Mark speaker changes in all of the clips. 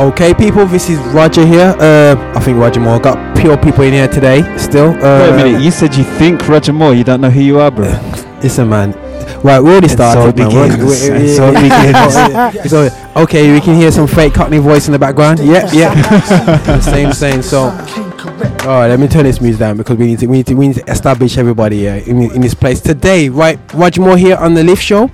Speaker 1: Okay, people, this is Roger here. Uh, I think Roger Moore got pure people in here today. Still, uh,
Speaker 2: Wait a minute, you said you think Roger Moore, you don't know who you are, bro.
Speaker 1: Listen, man. Right, we already
Speaker 2: so
Speaker 1: started.
Speaker 2: it.
Speaker 1: We're- we're-
Speaker 2: so begins.
Speaker 1: so, okay, we can hear some fake Cockney voice in the background. Yeah, yeah. Same, same. So, all right, let me turn this music down because we need to, we need to, we need to establish everybody here in, in this place today. Right, Roger Moore here on the Lift Show.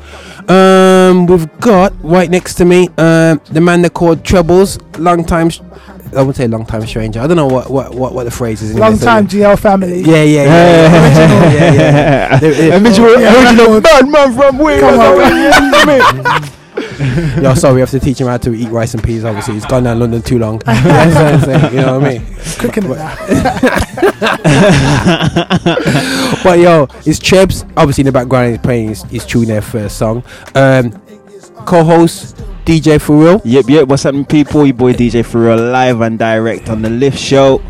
Speaker 1: Um, we've got right next to me, um, the man they called Trebles, long time. sh- I would say long time stranger. I don't know what what what, what the phrase is.
Speaker 3: Long time GL family.
Speaker 1: Yeah, yeah, yeah. Original, yeah, yeah. They- they-
Speaker 2: Original, original bad man from Wales.
Speaker 3: Come on.
Speaker 1: Yo, sorry, we have to teach him how to eat rice and peas. Obviously, he's gone down London too long. That's what I'm saying, you know what I mean?
Speaker 3: Cooking it.
Speaker 1: But yo, it's Chebs. Obviously, in the background, he's playing his, his tune their first song. Um, co-host DJ 4Real.
Speaker 2: Yep, yep. What's happening, people? Your boy DJ 4Real, live and direct on the Lift Show.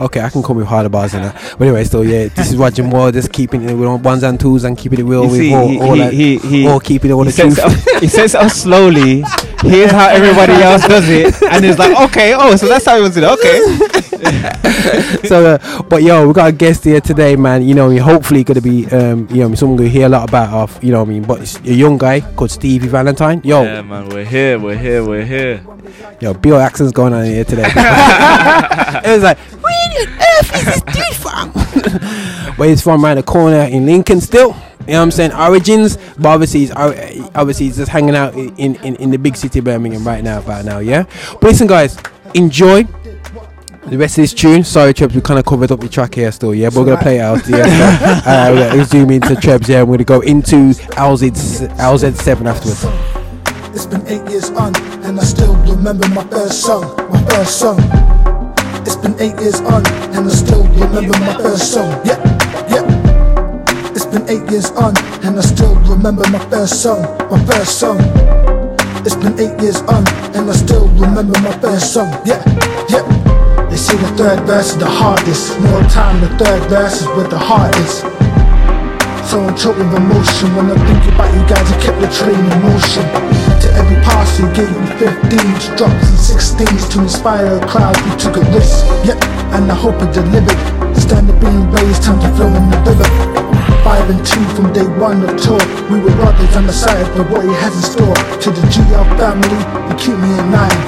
Speaker 1: Okay, I can call me harder bars than that. But anyway, so yeah, this is what Roger Moore. Just keeping it with ones and twos and keeping it real
Speaker 2: You
Speaker 1: with
Speaker 2: see,
Speaker 1: all,
Speaker 2: he,
Speaker 1: all
Speaker 2: he,
Speaker 1: that,
Speaker 2: he, he,
Speaker 1: all keeping it all
Speaker 2: he
Speaker 1: the truth.
Speaker 2: he says it slowly. Here's how everybody else does it, and it's like, okay, oh, so that's how he wants it. Okay.
Speaker 1: so, uh, but yo, we got a guest here today, man. You know, what I mean, hopefully gonna be, um, you know, someone gonna hear a lot about of, you know, what I mean. But it's a young guy called Stevie Valentine. Yo,
Speaker 4: Yeah, man, we're here, we're here, we're here.
Speaker 1: yo, Bill accent's going on here today. it was like, where on earth is this dude from? but he's from around the corner in Lincoln still. You know what I'm saying? Origins, but obviously he's obviously he's just hanging out in, in, in the big city Birmingham right now, about now, yeah. But listen, guys, enjoy the rest of this tune. Sorry, Trebs, we kind of covered up the track here still, yeah. But we're gonna play it out, yeah. So, uh, we're gonna zoom into Trebs, yeah. We're gonna go into LZ LZ7 afterwards.
Speaker 5: It's been eight years on, and I still remember my first song, my first song. It's been eight years on, and I still remember my first song. Yeah, yeah. Been eight years on, and I still remember my first song, my first song. It's been eight years on, and I still remember my first song. Yeah, yeah. They say the third verse is the hardest. More time, the third verse is where the heart is. So I'm choked with emotion when I think about you guys who kept the train in motion. To every pass you gave me 15s, drops and 16s to inspire a crowd. You took a risk, yep, and I hope it delivered. Standard being raised, time to flow in the river. Five and two from day one of tour. We were brothers on the side, but what he has in store. To the GL family, you keep me in line.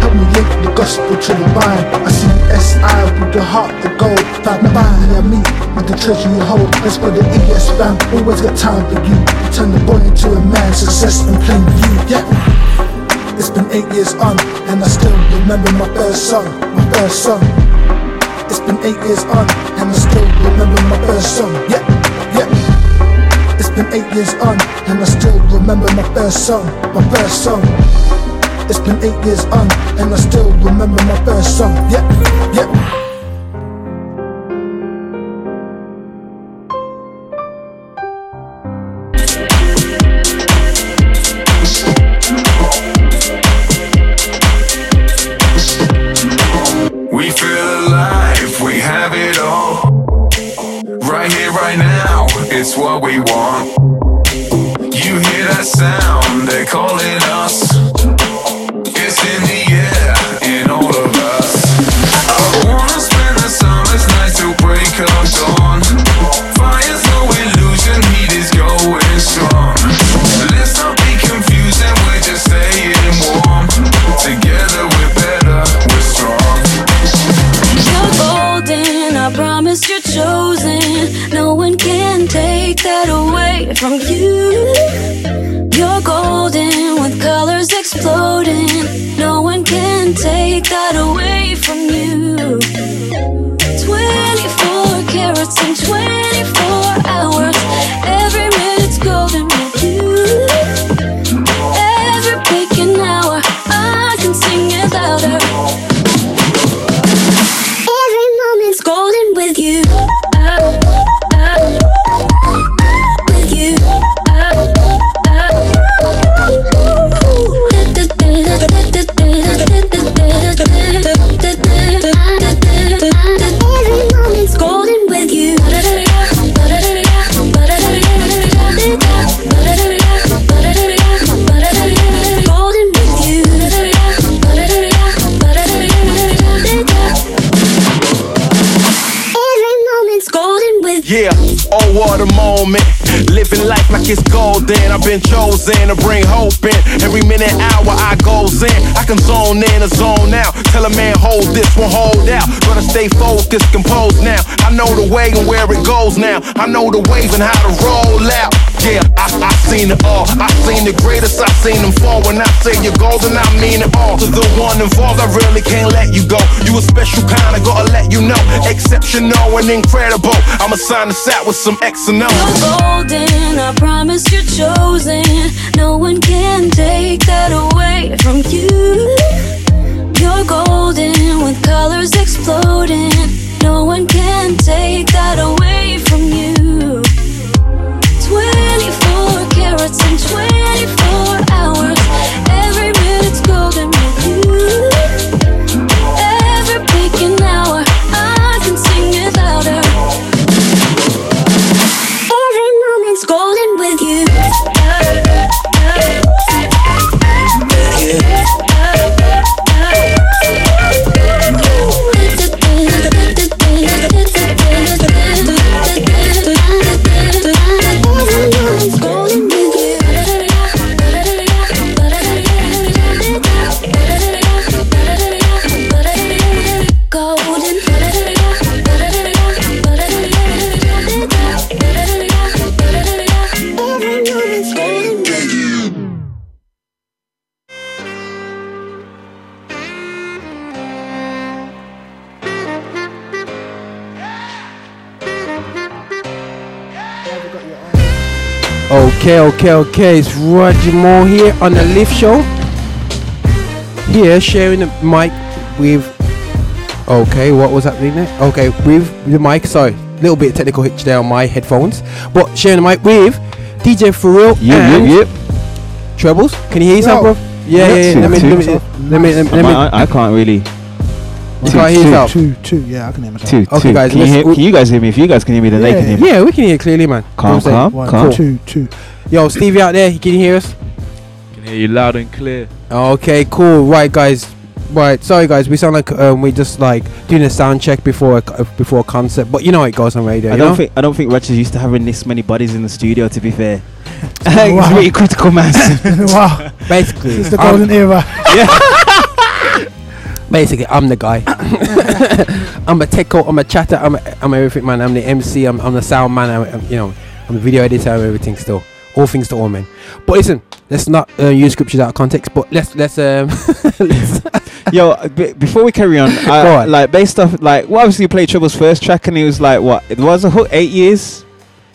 Speaker 5: Help me link the gospel to the vine. I see the SI with the heart the gold. Find the vine and me with the treasure you hold. That's for the ES fam. Always got time for you. Turn the boy into a man. Success in plain view. Yeah. It's been eight years on, and I still remember my first song. My first song. It's been eight years on, and I still remember my first song. Yeah, been eight years on, and I still remember my first song. My first song. It's been eight years on, and I still remember my first song. Yeah, yeah.
Speaker 6: It's what we want. You hear that sound, they're calling us. It's
Speaker 7: zone in zone out. Tell a man, hold this one, hold out. Gotta stay focused, composed now. I know the way and where it goes now. I know the wave and how to roll out. Yeah, I, I seen it all. I seen the greatest, I seen them fall. When I say you're golden, I mean it all. To the one involved, I really can't let you go. You a special kind, I gotta let you know. Exceptional and incredible. I'ma sign this out with some X and O's.
Speaker 6: You're golden, I promise you're chosen. No one can take that away from you. You're golden with colors exploding. No one can take that away from you. 24 carats and 24 hours. Every
Speaker 1: Okay, okay, okay. It's Roger Moore here on the Lift Show. Here, sharing the mic with. Okay, what was happening there? Okay, with the mic. Sorry, little bit of technical hitch there on my headphones. But sharing the mic with DJ 4Real
Speaker 2: Yep,
Speaker 1: and
Speaker 2: yep, yep.
Speaker 1: Trebles. Can you hear yourself,
Speaker 5: Yo.
Speaker 1: bro? Yeah, yeah, yeah.
Speaker 2: Two,
Speaker 1: Let me,
Speaker 2: two.
Speaker 1: let me, let me, let me, let me.
Speaker 2: I, I can't really.
Speaker 1: You can't hear yourself.
Speaker 5: Two, two, yeah, I can hear myself.
Speaker 2: Two,
Speaker 1: Okay,
Speaker 2: two.
Speaker 1: guys,
Speaker 2: Can you, hear, can you guys hear me? If you guys can hear me, then they
Speaker 5: Yeah,
Speaker 2: can hear me.
Speaker 1: Yeah, we can hear clearly, man.
Speaker 2: Calm,
Speaker 1: You know what
Speaker 2: calm,
Speaker 5: One,
Speaker 2: calm.
Speaker 5: two, two.
Speaker 1: Yo, Stevie out there, can you hear us?
Speaker 4: Can hear you loud and clear.
Speaker 1: Okay, cool. Right, guys. Right, sorry, guys. We sound like um, we just like doing a sound check before a, before a concert, but you know how it goes on radio.
Speaker 2: I
Speaker 1: you
Speaker 2: don't
Speaker 1: know?
Speaker 2: think I don't think Rogers used to having this many bodies in the studio. To be fair, it's really critical mass.
Speaker 5: wow,
Speaker 1: basically,
Speaker 5: it's the
Speaker 1: I'm,
Speaker 5: golden era.
Speaker 1: basically, I'm the guy. I'm a techo. I'm a chatter. I'm a, I'm everything, man. I'm the MC. I'm, I'm the sound man. I'm, I'm, you know, I'm the video editor. I'm everything still. All things to all men. But listen, let's not uh, use scriptures out of context. But let's let's um. let's
Speaker 2: Yo, b- before we carry on,
Speaker 1: Go
Speaker 2: I,
Speaker 1: on.
Speaker 2: like based off like well, obviously you played Trouble's first track, and it was like what it was a hook eight years.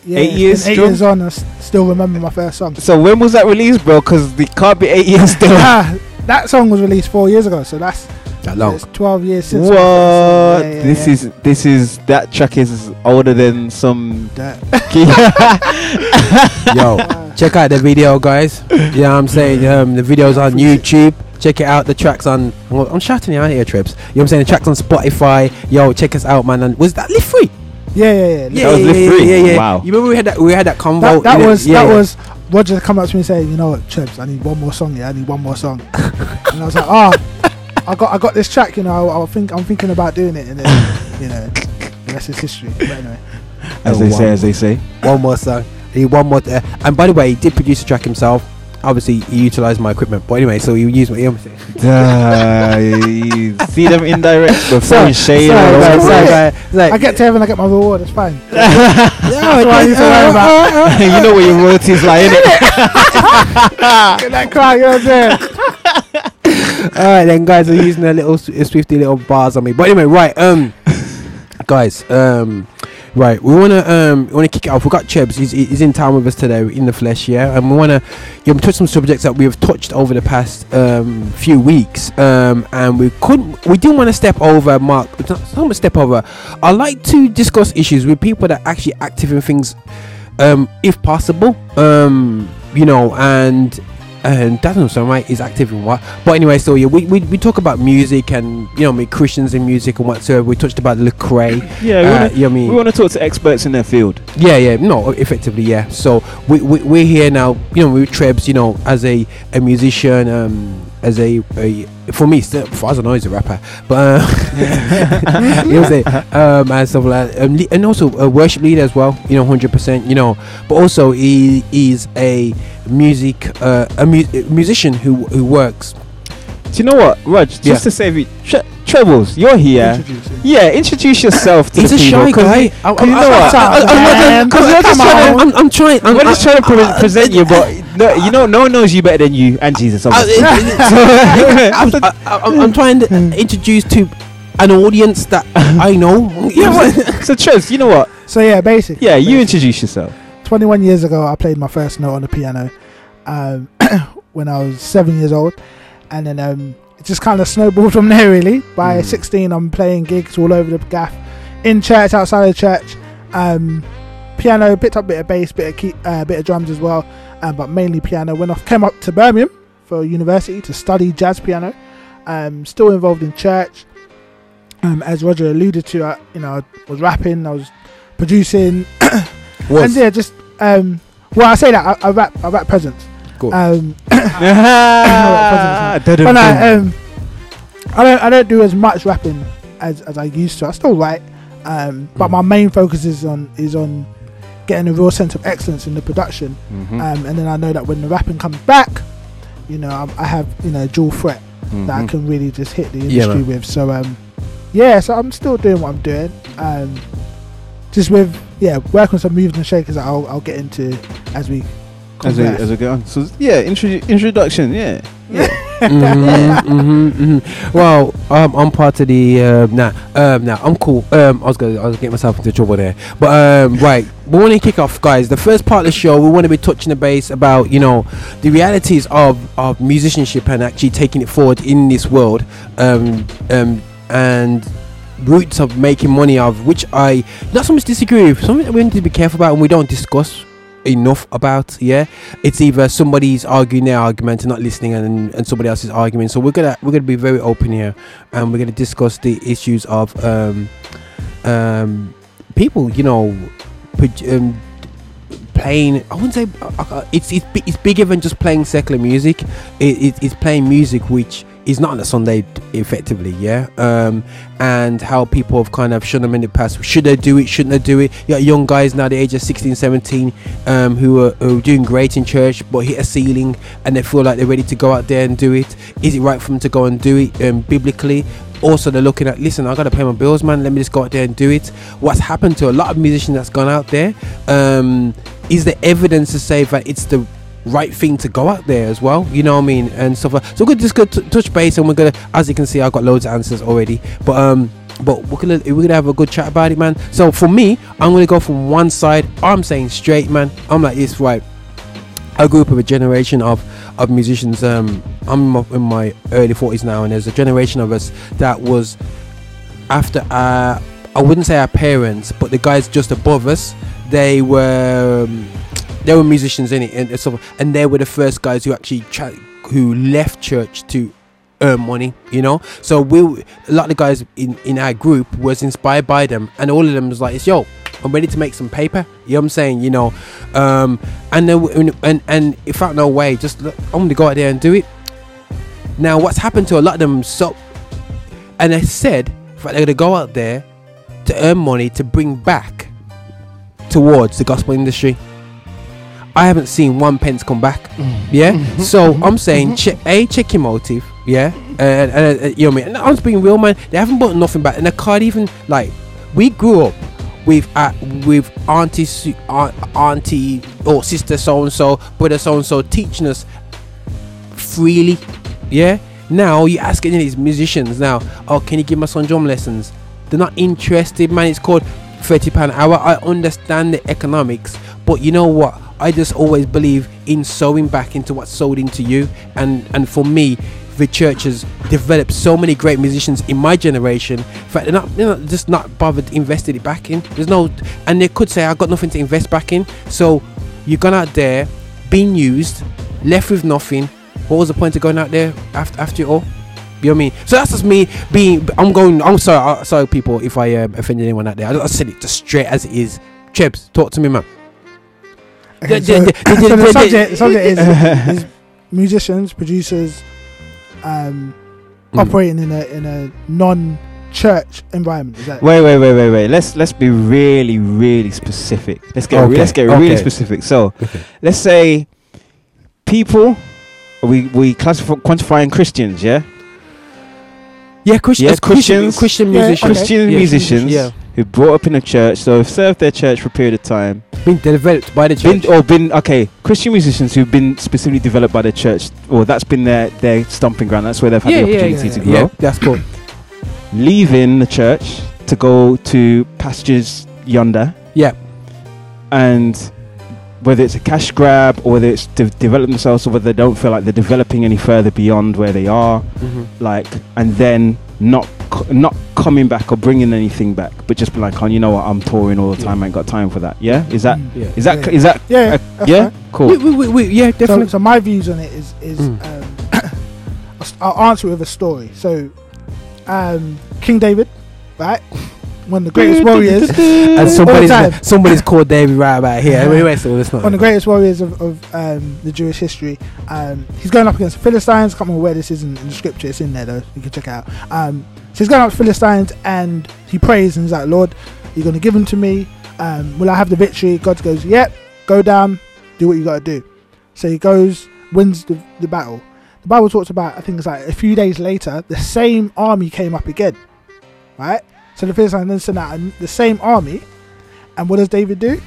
Speaker 5: Yeah,
Speaker 2: Eight years
Speaker 5: Eight
Speaker 2: strong?
Speaker 5: years on, I s- still remember my first song.
Speaker 2: So when was that released, bro? Because it can't be eight years still.
Speaker 5: Ah, that song was released four years ago, so that's
Speaker 1: that long.
Speaker 5: it's 12 years since.
Speaker 2: what?
Speaker 5: my first song. Yeah, yeah,
Speaker 2: this
Speaker 5: yeah.
Speaker 2: is this is that track is older than some.
Speaker 5: That-
Speaker 1: Yo,
Speaker 5: Ah,
Speaker 1: check out the video, guys. You know what I'm saying? Um, the video's on YouTube. Check it out. The tracks on. well, I'm shouting it out here, Trips. You know what I'm saying? The tracks on Spotify. Yo, check us out, man. And was that live free?
Speaker 5: yeah, yeah, yeah.
Speaker 2: That was Live Free? Wow.
Speaker 1: You remember we had that? We had that convo.
Speaker 5: That, that was
Speaker 1: Yeah,
Speaker 5: that
Speaker 1: yeah.
Speaker 5: was Roger come up to me and say, you know what, Chibs, I need one more song. Yeah, I need one more song. and I was like, oh, I got I got this track. You know, I, I think I'm thinking about doing it, and then you know, the rest is history. But anyway,
Speaker 2: as they say, as they say.
Speaker 1: one more song. He one more. Uh, and by the way, he did produce the track himself. Obviously, he utilized my equipment. But anyway, so he used my. You know what I'm saying?
Speaker 2: Uh, you see them indirect before
Speaker 1: Sorry,
Speaker 2: you shade
Speaker 1: sorry,
Speaker 2: all
Speaker 1: sorry, sorry,
Speaker 2: it.
Speaker 1: guy. It's like-
Speaker 5: I get to heaven, I get my reward. It's fine.
Speaker 1: Yeah,
Speaker 5: That's what I need to worry about.
Speaker 2: you know where your royalties lie in it.
Speaker 5: Get that cry, you know what I'm saying?
Speaker 1: All right, then, guys are using their little sw- swifty little bars on me. But anyway, right, um, guys, um, right, we wanna um, we wanna kick it off. We got Chebs. He's, he's in town with us today in the flesh, yeah, and we wanna you know, touch some subjects that we have touched over the past um few weeks, um, and we couldn't, we didn't want to step over. Mark, not much step over. I like to discuss issues with people that are actually active in things, um, if possible, um, you know, and and sound right. Is active in what? But anyway, so yeah, we, we, we talk about music and you know, me Christians in music and whatsoever. We touched about the Lecrae.
Speaker 2: Yeah, we
Speaker 1: uh,
Speaker 2: wanna-
Speaker 1: you know I mean?
Speaker 2: we want to talk to experts in their field.
Speaker 1: Yeah, yeah, no, effectively, yeah. So we, we we're here now, you know, with Trebs, you know, as a a musician, um, as a, a for me, still, for us, I know he's a rapper, but uh, you know what I'm um, and stuff like that, um, le- and also a worship leader as well. You know, hundred percent. You know, but also he is a music uh, a mu- musician who who works.
Speaker 2: Do you know what, Rog? Just
Speaker 1: Yeah.
Speaker 2: to save you, tre- Trebles, you're here.
Speaker 5: Introduce.
Speaker 2: Yeah, introduce yourself to
Speaker 1: He's
Speaker 2: the
Speaker 1: a
Speaker 2: people.
Speaker 1: shy
Speaker 2: 'cause
Speaker 1: guy.
Speaker 2: you-
Speaker 1: I,
Speaker 2: 'cause you know what?
Speaker 5: I- uh, uh, I- uh,
Speaker 2: I'm-
Speaker 5: Come
Speaker 2: I'm trying
Speaker 1: I'm, I'm trying. I'm,
Speaker 2: We're just trying to pre-
Speaker 1: I-
Speaker 2: present you, but no, you know, no one knows you better than you and Jesus.
Speaker 1: I-
Speaker 2: Obviously.
Speaker 1: I'm, I- I'm, I'm trying to introduce to an audience that I know.
Speaker 2: yeah, what? so Trev, you know what?
Speaker 5: So yeah, basically.
Speaker 2: Yeah, you introduce yourself.
Speaker 5: 21 years ago, I played my first note on the piano um, when I was seven years old, and then um, it just kind of snowballed from there. Really, by
Speaker 1: Mm.
Speaker 5: 16, I'm playing gigs all over the gaff, in church, outside of church. Um, piano, picked up a bit of bass, bit of key, uh, bit of drums as well, um, but mainly piano. When I came up to Birmingham for university to study jazz piano, um, still involved in church. Um, as Roger alluded to, I, you know, I was rapping, I was producing, and yeah, just um, well, I say that I, I rap, I rap presents.
Speaker 1: Cool.
Speaker 5: Um, but. I, um, I don't, I don't do as much rapping as, as I used to. I still write, um, but
Speaker 1: Mm.
Speaker 5: my main focus is on is on getting a real sense of excellence in the production.
Speaker 2: Mhm,
Speaker 5: Um, and then I know that when the rapping comes back, you know, I, I have you know dual threat that I
Speaker 2: mhm.
Speaker 5: can really just hit the
Speaker 1: Yeah,
Speaker 5: industry with. So um, yeah, so I'm still doing what I'm doing. Um, just with yeah, working some moves and shakers that I'll, I'll get into as we
Speaker 2: As
Speaker 5: converse.
Speaker 2: as go on. So yeah, introdu- introduction. Yeah.
Speaker 1: Mhm, mhm, mhm. Well, um, I'm part of the um, nah, um, nah, I'm cool. Um, I was gonna, I was getting myself into trouble there, but um, right, we want to kick off, guys. The first part of the show, we want to be touching the base about you know the realities of of musicianship and actually taking it forward in this world, um, um, and routes of making money of which I not so much disagree with, something that we need to be careful about and we don't discuss enough about. Yeah, it's either somebody's arguing their argument and not listening, and, and somebody else is arguing. So we're gonna we're gonna be very open here, and we're gonna discuss the issues of um, um, people. You know, um, playing. I wouldn't say uh, uh, it's it's it's bigger than just playing secular music. It, it, it's playing music which is not on a Sunday effectively, yeah. Um, and how people have kind of shown them in the past. Should they do it? Shouldn't they do it? You got young guys now, the age of 16, 17, um, who are, who are doing great in church, but hit a ceiling and they feel like they're ready to go out there and do it. Is it right for them to go and do it um, biblically? Also, they're looking at, listen, I gotta pay my bills, man. Let me just go out there and do it. What's happened to a lot of musicians that's gone out there? Um, is there evidence to say that it's the right thing to go out there as well. You know what I mean, and stuff. Like, so we're gonna just t- touch base, and we're gonna, as you can see, I've got loads of answers already. But um, but we're gonna we're gonna have a good chat about it, man. So for me, I'm gonna go from one side. I'm saying straight, man. I'm like this, right? I grew up with a generation of of musicians. Um, I'm in my, early 40s now, and there's a generation of us that was after uh, I wouldn't say our parents, but the guys just above us. They were um, they were musicians in it, and stuff, and they were the first guys who actually tra- who left church to earn money. You know, so we a lot of the guys in in our group was inspired by them, and all of them was like, "It's yo." I'm ready to make some paper. You know what I'm saying? You know, um, and then and and, and if I no way, just I'm gonna go out there and do it. Now, what's happened to a lot of them? So, and they said they're gonna go out there to earn money to bring back towards the gospel industry. I haven't seen one pence come back. Mm. Yeah, mm-hmm. so mm-hmm. I'm saying mm-hmm. check a check your motive. Yeah, and, and, and you know what I mean. And I'm just being real, man. They haven't brought nothing back, and they can't even like. We grew up with uh, with auntie Su- aunt, auntie or sister so and so, brother so and so teaching us freely. Yeah. Now you ask any of these musicians now, oh, can you give my son drum lessons? They're not interested, man. It's called thirty pound hour. I understand the economics, but you know what? I just always believe in sowing back into what's sowed into you, and and for me, the church has developed so many great musicians in my generation. In fact, they're not, they're not just not bothered invested it back in. There's no, and they could say I've got nothing to invest back in. So you've gone out there, being used, left with nothing. What was the point of going out there after after all? You know what I mean? So that's just me being. I'm going. I'm sorry. uh, sorry, people, if I um, offended anyone out there. I, I said it just straight as it is. Chebs, talk to me, man.
Speaker 5: Okay,
Speaker 1: The-
Speaker 5: so,
Speaker 1: the- the-
Speaker 5: so
Speaker 1: the-
Speaker 5: the
Speaker 1: the-
Speaker 5: subject, subject is, is musicians, producers, um,
Speaker 1: Mm.
Speaker 5: operating in a in a non-church environment. Is that
Speaker 2: Wait, wait, wait, wait, wait. Let's let's be really, really specific. Let's get
Speaker 1: Okay,
Speaker 2: let's get really specific. So,
Speaker 1: Okay.
Speaker 2: let's say people we we classify quantifying Christians, yeah,
Speaker 1: Yeah, Christian,
Speaker 2: Yeah,
Speaker 1: as Christian,
Speaker 2: Christians-
Speaker 1: Christian
Speaker 5: Yeah,
Speaker 1: musicians.
Speaker 5: okay.
Speaker 2: Christian
Speaker 1: Yeah,
Speaker 2: musicians
Speaker 1: Yeah,
Speaker 2: who brought up in a church, so have served their church for a period of time,
Speaker 1: been developed by the
Speaker 2: been
Speaker 1: church.
Speaker 2: or been okay. Christian musicians who've been specifically developed by the church, or that's been their their stomping ground. That's where they've had
Speaker 1: yeah,
Speaker 2: the
Speaker 1: yeah,
Speaker 2: opportunity
Speaker 5: yeah,
Speaker 2: to
Speaker 1: yeah,
Speaker 2: grow.
Speaker 1: that's cool.
Speaker 2: Leaving the church to go to pastures yonder.
Speaker 1: Yeah.
Speaker 2: and whether it's a cash grab or whether it's to develop themselves or whether they don't feel like they're developing any further beyond where they are
Speaker 1: Mhm.
Speaker 2: like and then not not coming back or bringing anything back but just be like oh you know what i'm touring all the
Speaker 1: Yeah.
Speaker 2: time i ain't got time for that yeah is that
Speaker 5: Mm.
Speaker 1: Yeah.
Speaker 2: is that
Speaker 5: Yeah.
Speaker 2: is that
Speaker 5: yeah, that's
Speaker 2: yeah
Speaker 5: fine.
Speaker 2: cool
Speaker 1: We, we, we, we, yeah, definitely.
Speaker 5: so my views on it is is
Speaker 1: Mm.
Speaker 5: um, I'll s- I'll answer it with a story. So, um, King David, right, one of the greatest warriors,
Speaker 1: and somebody's somebody's called David right about here.
Speaker 5: Yeah.
Speaker 1: Anyway, so it's not.
Speaker 5: one of the greatest warriors of, of um, the Jewish history. Um, he's going up against the Philistines. I can't remember where this is in, in the scripture. It's in there though. You can check it out. Um, so he's going up to Philistines and he prays and he's like, Lord, you're going to give him to me. Um, will I have the victory? God goes, Yep. Go down. Do what you got to do. So he goes, wins the, the battle. The Bible talks about, I think it's like a few days later, the same army came up again. Right? So the Philistines then send out the same army. And what does David do?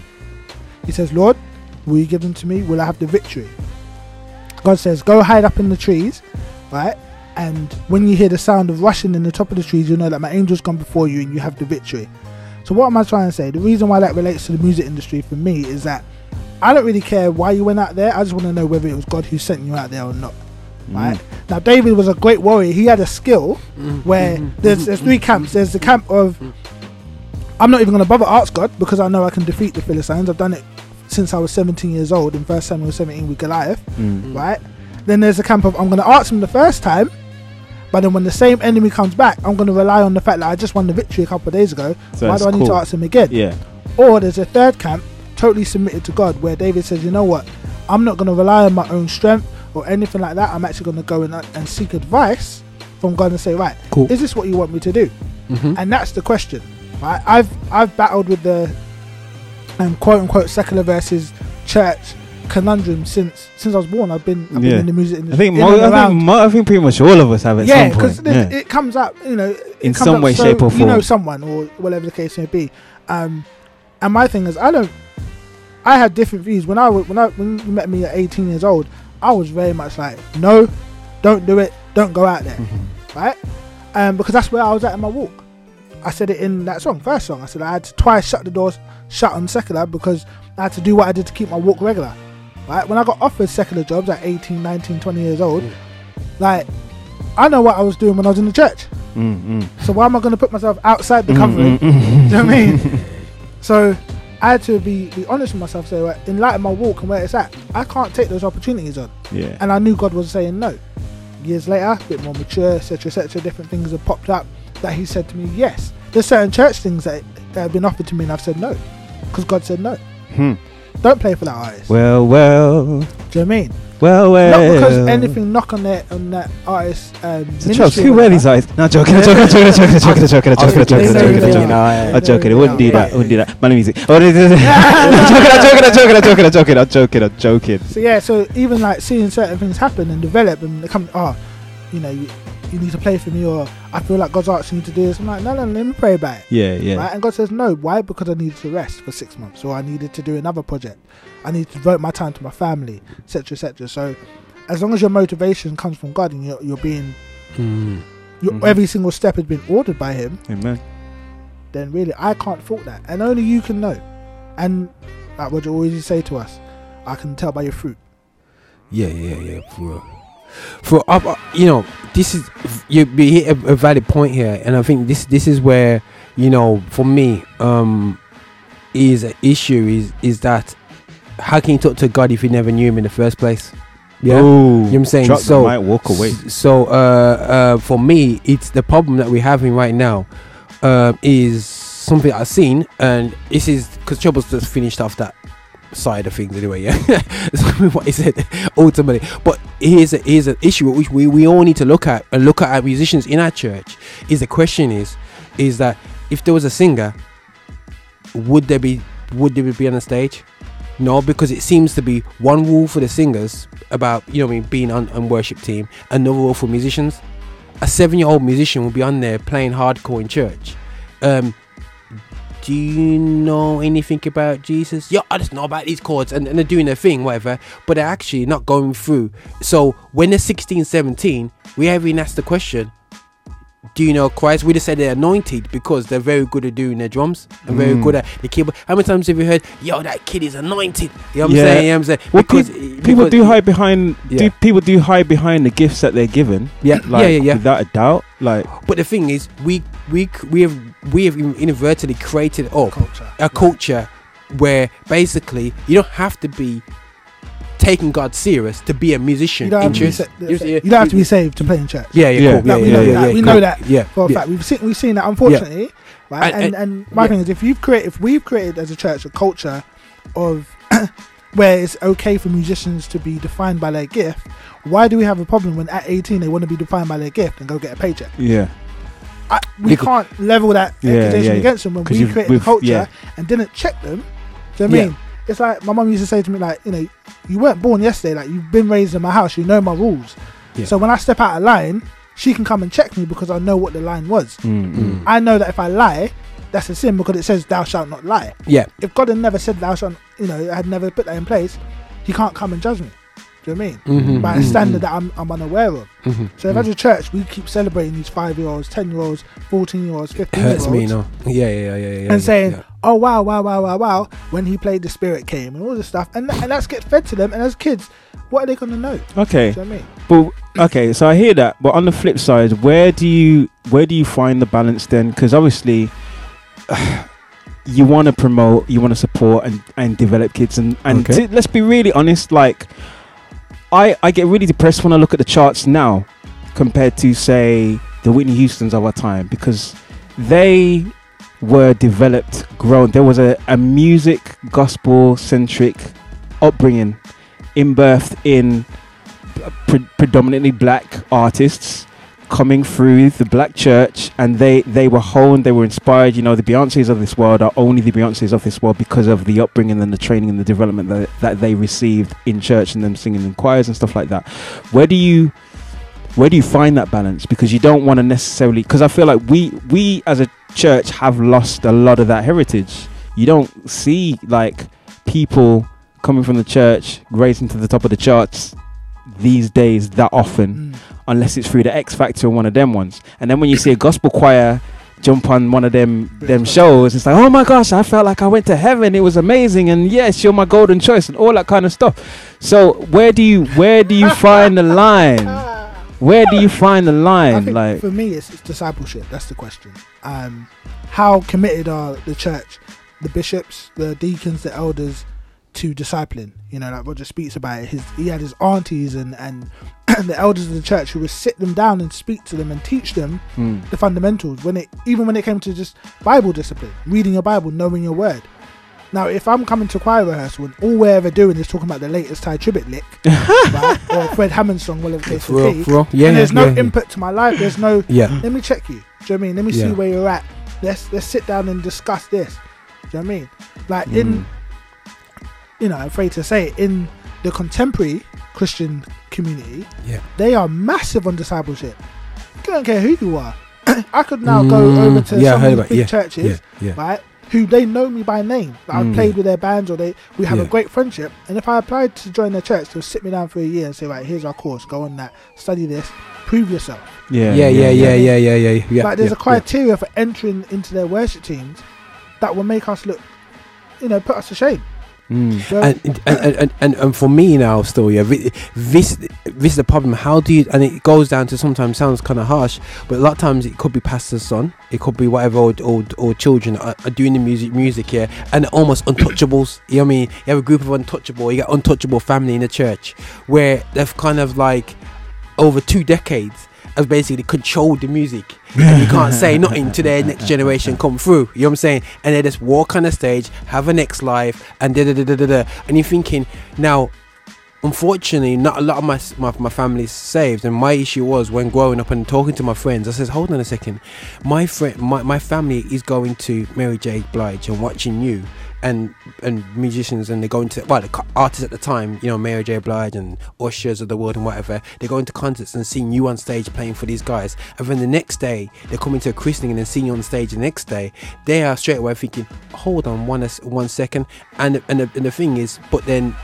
Speaker 5: He says, Lord, will you give them to me? Will I have the victory? God says, Go hide up in the trees, right? And when you hear the sound of rushing in the top of the trees, you know that my angel's gone before you and you have the victory. So, what am I trying to say? The reason why that relates to the music industry for me is that I don't really care why you went out there. I just want to know whether it was God who sent you out there or not. Mm. Right now, David was a great warrior. He had a skill mm. mm-hmm. where mm-hmm. there's there's three mm-hmm. camps. There's the camp of mm. I'm not even going to bother ask God because I know I can defeat the Philistines. I've done it since I was 17 years old in 1 Samuel 17 with Goliath,
Speaker 2: Mm.
Speaker 5: right? Then there's the camp of I'm going to ask him the first time, but then when the same enemy comes back, I'm going to rely on the fact that I just won the victory a couple of days ago.
Speaker 2: So
Speaker 5: Why do I need to
Speaker 2: cool.
Speaker 5: ask him again?
Speaker 2: yeah
Speaker 5: Or there's a third camp, totally submitted to God, where David says, you know what, I'm not going to rely on my own strength or anything like that. I'm actually going to go and, and seek advice from God and say, right,
Speaker 1: Cool.
Speaker 5: is this what you want me to do?
Speaker 1: Mhm.
Speaker 5: And that's the question. Right? I've I've battled with the um, quote unquote secular versus church conundrum since since I was born. I've been I've
Speaker 2: Yeah.
Speaker 5: been in the music
Speaker 2: i
Speaker 5: industry.
Speaker 2: think
Speaker 5: in
Speaker 2: mo- I think, mo- I think pretty much all of us have at
Speaker 5: yeah,
Speaker 2: some
Speaker 5: because
Speaker 2: point yeah.
Speaker 5: it comes up, you know,
Speaker 2: In some way,
Speaker 5: so
Speaker 2: shape, or form.
Speaker 5: You know someone or whatever the case may be. Um, and my thing is, I don't. I had different views when I when I when you met me at 18 years old. I was very much like, no, don't do it, don't go out there, right? Um, because that's where I was at in my walk. I said it in that song, first song. I said I had to twice shut the doors, shut on secular because I had to do what I did to keep my walk regular. Right? When I got offered secular jobs at 18, 19, 20 years old, like I know what I was doing when I was in the church.
Speaker 2: Mm, mm.
Speaker 5: So why am I going to put myself outside the
Speaker 2: Mm,
Speaker 5: covering?
Speaker 2: mm, mm.
Speaker 5: Do you know what I mean? so I had to be, be honest with myself. Say, right, in light of my walk and where it's at, I can't take those opportunities on.
Speaker 2: yeah
Speaker 5: And I knew God was saying no. Years later, a bit more mature, etc., etc., different things have popped up that He said to me, yes. There's certain church things that, that have been offered to me, and I've said no, because God said no.
Speaker 2: Hmm.
Speaker 5: Don't play for that artist.
Speaker 2: well well
Speaker 5: Do you know what I mean?
Speaker 2: Well well
Speaker 5: Not because anything knock on that on that artist. Um,
Speaker 2: So, Chubbs, who wear these eyes? No, joking, I'm joking, I'm joking, I'm joking, I'm joking, I'm joking, I'm joking, I'm joking, I'm joking, I'm joking. I'm joking. It wouldn't do that.
Speaker 5: Yeah.
Speaker 2: Wouldn't do that. Money music. Oh, I'm joking. I'm joking. I'm joking. I'm joking. I'm joking. I'm joking.
Speaker 5: So yeah, so even like seeing certain things happen and develop and they come, oh, you know, you, you need to play for me, or I feel like God's asking you to do this. I'm like, no, no, let me pray about it.
Speaker 2: Yeah, yeah.
Speaker 5: Right? And God says no. Why? Because I needed to rest for six months, or I needed to do another project. I need to devote my time to my family, etc., etc. So, as long as your motivation comes from God and you're, you're being,
Speaker 1: Mm.
Speaker 5: your
Speaker 2: Mhm.
Speaker 5: every single step has been ordered by Him,
Speaker 2: Amen.
Speaker 5: then really I can't fault that, and only you can know. And like what you always say to us, I can tell by your fruit.
Speaker 1: Yeah, yeah, yeah. For real. For up, uh, you know, this is you you hit a, a valid point here, and I think this this is where you know, for me, um, is an issue is is that how can you talk to God if you never knew Him in the first place? Yeah.
Speaker 2: Ooh,
Speaker 1: You know what I'm saying? So-
Speaker 2: mic, walk away.
Speaker 1: So, uh, uh, for me, it's the problem that we're having right now uh, is something I've seen, and this is because Trouble's just finished off that side of things anyway. Yeah, what is it ultimately, but here's a here's an issue which we, we all need to look at and look at our musicians in our church. Is the question is is that if there was a singer, would there be would there be on the stage? No, because it seems to be one rule for the singers about you know I mean being on, on worship team, another rule for musicians. A seven year old musician will be on there playing hardcore in church. Um, do you know anything about Jesus? Yeah, I just know about these chords and, and they're doing their thing, whatever, but they're actually not going through. So when they're 16, 17, we haven't even asked the question, do you know Christ? We just said they're anointed because they're very good at doing their drums and very
Speaker 2: Mm.
Speaker 1: good at the keyboard. How many times have you heard, yo, that kid is anointed? You know what I'm
Speaker 2: Yeah.
Speaker 1: saying? You know what I'm saying?
Speaker 2: Well,
Speaker 1: because,
Speaker 2: People
Speaker 1: because-
Speaker 2: do hide behind.
Speaker 1: Yeah.
Speaker 2: Do people do hide behind the gifts that they're given?
Speaker 1: Yeah,
Speaker 2: Like,
Speaker 1: yeah, yeah, yeah.
Speaker 2: Without a doubt. Like,
Speaker 1: But the thing is, we we we have we have inadvertently created oh
Speaker 5: Culture.
Speaker 1: a culture where basically you don't have to be taking God serious to be a musician.
Speaker 5: You don't, have to be, sa-
Speaker 1: you
Speaker 5: you don't have to be saved to play in church.
Speaker 1: Yeah, yeah,
Speaker 2: Yeah.
Speaker 1: cool. Yeah,
Speaker 5: we
Speaker 1: yeah,
Speaker 5: know
Speaker 1: yeah,
Speaker 5: that.
Speaker 1: yeah,
Speaker 5: We know that
Speaker 1: Yeah,
Speaker 5: For a
Speaker 1: yeah.
Speaker 5: fact, we've seen we've seen that unfortunately, right?
Speaker 1: And-
Speaker 5: And, and my
Speaker 1: yeah.
Speaker 5: thing is, if you've created, if we've created as a church a culture of where it's okay for musicians to be defined by their gift, why do we have a problem when at 18 they want to be defined by their gift and go get a paycheck?
Speaker 2: yeah.
Speaker 5: I, we
Speaker 1: Because-
Speaker 5: can't level that
Speaker 2: Yeah,
Speaker 5: accusation
Speaker 2: yeah.
Speaker 5: against them when we
Speaker 2: you've-
Speaker 5: created
Speaker 2: we've-
Speaker 5: culture
Speaker 2: yeah.
Speaker 5: and didn't check them. Do you know what I mean? It's like my mum used to say to me, like, you know, you weren't born yesterday. Like, you've been raised in my house. You know my rules.
Speaker 1: Yeah.
Speaker 5: So when I step out of line, she can come and check me because I know what the line was.
Speaker 2: Mm, mm.
Speaker 5: I know that if I lie, that's a sin because it says thou shalt not lie.
Speaker 1: Yeah,
Speaker 5: If God had never said thou shalt, you know, had never put that in place, He can't come and judge me. Do you know what I mean?
Speaker 1: Mhm,
Speaker 5: By a
Speaker 1: mhm,
Speaker 5: standard that I'm, I'm unaware of.
Speaker 1: mhm,
Speaker 5: So if as a church we keep celebrating these five year olds, ten year olds, fourteen year olds,
Speaker 1: it
Speaker 5: fifteen year
Speaker 1: hurts me,
Speaker 5: olds,
Speaker 1: no. Yeah, yeah, yeah, yeah, yeah.
Speaker 5: and
Speaker 1: yeah,
Speaker 5: saying,
Speaker 1: yeah.
Speaker 5: "Oh wow, wow, wow, wow, wow," when he played, the Spirit came and all this stuff, and and that's get fed to them. And as kids, what are they gonna know?
Speaker 2: Okay.
Speaker 5: Do you know what I mean?
Speaker 2: But okay, so I hear that, but on the flip side, where do you where do you find the balance then? Because obviously, you want to promote, you want to support and and develop kids, and and
Speaker 1: Okay.
Speaker 2: t- let's be really honest, like I I get really depressed when I look at the charts now compared to say the Whitney Houston's of our time because they were developed, grown. There was a, a music gospel centric upbringing, in birthed in pre- predominantly black artists coming through the black church and they they were honed they were inspired. You know the beyonces of this world are only the beyonces of this world because of the upbringing and the training and the development that, that they received in church and them singing in choirs and stuff like that. Where do you where do you find that balance? Because you don't want to necessarily because i feel like we we as a church have lost a lot of that heritage. You don't see like people coming from the church raising to the top of the charts these days that often
Speaker 5: Mm.
Speaker 2: unless it's through the X Factor or one of them ones. And then when you see a gospel choir jump on one of them them shows, it's like, oh my gosh, I felt like I went to heaven. It was amazing, and yes, you're my golden choice, and all that kind of stuff. So where do you where do you find the line? Where do you find the line? Like,
Speaker 5: for me, it's, it's discipleship. That's the question. Um, how committed are the church, the bishops, the deacons, the elders to discipling? You know, like Roger speaks about it. His he had his aunties and and the elders of the church who would sit them down and speak to them and teach them
Speaker 2: hmm,
Speaker 5: the fundamentals. When it even when it came to just Bible discipline, reading your Bible, knowing your word. Now, if I'm coming to choir rehearsal and all we're ever doing is talking about the latest Tye Tribbett lick, right, or Fred Hammond song, whatever the case
Speaker 1: For
Speaker 5: may be.
Speaker 1: Yeah,
Speaker 5: and there's no
Speaker 1: yeah,
Speaker 5: input to my life. There's no.
Speaker 1: Yeah.
Speaker 5: Let me check you. Do you know what I mean? Let me see where you're at. Let's let's sit down and discuss this. Do you know what I mean? Like in,
Speaker 2: Mm.
Speaker 5: You know, I'm afraid to say it, in the contemporary Christian community,
Speaker 1: Yeah.
Speaker 5: they are massive on discipleship. I don't care who you are. I could now go
Speaker 1: Mm,
Speaker 5: over to
Speaker 1: yeah,
Speaker 5: some of these
Speaker 1: about-
Speaker 5: big
Speaker 1: yeah,
Speaker 5: churches,
Speaker 1: Yeah, yeah.
Speaker 5: right? Who they know me by name. Like I've
Speaker 2: Mm.
Speaker 5: played with their bands, or they we have a great friendship. And if I applied to join their church, they'll sit me down for a year and say, right, here's our course. Go on that, study this, prove yourself.
Speaker 2: yeah,
Speaker 1: Yeah, yeah, yeah, yeah, yeah, yeah, yeah.
Speaker 5: like there's
Speaker 1: yeah,
Speaker 5: a criteria for entering into their worship teams that will make us look, you know, put us to shame.
Speaker 2: Mm.
Speaker 1: And, and, and, and, for me now still yeah this this is the problem. How do you and it goes down to sometimes sounds kind of harsh but a lot of times it could be pastor's son it could be whatever or, or, children are, are doing the music music here and almost untouchables. You know what I mean? You have a group of untouchable you got untouchable family in the church where they've kind of like over two decades have basically controlled the music and you can't say nothing to their next generation come through. You know what I'm saying? And they just walk on the stage, have a next life, and da da da da da da. And you're thinking, now, unfortunately, not a lot of my my, my family's saved, and my issue was when growing up and talking to my friends. I says, hold on a second, my friend, my, my family is going to Mary J. Blige and watching you. And, and musicians and they go into to well the artists at the time you know Mary J. Blige and Ushers of the world and whatever they go into concerts and seeing you on stage playing for these guys. And then the next day they're coming to a christening and then seeing you on stage the next day. They are straight away thinking hold on one one second. And and the, and the thing is but then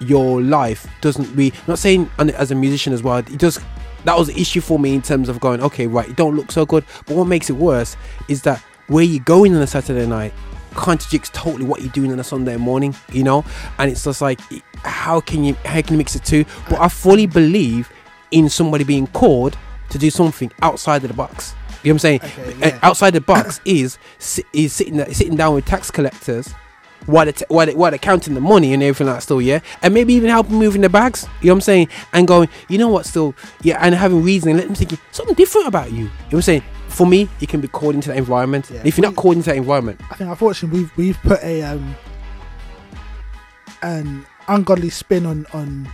Speaker 1: your life doesn't be not saying as a musician as well it does that was the issue for me in terms of going okay right you don't look so good. But what makes it worse is that where you going on a saturday night contradicts totally what you're doing on a sunday morning you know? And it's just like how can you how can you mix the two? But i fully believe in somebody being called to do something outside of the box. You know what i'm saying?
Speaker 5: Okay,
Speaker 1: Uh,
Speaker 5: yeah.
Speaker 1: outside the box is is sitting sitting down with tax collectors while they're, t- while, they, while they're counting the money and everything like that still yeah? And maybe even helping moving the bags you know what i'm saying? And going you know what still yeah and having reason and let them thinking something different about you. You know what i'm saying for me you can be called into that environment
Speaker 5: Yeah.
Speaker 1: if you're not
Speaker 5: We-
Speaker 1: called into that environment
Speaker 5: I think unfortunately we've we've put a um an ungodly spin on on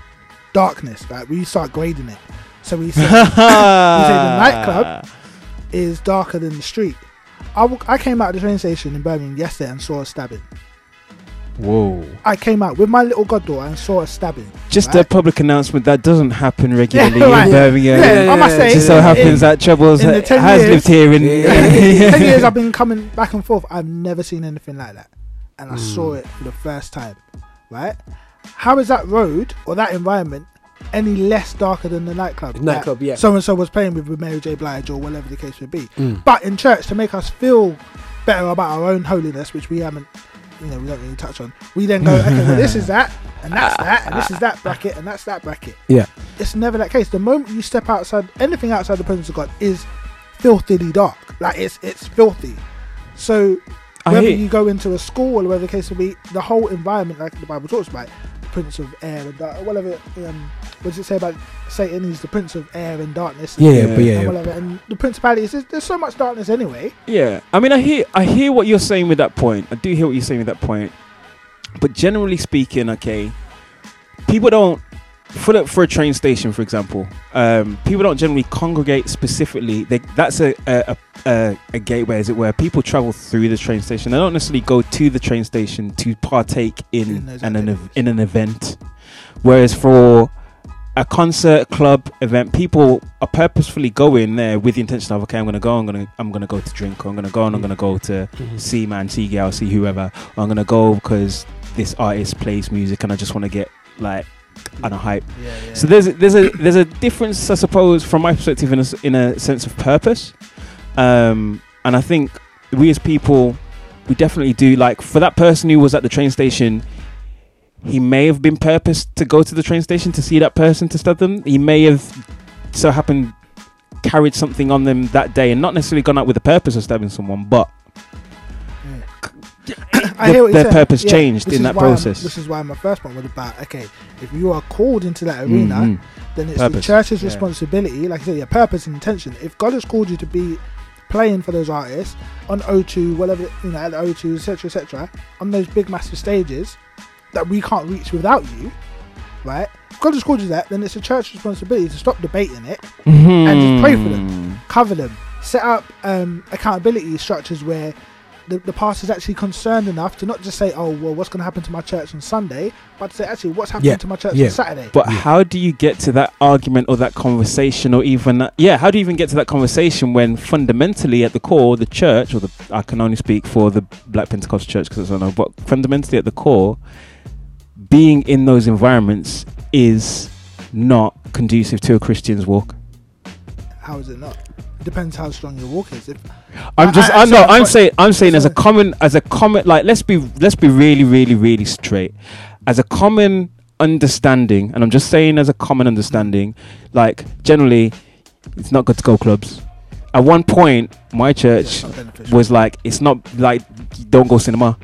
Speaker 5: darkness. Right, we start grading it. So we say the nightclub is darker than the street. I, w- I came out of the train station in Birmingham yesterday and saw a stabbing.
Speaker 2: Whoa.
Speaker 5: I came out with my little goddaughter and saw a stabbing.
Speaker 2: Just
Speaker 5: right?
Speaker 2: a public announcement that doesn't happen regularly
Speaker 5: right.
Speaker 2: in Birmingham.
Speaker 5: Yeah, I must
Speaker 1: yeah,
Speaker 5: say,
Speaker 2: It just so
Speaker 5: in-
Speaker 2: happens that Troubles
Speaker 5: in the
Speaker 2: ha-
Speaker 5: 10
Speaker 2: has
Speaker 5: years-
Speaker 2: lived here in.
Speaker 1: Yeah.
Speaker 5: ten years I've been coming back and forth. I've never seen anything like that, and I
Speaker 1: Mm.
Speaker 5: saw it for the first time. Right? How is that road or that environment any less darker than the nightclub?
Speaker 1: Nightclub, yeah.
Speaker 5: So and so was playing with, with Mary J. Blige or whatever the case may be.
Speaker 1: Mm.
Speaker 5: But in church, to make us feel better about our own holiness, which we haven't, you know, we don't really touch on. We then go, okay, well, this is that, and that's that, and this is that bracket, and that's that bracket.
Speaker 1: Yeah.
Speaker 5: It's never that case. The moment you step outside, anything outside the presence of God is filthily dark. Like it's it's filthy. So whether you go into a school or whatever the case will be, the whole environment, like the Bible talks about, prince of air and dark, whatever. Um, what does it say about Satan? He's the prince of air and darkness.
Speaker 1: yeah,
Speaker 2: Yeah.
Speaker 1: but yeah,
Speaker 5: And whatever. And the principalities, there's, there's so much darkness anyway.
Speaker 2: Yeah, I mean, I hear, I hear what you're saying with that point. I do hear what you're saying with that point. But generally speaking, okay, people don't for the, for a train station, for example, um, people don't generally congregate specifically. They, that's a a, a a a gateway, as it were. People travel through the train station. They don't necessarily go to the train station to partake in an, an in an event. Whereas for a concert, club event, people are purposefully going there with the intention of okay, I'm gonna go, I'm gonna I'm gonna go to drink, or I'm gonna go and I'm gonna go to
Speaker 1: Mhm.
Speaker 2: see man, see gal, see whoever. Or I'm gonna go because this artist plays music and I just want to get like on a hype.
Speaker 5: Yeah, yeah.
Speaker 2: So there's there's a there's a difference, I suppose, from my perspective, in a, in a sense of purpose. Um, and I think we as people, we definitely do. Like for that person who was at the train station, he may have been purposed to go to the train station to see that person to stab them. He may have so happened carried something on them that day and not necessarily gone out with the purpose of stabbing someone, but
Speaker 5: I hear what
Speaker 2: their purpose
Speaker 5: Yeah,
Speaker 2: changed in that
Speaker 5: why I'm-
Speaker 2: process.
Speaker 5: This is why my first point was about okay, if you are called into that arena,
Speaker 2: Mhm.
Speaker 5: then it's the church's
Speaker 2: Yeah.
Speaker 5: responsibility, like I said, your purpose and intention. If God has called you to be playing for those artists on O2, whatever you know, at the O2, etc., etc., on those big massive stages that we can't reach without you, right? If God has called you that, then it's the church's responsibility to stop debating it, and just pray for them.
Speaker 2: Mhm.
Speaker 5: cover them, set up um, accountability structures where the, the pastor's actually concerned enough to not just say, oh, well, what's going to happen to my church on Sunday, but to say, actually, what's happening
Speaker 1: Yeah,
Speaker 5: to my church
Speaker 1: yeah.
Speaker 5: on Saturday?
Speaker 2: But how do you get to that argument or that conversation or even that, yeah, how do you even get to that conversation when fundamentally at the core the church or the I can only speak for the Black Pentecostal church because I don't know, but fundamentally at the core being in those environments is not conducive to a Christian's walk.
Speaker 5: How is it not? It depends how strong your walk is. If
Speaker 2: I'm just
Speaker 5: I-
Speaker 2: I, know
Speaker 5: sorry,
Speaker 2: I'm saying I'm saying as a
Speaker 5: sorry.
Speaker 2: common as a common like let's be let's be really really really straight as a common understanding and I'm just saying as a common understanding like generally it's not good to go clubs at one point my church
Speaker 5: beneficial.
Speaker 2: was like it's not like don't go cinema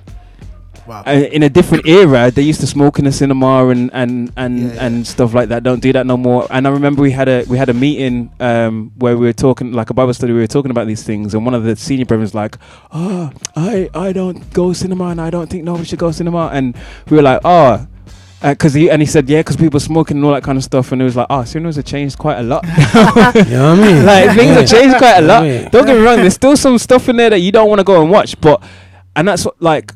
Speaker 5: wow.
Speaker 2: uh, in a different era they used to smoke in the cinema and and and
Speaker 5: Yeah, yeah.
Speaker 2: and stuff like that don't do that no more and i remember we had a we had a meeting um where we were talking like a bible study we were talking about these things and one of the senior brothers was like oh i i don't go cinema and i don't think nobody should go cinema and we were like oh Because he and he said yeah, because people were smoking and all that kind of stuff, and it was like, oh, cinemas have changed quite a lot.
Speaker 1: You know what I mean?
Speaker 2: like things have changed quite a lot.
Speaker 1: Yeah.
Speaker 2: Don't get me wrong, there's still some stuff in there that you don't want to go and watch, but and that's what like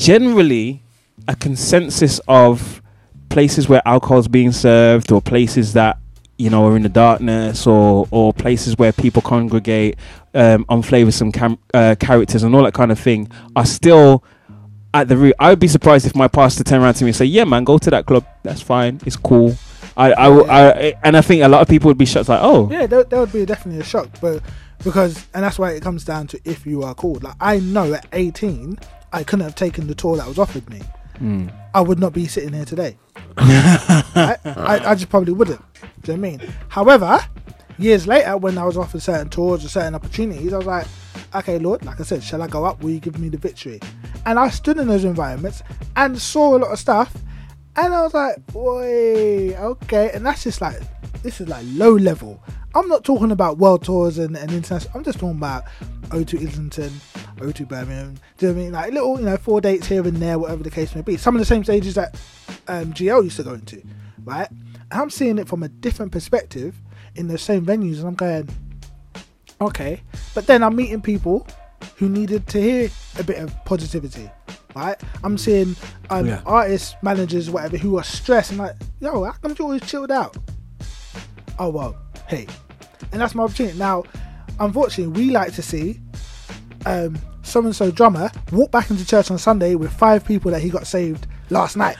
Speaker 2: generally a consensus of places where alcohol's being served or places that you know are in the darkness or or places where people congregate um flavoursome cam- uh, characters and all that kind of thing are still at the root. I would be surprised if my pastor turned around to me and say, "Yeah, man, go to that club. That's fine. It's cool." I, I, w- I- and I think a lot of people would be shocked, like, "Oh,
Speaker 5: Yeah, that, that would be definitely a shock, but because and that's why it comes down to if you are called. Like I know at 18, I couldn't have taken the tour that was offered me.
Speaker 2: hmm.
Speaker 5: I would not be sitting here today. I, I, I just probably wouldn't. Do you know what I mean? However, years later, when I was offered certain tours or certain opportunities, I was like, okay, Lord, like I said, shall I go up? Will you give me the victory? And I stood in those environments and saw a lot of stuff, and I was like, boy, okay. And that's just like, this is like low level. I'm not talking about world tours and, and international. I'm just talking about O2 Islington, O2 Birmingham. Do you know what I mean? Like little, you know, four dates here and there, whatever the case may be. Some of the same stages that um, GL used to go into, right? And I'm seeing it from a different perspective in the same venues, and I'm going, okay. But then I'm meeting people who needed to hear a bit of positivity, right? I'm seeing um,
Speaker 1: Yeah.
Speaker 5: artists, managers, whatever, who are stressed and like, yo, how come you always chilled out? Oh well, hey, and that's my opportunity. Now, unfortunately, we like to see um, so and so drummer walk back into church on Sunday with five people that he got saved last night.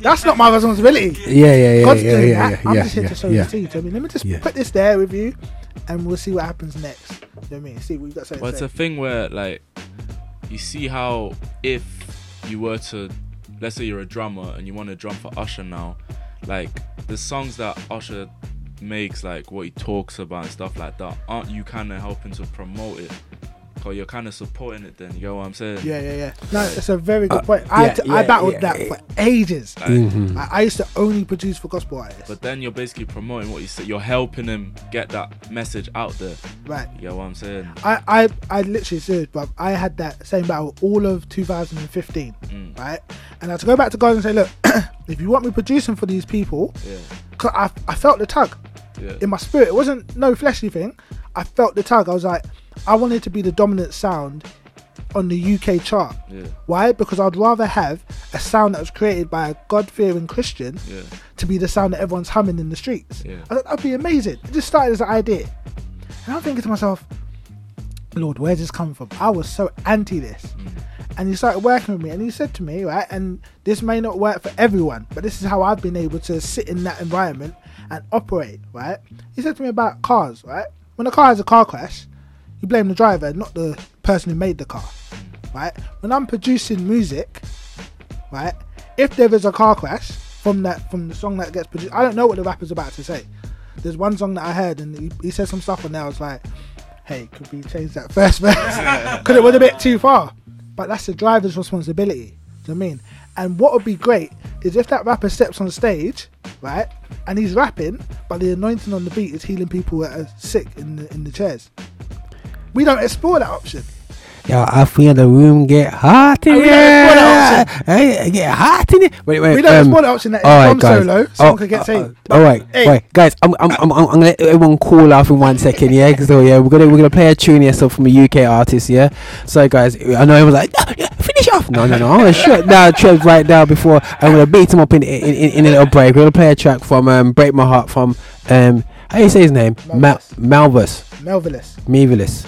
Speaker 5: That's not my responsibility.
Speaker 1: Yeah, yeah, yeah,
Speaker 5: God's
Speaker 1: yeah,
Speaker 5: doing
Speaker 1: yeah,
Speaker 5: that.
Speaker 1: yeah,
Speaker 5: I'm
Speaker 1: yeah,
Speaker 5: just here
Speaker 1: yeah,
Speaker 5: to sow
Speaker 1: yeah.
Speaker 5: the seed. I mean, let me just
Speaker 1: Yeah.
Speaker 5: put this there with you, and we'll see what happens next. You know what I mean? See what you got to say.
Speaker 4: Well, it's a thing where like you see how if you were to, let's say you're a drummer and you want to drum for Usher now, like the songs that Usher makes, like what he talks about and stuff like that, aren't you kind of helping to promote it? Or you're kind of supporting it. Then you get what I'm saying?
Speaker 5: yeah, yeah, yeah. No, it's a very good
Speaker 1: Uh,
Speaker 5: point. I,
Speaker 1: yeah,
Speaker 5: had to- I battled
Speaker 1: yeah,
Speaker 5: that
Speaker 1: yeah.
Speaker 5: for ages.
Speaker 4: Like,
Speaker 1: Mhm.
Speaker 5: I, I used to only produce for gospel artists.
Speaker 4: But then you're basically promoting what you said. You're helping him get that message out there.
Speaker 5: right.
Speaker 4: You get what I'm saying?
Speaker 5: I, I, I literally serious, but I had that same battle all of 2015,
Speaker 4: Mm.
Speaker 5: right? And I had to go back to God and say, look, if you want me producing for these people,
Speaker 4: Yeah.
Speaker 5: 'cause I, I felt the tug
Speaker 4: Yeah.
Speaker 5: in my spirit. It wasn't no fleshly thing. I felt the tug. I was like, I wanted to be the dominant sound on the UK chart.
Speaker 4: Yeah.
Speaker 5: Why? Because I'd rather have a sound that was created by a God-fearing Christian
Speaker 4: Yeah.
Speaker 5: to be the sound that everyone's humming in the streets.
Speaker 4: Yeah.
Speaker 5: I thought that'd be amazing. It just started as an idea. And I'm thinking to myself, Lord, where's this coming from? I was so anti this.
Speaker 4: Mm.
Speaker 5: And he started working with me and he said to me, right, and this may not work for everyone, but this is how I've been able to sit in that environment and operate, right? He said to me about cars, right? When a car has a car crash, you blame the driver, not the person who made the car, right? When I'm producing music, right, if there is a car crash from that from the song that gets produced, I don't know what the rapper's about to say. There's one song that I heard and he, he said some stuff and. I was like, hey, could we change that first verse? Because it was a bit too far. But that's the driver's responsibility. Do you know I mean? And what would be great is if that rapper steps on stage, right, and he's rapping, but the anointing on the beat is healing people that are sick in the in the chairs. We don't explore that option.
Speaker 1: Yo, I feel the room get hot in
Speaker 5: Oh,
Speaker 1: here. Hey, get hot in it. Wait, wait.
Speaker 5: We don't
Speaker 1: um,
Speaker 5: explore that option that
Speaker 1: all right, guys.
Speaker 5: solo,
Speaker 1: Oh,
Speaker 5: someone could get
Speaker 1: uh,
Speaker 5: saved.
Speaker 1: uh, all right,
Speaker 5: Hey.
Speaker 1: wait, guys. I'm, I'm, I'm, I'm gonna let everyone call off in one second, yeah. So yeah, we're gonna, we're gonna play a tune here, so from a UK artist, yeah. So guys, I know everyone's like, "Ah, yeah, finish off. No, no, no. I'm gonna shut down Trev right now before I'm gonna beat him up in, in, in, in a little break. We're gonna play a track from um, Break My Heart from um, how do you say his name? Ma-
Speaker 5: Malvis.
Speaker 1: Malvis,
Speaker 5: Melvillous.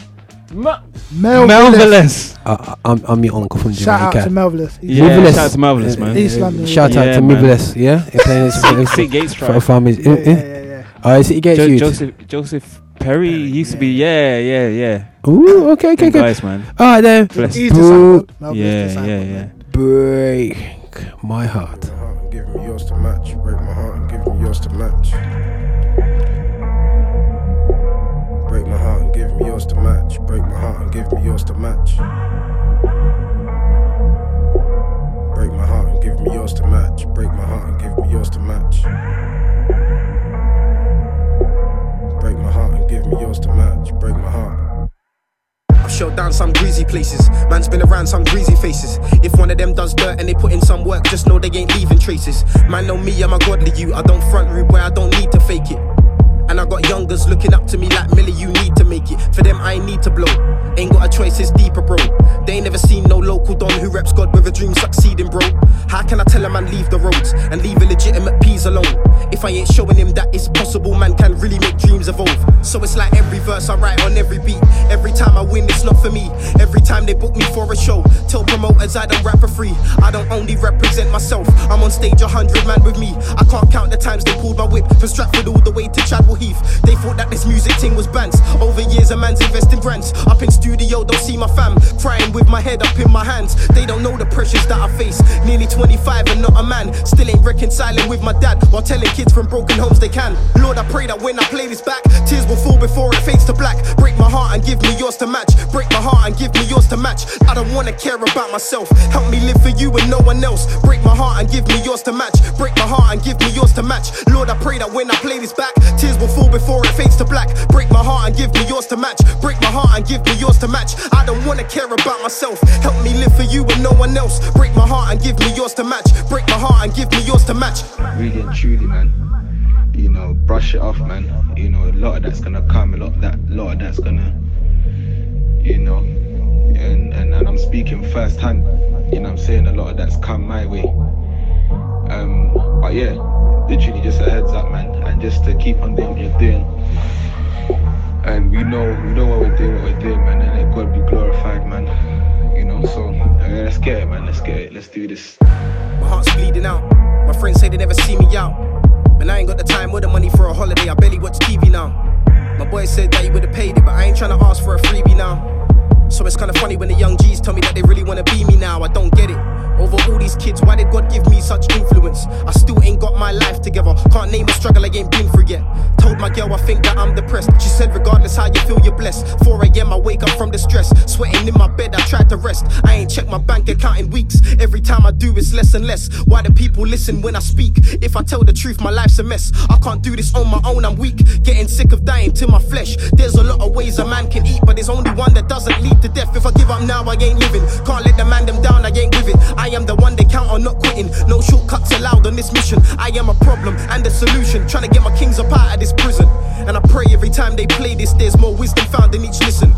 Speaker 1: Mevilus.
Speaker 5: Melvillous.
Speaker 2: Melvillous.
Speaker 1: Uh, I'm, I'm your uncle from
Speaker 5: Shout out
Speaker 1: Jamaica.
Speaker 5: to Melvillous. He's
Speaker 2: Yeah,
Speaker 1: Marvelous.
Speaker 2: shout out to Marvelous, man.
Speaker 5: East London.
Speaker 1: Shout out
Speaker 2: Yeah,
Speaker 1: to
Speaker 2: man.
Speaker 1: Marvelous, yeah. You're playing this for,
Speaker 2: St. Gates
Speaker 1: for,
Speaker 2: tribe.
Speaker 1: for.
Speaker 5: Yeah, yeah, yeah, yeah.
Speaker 1: Oh, is it City Gates
Speaker 2: Jo-
Speaker 1: Youth?
Speaker 2: Joseph Joseph Perry used to be yeah yeah yeah.
Speaker 1: Ooh, okay, okay,
Speaker 2: Them
Speaker 1: okay.
Speaker 2: guys, man.
Speaker 1: All right then.
Speaker 2: Bless.
Speaker 5: He's
Speaker 1: Boo.
Speaker 5: discipled. Melvillous
Speaker 2: Yeah
Speaker 5: discipled,
Speaker 2: yeah
Speaker 5: man.
Speaker 2: yeah.
Speaker 1: Break my heart.
Speaker 8: my heart and give me yours to match. Break my heart and give me yours to match. Match. Break my heart and give me yours to match. Break my heart and give me yours to match. Break my heart and give me yours to match. Break my heart and give me yours to match. Break my heart.
Speaker 9: I down some greasy places. Man's been around some greasy faces. If one of them does dirt and they put in some work, just know they ain't leaving traces. Man, know me, I'm a godly you. I don't front rude boy, I don't need to fake it. And I got youngers looking up to me like Millie, you need to make it. For them, I need to blow. Ain't got a choice, it's deeper, bro. They ain't never seen no local don who reps God with a dream succeeding, bro. How can I tell a man leave the roads and leave a legitimate peas alone? If I ain't showing him that it's possible, man can really make dreams evolve. So it's like every verse I write on every beat. Every time I win, it's not for me. Every time they book me for a show, tell promoters I don't rap for free. I don't only represent myself, I'm on stage, a hundred man with me. I can't count the times they pulled my whip from Stratford all the way to Chadwell Heath. They thought that this music thing was bands. Over years, a man's investing brands. Up in studio, don't see my fam. Crying with my head up in my hands. They don't know the pressures that I face. Nearly 25 and not a man. Still ain't reconciling with my dad while telling kids from broken homes they can. Lord, I pray that when I play this back, tears will fall before it fades to black. Break my heart and give me yours to match. Break my heart and give me yours to match. I don't wanna care about myself. Help me live for you and no one else. Break my heart and give me yours to match. Break my heart and give me yours to match. Lord, I pray that when I play this back, tears will fall before it fades to black. Break my heart and give me yours to match. Break my heart and give me yours to match. I don't wanna care about myself. Help me live for you and no one else. Break my heart and give me yours to match. Break my heart and give me yours to match.
Speaker 10: really and truly, man. You know, brush it off, man. You know, a lot of that's gonna come, a lot of that, lot of that's gonna, you know, and, and and I'm speaking firsthand. You know, I'm saying a lot of that's come my way. Um, but yeah, literally just a heads up, man, and just to keep on doing what you're doing. And we know, we know what we're doing, what we're doing, man, and let God be glorified, man. You know, so yeah, let's get it, man. Let's get it. Let's do this.
Speaker 9: My heart's bleeding out. My friends say they never see me out. And I ain't got the time or the money for a holiday. I barely watch TV now. My boy said that he would've paid it, but I ain't trying to ask for a freebie now. So it's kinda funny when the young G's tell me that they really wanna be me now. I don't get it. Over all these kids, why did God give me such influence? I still ain't got my life together. Can't name a struggle I ain't been through yet. Told my girl I think that I'm depressed. She said, regardless how you feel, you're blessed. 4 a.m. I wake up from the stress. Sweating in my bed, I tried to rest. I ain't checked my bank account in weeks. Every time I do, it's less and less. Why do people listen when I speak? If I tell the truth, my life's a mess. I can't do this on my own, I'm weak. Getting sick of dying to my flesh. There's a lot of ways a man can eat, but there's only one that doesn't lead to death. If I give up now, I ain't living. Can't let the man them down, I ain't with it. I am the one they count on not quitting. No shortcuts allowed on this mission. I am a problem and a solution. Trying to get my kings up out of this prison. And I pray every time they play this, there's more wisdom found in each listen.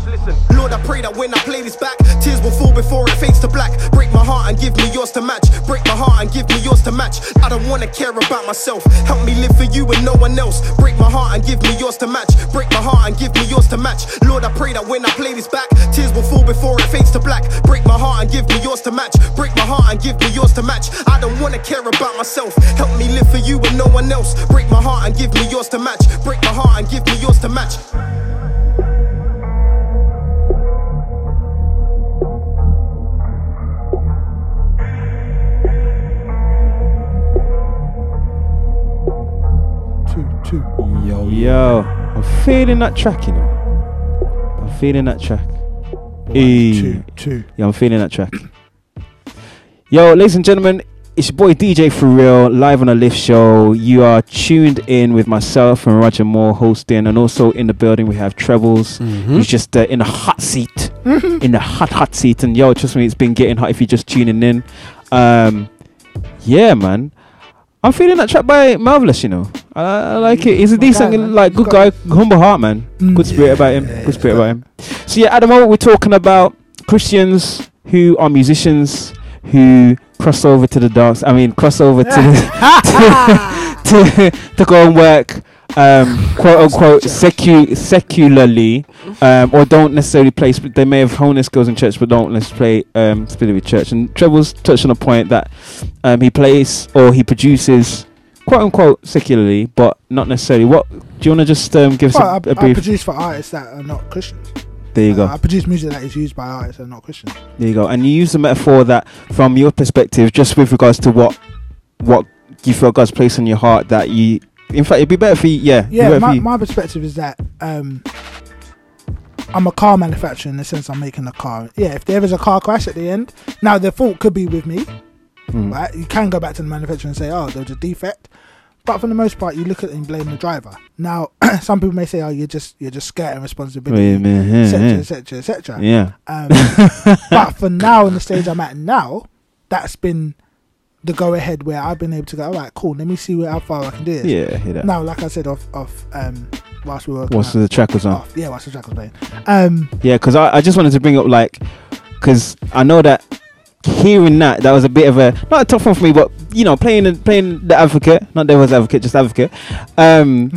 Speaker 9: Lord, I pray that when I play this back, tears will fall before it fades to black. Break my heart and give me yours to match. Break my heart and give me yours to match. I don't wanna care about myself. Help me live for you and no one else. Break my heart and give me yours to match. Break my heart and give me yours to match. Lord, I pray that when I play this back, tears will fall before it fades to black. Break my heart and give me yours to match. Break my heart and give me yours to match. I don't wanna care about myself. Help me live for you and no one else. Break my heart and give me yours to match. Break my heart and give me yours to match.
Speaker 5: Two, two.
Speaker 2: Yo, yo, I'm feeling that track, you know. I'm feeling that track. Hey.
Speaker 5: two, two.
Speaker 2: Yeah, I'm feeling that track. Yo, ladies and gentlemen, it's your boy DJ 4Real, live on a lift show. You are tuned in with myself and Roger Moore hosting, and also in the building we have Trebles, who's just uh, in a hot seat, in the hot hot seat. And yo, trust me, it's been getting hot if you're just tuning in. Um, yeah, man. I'm feeling that track by Marvelous, you know. I, I like it. He's a
Speaker 5: My
Speaker 2: decent,
Speaker 5: guy,
Speaker 2: like, good guy, humble heart, man.
Speaker 5: Mm.
Speaker 2: Good spirit about him.
Speaker 5: Yeah,
Speaker 2: Good spirit
Speaker 5: yeah.
Speaker 2: about him. So yeah, at the moment we're talking about Christians who are musicians who cross over to the dance. I mean, cross over to the, to, to to go and work, um, quote unquote, secu- secularly, um, or don't necessarily play. Sp- they may have holiness skills in church, but don't necessarily play um, spiritual church. And Trevor's touched on a point that um, he plays or he produces. Quote unquote secularly, but not necessarily. What do you want to just um, give us
Speaker 5: Well, I,
Speaker 2: a, a
Speaker 5: I
Speaker 2: brief?
Speaker 5: produce for artists that are not Christians.
Speaker 2: There you go.
Speaker 5: Uh, I produce music that is used by artists and not Christians.
Speaker 2: There you go. And you use the metaphor that, from your perspective, just with regards to what what you feel God's placed in your heart, that you, in fact, it'd be better for you. Yeah,
Speaker 5: Yeah, my, my perspective is that um, I'm a car manufacturer in the sense I'm making a car. Yeah, if there is a car crash at the end, now the fault could be with me.
Speaker 2: Mm.
Speaker 5: Right? You can go back to the manufacturer and say, "Oh, there was a defect," but for the most part, you look at it and blame the driver. Now, some people may say, "Oh, you're just you're just skirting
Speaker 2: Wait
Speaker 5: responsibility, etc., etc., etc."
Speaker 2: Yeah.
Speaker 5: Um, but for now, in the stage I'm at now, that's been the go ahead where I've been able to go. All right, cool. Let me see where how far I can do this.
Speaker 2: Yeah, hear that.
Speaker 5: Now, like I said, off off um, whilst we were
Speaker 2: Whilst the track was on.
Speaker 5: off, yeah, whilst the track was playing. Um,
Speaker 2: Yeah, because I, I just wanted to bring up like, because I know that hearing that that was a bit of a not a tough one for me, but you know, playing playing the advocate, not devil's advocate, just advocate. Um,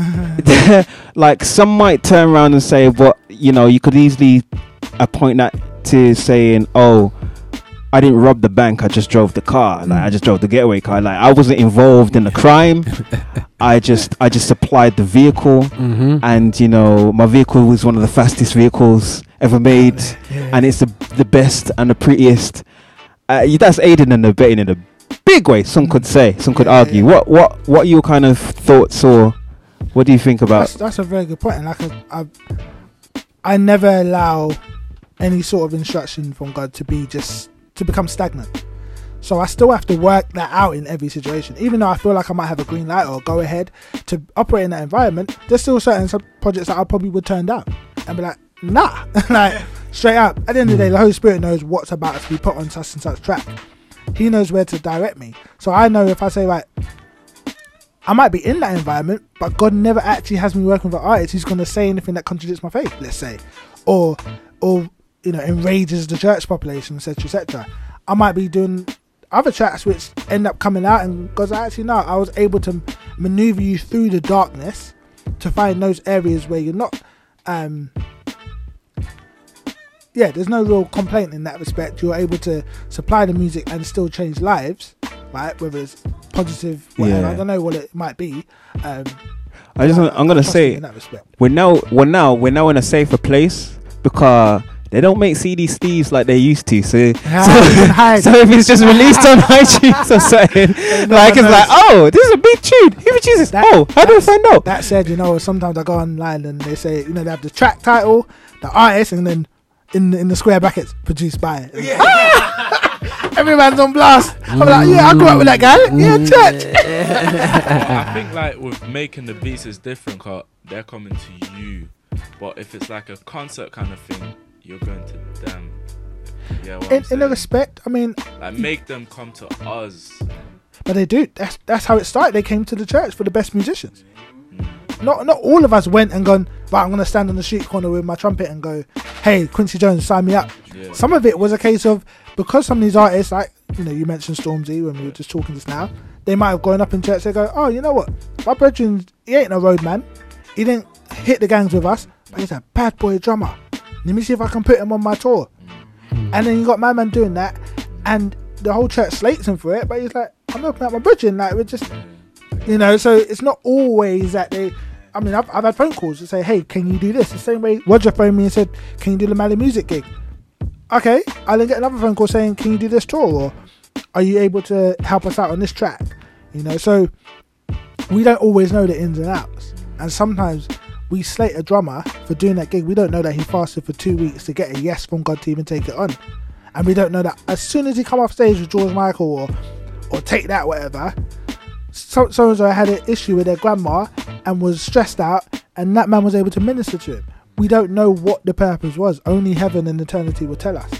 Speaker 2: like some might turn around and say, "But you know, you could easily appoint that to saying, oh." I didn't rob the bank. I just drove the car. Like I just drove the getaway car. Like I wasn't involved in the crime. I just I just supplied the vehicle,
Speaker 1: Mm-hmm.
Speaker 2: and you know my vehicle was one of the fastest vehicles ever made,
Speaker 5: yeah.
Speaker 2: and it's the the best and the prettiest. Uh, that's aiding and abetting in a big way. Some could say, some could
Speaker 5: Yeah,
Speaker 2: argue.
Speaker 5: yeah.
Speaker 2: What what what are your kind of thoughts or what do you think about?
Speaker 5: that's that's a very good point. And like I, I, I never allow any sort of instruction from God to be just to become stagnant. So I still have to work that out in every situation. Even though I feel like I might have a green light or go ahead to operate in that environment, there's still certain sub- projects that I probably would turn down and be like, nah, like straight up. At the end of the day, the Holy Spirit knows what's about to be put on such and such track. He knows where to direct me. So I know if I say right, I might be in that environment, but God never actually has me working with artists artist who's going to say anything that contradicts my faith. Let's say, or or you know enrages the church population, etc., etc. I might be doing other tracks which end up coming out, and because I actually know I was able to maneuver you through the darkness to find those areas where you're not. Um, yeah, there's no real complaint in that respect. You're able to supply the music and still change lives, right? Whether it's positive, whatever.
Speaker 2: Yeah.
Speaker 5: I don't know what it might be. Um,
Speaker 2: I just I'm gonna say
Speaker 5: me in that respect.
Speaker 2: we're now we're now we're now in a safer place because they don't make CD sleeves like they used to. So,
Speaker 5: hide.
Speaker 2: so, so if it's just released on iTunes or something, like it's
Speaker 5: knows.
Speaker 2: like, oh, this is a big tune. Who produced this?
Speaker 5: That-
Speaker 2: oh, how do I find out?
Speaker 5: That said, you know, sometimes I go online and they say, you know, they have the track title, the artist, and then in in the square brackets, produced by. it. Yeah, Everyone's on blast. I'm like, yeah, I grew up with that guy. Yeah, church.
Speaker 4: I think like with making the beats is different. Cause they're coming to you, but if it's like a concert kind of thing, you're going to them. Yeah, what I'm
Speaker 5: In, in a respect, I mean,
Speaker 4: like make them come to us.
Speaker 5: but they do. That's that's how it started. They came to the church for the best musicians. Mm. Not not all of us went and gone. Right, I'm gonna stand on the street corner with my trumpet and go, "Hey, Quincy Jones, sign me up."
Speaker 4: Yeah.
Speaker 5: Some of it was a case of because some of these artists, like you know, you mentioned Stormzy when we were just talking just now, they might have grown up in church. They go, "Oh, you know what? My brethren, he ain't no roadman. He didn't hit the gangs with us, but he's a bad boy drummer. Let me see if I can put him on my tour." And then you got my man doing that, and the whole church slates him for it. But he's like, "I'm looking at my brethren. Like we're just, you know." So it's not always that they. I mean, I've, I've had phone calls to say, "Hey, can you do this?" The same way Roger phoned me and said, "Can you do the Mali music gig?" okay, I then get another phone call saying, "Can you do this tour?" or "Are you able to help us out on this track?" You know, so we don't always know the ins and outs, and sometimes we slate a drummer for doing that gig. We don't know that he fasted for two weeks to get a yes from God to even take it on, and we don't know that as soon as he come off stage with George Michael or or take that whatever. So so and so had an issue with their grandma and was stressed out, and that man was able to minister to him. We don't know what the purpose was. Only heaven and eternity will tell us.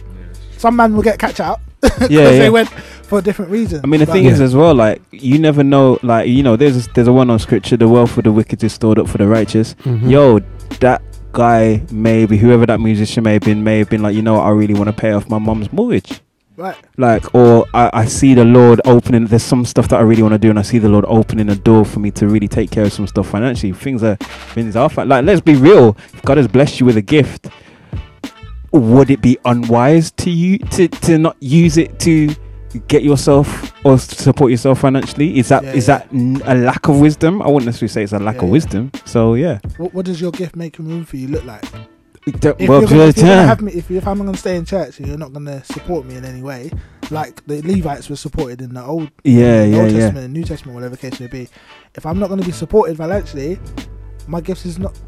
Speaker 5: Some man will get catch out because
Speaker 2: Yeah, yeah.
Speaker 5: they went for a different reasons.
Speaker 2: I mean, the
Speaker 5: But-
Speaker 2: thing is as well, like you never know, like you know, there's there's a one on scripture, the wealth of the wicked is stored up for the righteous.
Speaker 1: Mhm.
Speaker 2: Yo, that guy, maybe whoever that musician may have been, may have been like, you know, what, I really want to pay off my mum's mortgage.
Speaker 5: Right,
Speaker 2: Like, or I, I see the Lord opening. There's some stuff that I really want to do, and I see the Lord opening a door for me to really take care of some stuff financially. Things are things are like. Let's be real. If God has blessed you with a gift, would it be unwise to you to to not use it to get yourself or support yourself financially? Is that is
Speaker 5: Yeah, yeah.
Speaker 2: that a lack of wisdom? I wouldn't necessarily say it's a lack
Speaker 5: Yeah,
Speaker 2: of
Speaker 5: yeah.
Speaker 2: wisdom. So yeah.
Speaker 5: what, what does your gift making room for you look like?
Speaker 2: It don't-
Speaker 5: If,
Speaker 2: well,
Speaker 5: you're, gonna, if, you're gonna have me, if, if I'm going to stay in church and you're not going to support me in any way, like the Levites were supported in the old,
Speaker 2: Yeah,
Speaker 5: the
Speaker 2: yeah,
Speaker 5: old
Speaker 2: yeah.
Speaker 5: Testament New Testament, whatever the case may be. If I'm not going to be supported financially, my gift is not.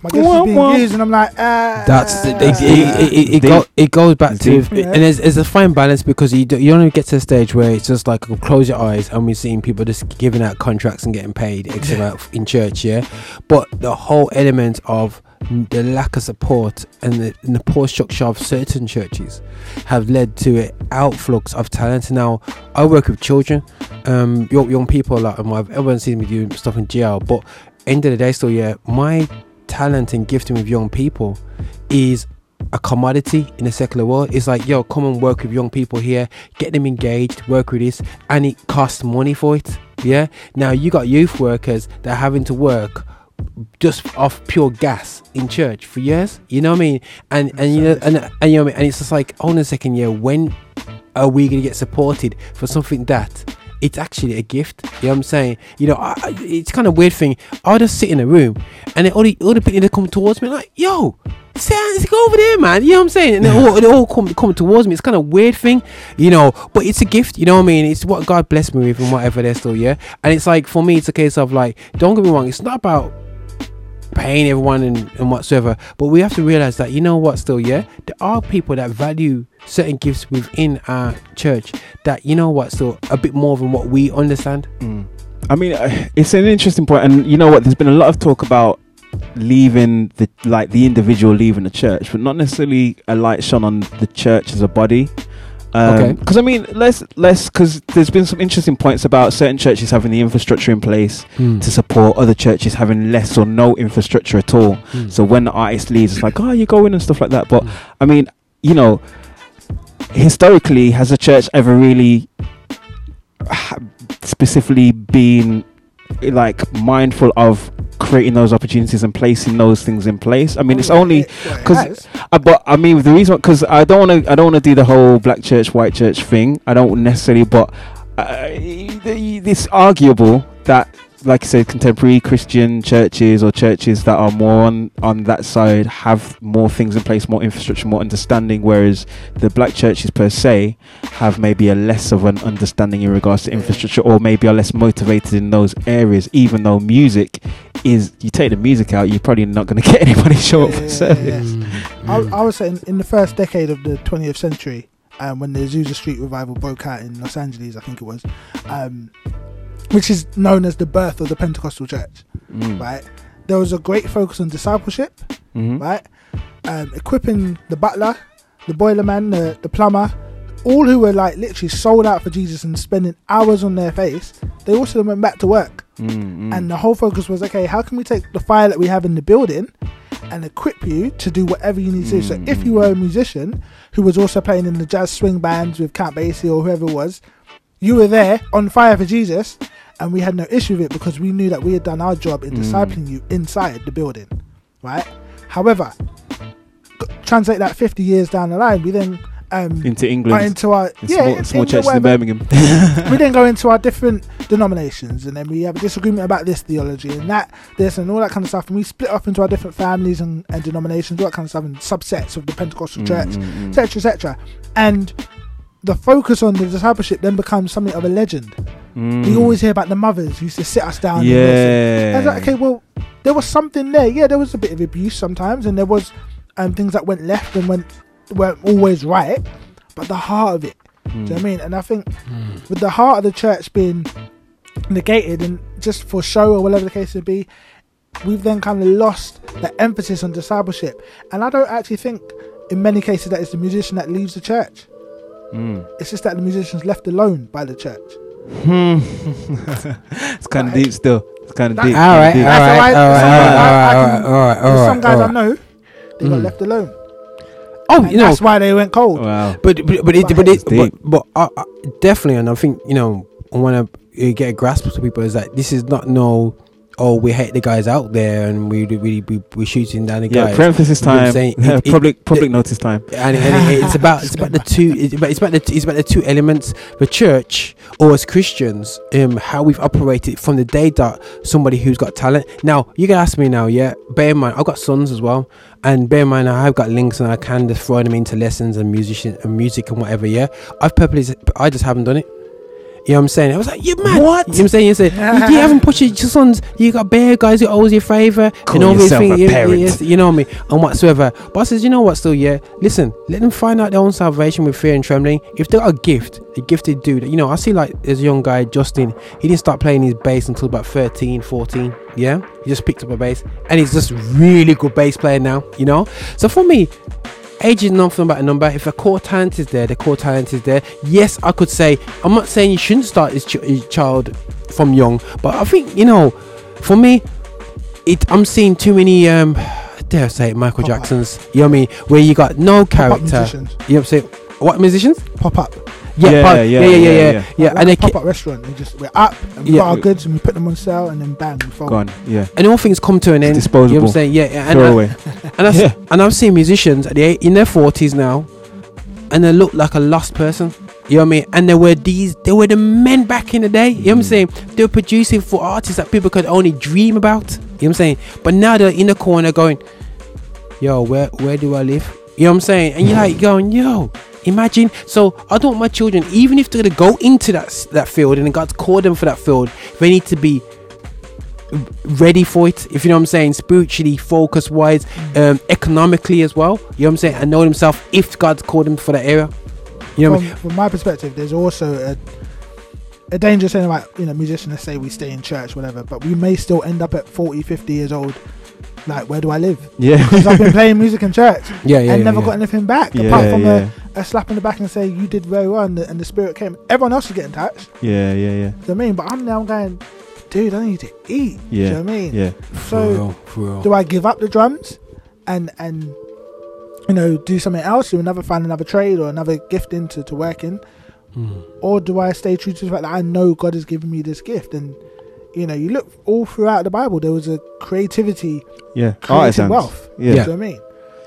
Speaker 5: My gift is being used, and I'm like, ah.
Speaker 1: That's the, it,
Speaker 5: That's
Speaker 1: it, it, it, it, go, it goes back to.
Speaker 5: Yeah.
Speaker 1: and there's, there's a fine balance because you do, you only get to a stage where it's just like close your eyes and we're seeing people just giving out contracts and getting paid X amount in church yeah but the whole element of n- the lack of support and the, and the poor structure of certain churches have led to an outflux of talent now I work with children um young, young people like um, I've everyone sees me doing stuff in jail but end of the day still yeah my talent and gifting with young people is a commodity in the secular world. It's like, yo, come and work with young people here, get them engaged, work with this, and it costs money for it. Yeah. Now you got youth workers that are having to work just off pure gas in church for years. You know what I mean? And and you know and, and you know I mean? And it's just like, hold on a second, yeah, when are we gonna get supported for something that it's actually a gift. You know what I'm saying? You know, I, it's kind of weird thing. I'll just sit in a room and then all the all the people that come towards me like, yo, Sam, go over there, man. You know what I'm saying? And they all, they all come come towards me. It's kind of weird thing, you know. But it's a gift. You know what I mean? It's what God blessed me with and whatever they're still, yeah. And it's like for me, it's a case of like, don't get me wrong. It's not about paying everyone and, and whatsoever. But we have to realize that you know what, still, yeah, there are people that value certain gifts within our church that you know what, still a bit more than what we understand.
Speaker 2: I mean, uh, it's an interesting point, and you know what? There's been a lot of talk about leaving the like the individual leaving the church, but not necessarily a light shone on the church as a body.
Speaker 1: Okay.
Speaker 2: Because I mean, let's let's because there's been some interesting points about certain churches having the infrastructure in place
Speaker 1: Hmm.
Speaker 2: to support other churches having less or no infrastructure at all.
Speaker 1: Hmm.
Speaker 2: So when the artist leaves, it's like, oh, you go in and stuff like that. But I mean, you know, historically, has a church ever really specifically been like mindful of creating those opportunities and placing those things in place? I mean, it's only because, uh, but I mean, the reason because I don't want to, I don't want to do the whole black church, white church thing. I don't necessarily, but uh, it's arguable that, like I said, contemporary Christian churches or churches that are more on on that side have more things in place, more infrastructure, more understanding, whereas the black churches per se have maybe a less of an understanding in regards to infrastructure, or maybe are less motivated in those areas. Even though music is, you take the music out, you're probably not going to get anybody to show up for service.
Speaker 5: I, I was saying in the first decade of the 20th century, um, when the Azusa Street revival broke out in Los Angeles, I think it was, um, which is known as the birth of the Pentecostal church,
Speaker 2: Mm.
Speaker 5: right? There was a great focus on discipleship,
Speaker 2: Mhm.
Speaker 5: right? Um, equipping the butler, the boiler man, the, the plumber, all who were like literally sold out for Jesus and spending hours on their face. They also went back to work.
Speaker 2: Mm,
Speaker 5: And the whole focus was okay, how can we take the fire that we have in the building and equip you to do whatever you need to do? So if you were a musician who was also playing in the jazz swing bands with Count Basie or whoever it was, you were there on fire for Jesus and we had no issue with it because we knew that we had done our job in
Speaker 2: Mm.
Speaker 5: discipling you inside the building. Right? However, translate that 50 years down the line, we then um,
Speaker 2: Into England,
Speaker 5: into our
Speaker 2: in
Speaker 5: yeah,
Speaker 2: small,
Speaker 5: in-
Speaker 2: small churches in Birmingham.
Speaker 5: we then go into our different denominations and then we have a disagreement about this theology and that this and all that kind of stuff and we split off into our different families and, and denominations all that kind of stuff and subsets of the pentecostal
Speaker 2: Mm,
Speaker 5: church
Speaker 2: mm, mm.
Speaker 5: etc etc and the focus on the discipleship then becomes something of a legend we
Speaker 2: Mm.
Speaker 5: always hear about the mothers who used to sit us down.
Speaker 2: Yeah.
Speaker 5: And it's like, okay well there was something there yeah there was a bit of abuse sometimes and there was um, things that went left and went weren't always right but the heart of it do you know what I mean? And I think with the heart of the church being negated and just for show or whatever the case may be, we've then kind of lost the emphasis on discipleship. And I don't actually think, in many cases, that it's the musician that leaves the church.
Speaker 2: Mm.
Speaker 5: It's just that the musician's left alone by the church.
Speaker 2: Hmm. it's kind of deep still. It's kind of deep.
Speaker 1: All right,
Speaker 2: deep.
Speaker 1: all right,
Speaker 5: That's
Speaker 1: all right,
Speaker 5: why-
Speaker 1: all
Speaker 5: that's
Speaker 1: right,
Speaker 5: why I- I
Speaker 1: all
Speaker 5: can-
Speaker 1: right, all right, all
Speaker 5: There's
Speaker 1: right.
Speaker 5: some guys
Speaker 1: all
Speaker 5: I know, they got
Speaker 1: Mm.
Speaker 5: left alone.
Speaker 1: Oh,
Speaker 5: And
Speaker 1: you know,
Speaker 5: that's why they went cold.
Speaker 2: Wow.
Speaker 1: but but but it, but it, but, but uh, uh, definitely, and I think you know, I want to get a grasp to people is that this is not no. Oh, we hate the guys out there, and we we we we shooting down the
Speaker 2: Yeah,
Speaker 1: guys.
Speaker 2: parenthesis
Speaker 1: You know
Speaker 2: time.
Speaker 1: It-
Speaker 2: public public notice time.
Speaker 1: and, and it- it's about it's about the two it's about, it's about the it's about the two elements. The church or as christians um how we've operated from the day that somebody who's got talent. Now you can ask me now yeah? Bear in mind i've got sons as well. And bear in mind i have got links and i can just throw them into lessons and musician and music and whatever yeah? I've purposely i just haven't done it You know what I'm saying? I was like, you mad? What? You know what I'm saying? You say, you, you haven't pushed your sons. You got bare guys who owes you favour
Speaker 2: Call
Speaker 1: and all these
Speaker 2: yourself
Speaker 1: things.
Speaker 2: a
Speaker 1: You,
Speaker 2: parent.
Speaker 1: you- you know me and whatsoever. But I says, you know what? Still, yeah. Listen, let them find out their own salvation with fear and trembling. If they got a gift, a gifted dude. You know, I see like this young guy, Justin. He didn't start playing his bass until about 13, 14. Yeah, he just picked up a bass, and he's just really good bass player now. You know, so for me, age is nothing but a number. If a core talent is there, the core talent is there. Yes, I could say. I'm not saying you shouldn't start this ch- child from young, but I think you know, for me, it. I'm seeing too many. um Dare I say it, Michael
Speaker 5: Pop-up.
Speaker 1: Jacksons. You know what I mean? Where you got no character. You know what I'm saying? What musicians?
Speaker 5: Pop up.
Speaker 1: Yeah,
Speaker 2: Yeah,
Speaker 1: pop-
Speaker 2: yeah,
Speaker 1: yeah, yeah, yeah,
Speaker 2: yeah,
Speaker 1: yeah,
Speaker 2: yeah.
Speaker 1: yeah. And they
Speaker 5: pop
Speaker 1: ca-
Speaker 5: up restaurant. They just we're up and we
Speaker 1: Yeah.
Speaker 5: got our goods and we put them on sale and then bang we fold.
Speaker 2: Gone. Yeah.
Speaker 1: and all things come to an end. Disposable. You know what I'm saying? Yeah, yeah. And,
Speaker 2: Throw
Speaker 1: I,
Speaker 2: away.
Speaker 1: and, I,
Speaker 2: Yeah.
Speaker 1: and I've seen musicians at the, in their 40s now, and they look like a lost person. You know what I mean? And they were these, they were the men back in the day. You know what I'm mm. saying? They were producing for artists that people could only dream about. You know what I'm saying? But now they're in the corner going, yo, where where do I live? You know what I'm saying? And you're like going, yo, imagine. So I don't want my children, even if they're gonna go into that that field and God's called them for that field, they need to be ready for it. If you know what I'm saying, spiritually, focus wise, um, economically as well. You know what I'm saying, and know themselves if God's called them for that area. You know what I
Speaker 5: from,
Speaker 1: mean?
Speaker 5: from my perspective, there's also a a dangerous thing about you know musicians. Let's say we stay in church, whatever, but we may still end up at 40, 50 years old. Like, where do I live?
Speaker 2: Yeah.
Speaker 5: because I've been playing music in church.
Speaker 1: Yeah, yeah,
Speaker 5: and
Speaker 1: yeah,
Speaker 5: never
Speaker 1: yeah.
Speaker 5: got anything back
Speaker 2: Yeah,
Speaker 5: apart from
Speaker 2: yeah.
Speaker 5: a, a slap in the back and say you did very well, and the, and the spirit came. Everyone else is getting touched.
Speaker 2: Yeah, yeah, yeah.
Speaker 5: You know what I mean? But I'm now going, dude, I need to eat.
Speaker 2: Yeah.
Speaker 5: Do you know what I mean?
Speaker 2: Yeah.
Speaker 1: For real, for real.
Speaker 5: do I give up the drums and and you know do something else, do another find another trade or another gift into to work in,
Speaker 1: Hmm.
Speaker 5: or do I stay true to the fact that I know God has given me this gift and you know you look all throughout the Bible there was a creativity
Speaker 2: Yeah.
Speaker 5: creating
Speaker 2: Artisans.
Speaker 5: wealth.
Speaker 2: Yeah.
Speaker 5: Do you know what I mean?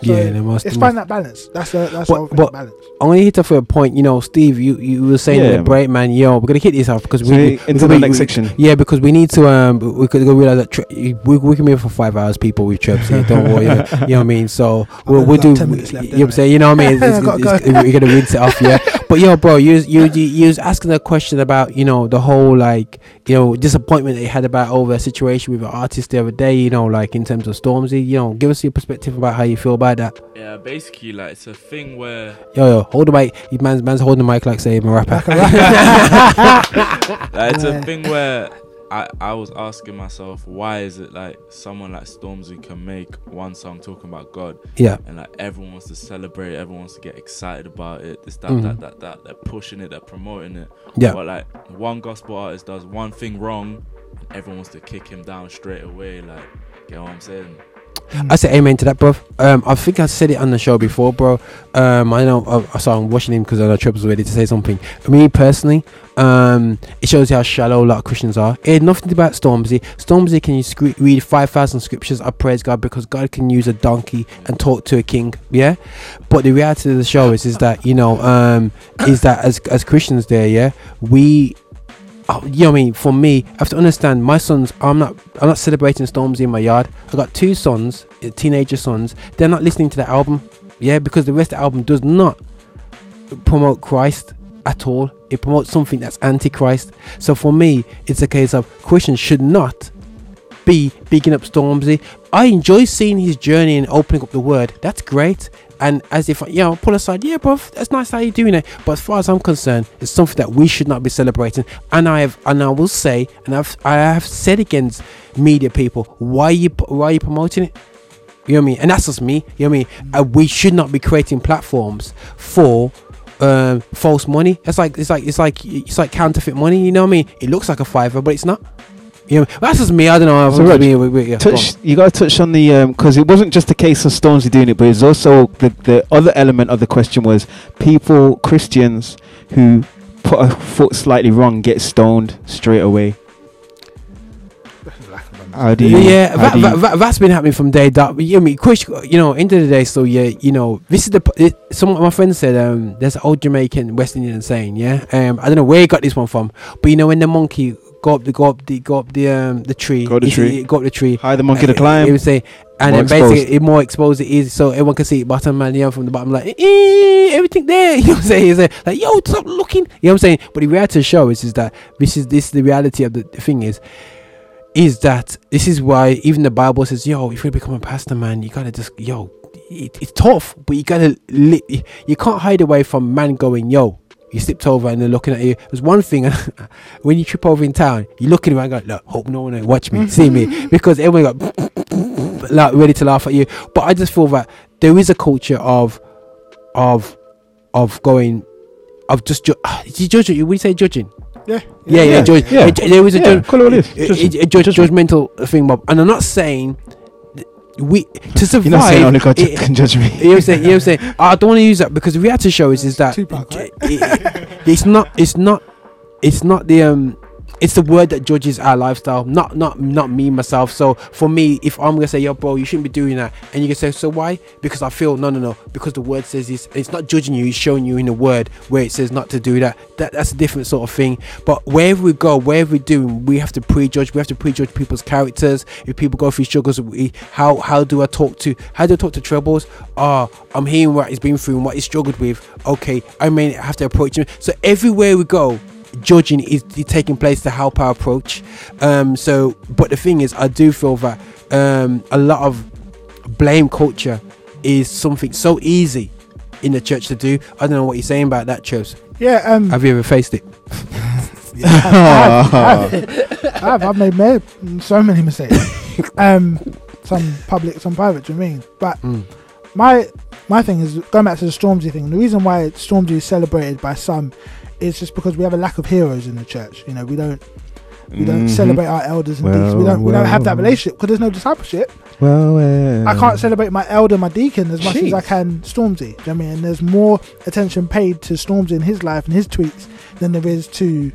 Speaker 5: So
Speaker 1: Yeah, there must-
Speaker 5: it's
Speaker 1: there
Speaker 5: find that balance. That's the that's
Speaker 1: But-
Speaker 5: the
Speaker 1: but-
Speaker 5: balance.
Speaker 1: I'm gonna hit off a point. You know, Steve, you you were saying
Speaker 2: Yeah,
Speaker 1: yeah,
Speaker 2: man.
Speaker 1: break man. Yo, we're gonna hit this off because
Speaker 2: So
Speaker 1: we
Speaker 2: into the next
Speaker 1: we-
Speaker 2: section.
Speaker 1: Yeah, because we need to. Um, we could go realize that tri- we, we can be here for five hours. People with trips here. Don't worry. you know what I mean? So we'll, we'll do.
Speaker 5: left
Speaker 1: you know what I'm saying? You know what I mean? It's, it's,
Speaker 5: Gotta
Speaker 1: it's-
Speaker 5: go.
Speaker 1: we're gonna rinse it off. Yeah. But yo, bro, you was- you you, you was asking a question about you know the whole like you know disappointment that you had about over a situation with an artist the other day. You know, like in terms of Stormzy. You know, give us your perspective about how you feel about that.
Speaker 4: Yeah, basically, like it's a thing where
Speaker 1: Yo, yo, hold the mic. You man's man's holding the mic like say I'm a rapper.
Speaker 4: like, it's a thing where I, I was asking myself why is it like someone like Stormzy can make one song talking about God
Speaker 1: Yeah.
Speaker 4: and like everyone wants to celebrate everyone wants to get excited about it this that
Speaker 1: Mhm.
Speaker 4: that that that they're pushing it they're promoting it
Speaker 1: Yeah.
Speaker 4: but like one gospel artist does one thing wrong and everyone wants to kick him down straight away like you know what I'm saying
Speaker 1: I say amen to that, bro. Um, I think I said it on the show before, bro. Um, I know I, I saw I'm watching him because I know was ready to say something. For me personally, um, it shows how shallow a lot of Christians are. It nothing about Stormzy. Stormzy can you scre- read five thousand scriptures. I praise God because God can use a donkey and talk to a king. Yeah, but the reality of the show is is that you know um, is that as as Christians there, yeah, we oh, you know I mean? For me, I have to understand my sons. I'm not. I'm not celebrating Stormzy in my yard. I got two sons, uh, teenager sons. They're not listening to the album. Yeah, because the rest of the album does not promote Christ at all. It promotes something that's anti-Christ. So for me, it's a case of Christians should not be bigging up Stormzy. I enjoy seeing his journey and opening up the word. That's great. And as if you know, pull aside, yeah, bro, that's nice how you're doing it. But as far as I'm concerned, it's something that we should not be celebrating. And I have, and I will say, and I've, I have said against media people, why you, why are you promoting it? You know what I mean? And that's just me. You know what I mean? Uh, we should not be creating platforms for um, false money. It's like it's like it's like it's like counterfeit money. You know what I mean? It looks like a fiver, but it's not. Know, that's just me. I don't know.
Speaker 2: So,
Speaker 1: I'm
Speaker 2: Reg,
Speaker 1: being- we- we- yeah, go
Speaker 2: touch, you got to touch on the because it wasn't just a case of Stormzy doing it, but it's also the the other element of the question was people Christians who put a foot slightly wrong get stoned straight away. How do you?
Speaker 1: yeah, that,
Speaker 2: do you-
Speaker 1: that, that, that's been happening from day dot. You know, me, Chris, you know, end of the day, so yeah, you know, this is the. It, some of my friends said, um, there's an old Jamaican West Indian saying, yeah, um, I don't know where he got this one from, but you know, when the monkey go up the go up the go up the um the tree,
Speaker 2: Go up the tree.
Speaker 1: go up the tree,
Speaker 2: Hide the monkey to climb.
Speaker 1: He would say, and
Speaker 2: More
Speaker 1: then basically
Speaker 2: exposed.
Speaker 1: it more exposed it is so everyone can see it. Bottom man yeah from the bottom like everything there. You know what I'm saying? He's like, like yo stop looking. You know what I'm saying? But the reality of the show is is that this is this the reality of the, the thing is is that this is why even the Bible says yo if you become a pastor man you gotta just yo it, it's tough but you gotta li- you can't hide away from man going yo you slipped over and they're looking at you. There's one thing when you trip over in town, you look at him and go, look, hope no one watch me, see me, because everyone got like ready to laugh at you. But I just feel that there is a culture of of of going of just ju- he judging. We say judging.
Speaker 5: Yeah.
Speaker 1: Yeah, yeah,
Speaker 2: Yeah,
Speaker 1: judge.
Speaker 2: yeah.
Speaker 1: uh, There is a
Speaker 2: Yeah,
Speaker 1: judge,
Speaker 2: call it what it is. Judging.
Speaker 1: judge- judgmental thing, Bob. And I'm not saying we to survive.
Speaker 2: You're not saying only God
Speaker 1: it-
Speaker 2: can judge me.
Speaker 1: you know what I'm saying? You know what I'm saying? I don't want to use that because the reality show is, is that
Speaker 5: Tupac, right?
Speaker 1: it- it's not it's not it's not the um it's the word that judges our lifestyle not not not me myself. So for me if i'm gonna say yo bro you shouldn't be doing that and you can say so why? Because i feel no no no because the word says this it's not judging you it's showing you in the word where it says not to do that. That that's a different sort of thing. But wherever we go wherever we're doing we have to prejudge we have to prejudge people's characters. If people go through struggles we, how how do i talk to how do i talk to troubles? Ah i'm hearing what he's been through and what he struggled with. Okay i may have to approach him. So everywhere we go judging is taking place to help our approach um so but the thing is i do feel that um a lot of blame culture is something so easy in the church to do i don't know what you're saying about that Chos.
Speaker 5: Yeah, um,
Speaker 1: have you ever faced it
Speaker 5: I have, I have. I have. I've made ma- so many mistakes. um, some public, some private. Do you mean? But
Speaker 1: Mm.
Speaker 5: my my thing is going back to the Stormzy thing. The reason why Stormzy is celebrated by some is just because we have a lack of heroes in the church. You know, we don't we don't
Speaker 2: Mhm.
Speaker 5: celebrate our elders and
Speaker 2: Well,
Speaker 5: deacons. We don't we don't have that relationship because there's no discipleship.
Speaker 2: Well, well.
Speaker 5: I can't celebrate my elder, my deacon, as much as I can Stormzy. Do you know what I mean? And there's more attention paid to Stormzy in his life and his tweets than there is to,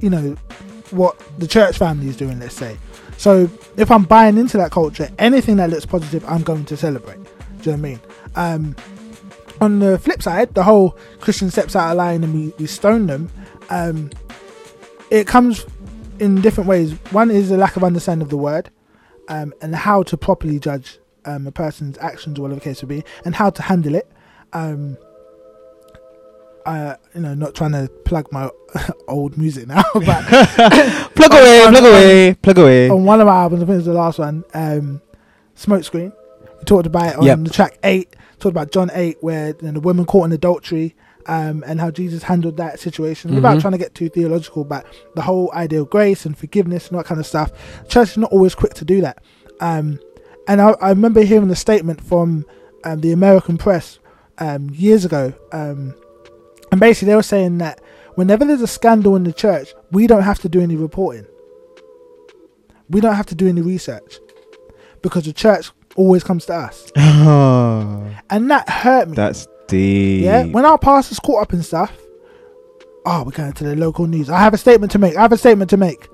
Speaker 5: you know, what the church family is doing, let's say. So if I'm buying into that culture, anything that looks positive, I'm going to celebrate. Do you know what I mean? Um, on the flip side, the whole Christian steps out of line and we, we stone them, um, it comes in different ways. One is a lack of understanding of the word um, and how to properly judge um, a person's actions or whatever the case would be, and how to handle it. Um, uh, you know, not trying to plug my old music now, but
Speaker 2: plug away,
Speaker 5: on-
Speaker 2: plug away, plug away.
Speaker 5: On one of my albums, I think it was the last one, um, Smoke Screen. We talked about it on
Speaker 1: Yep.
Speaker 5: the track eight. Talked about John eight, where you know, the woman caught in adultery, um, and how Jesus handled that situation. Without
Speaker 1: Mhm.
Speaker 5: trying to get too theological, but the whole idea of grace and forgiveness and that kind of stuff. Church is not always quick to do that. Um, and I, I remember hearing a statement from um, the American press um, years ago, um, and basically they were saying that whenever there's a scandal in the church, we don't have to do any reporting. We don't have to do any research because the church always comes to us, and that hurt me.
Speaker 2: That's deep.
Speaker 5: Yeah, when our pastors caught up in stuff, oh, we're going to the local news. I have a statement to make. I have a statement to make.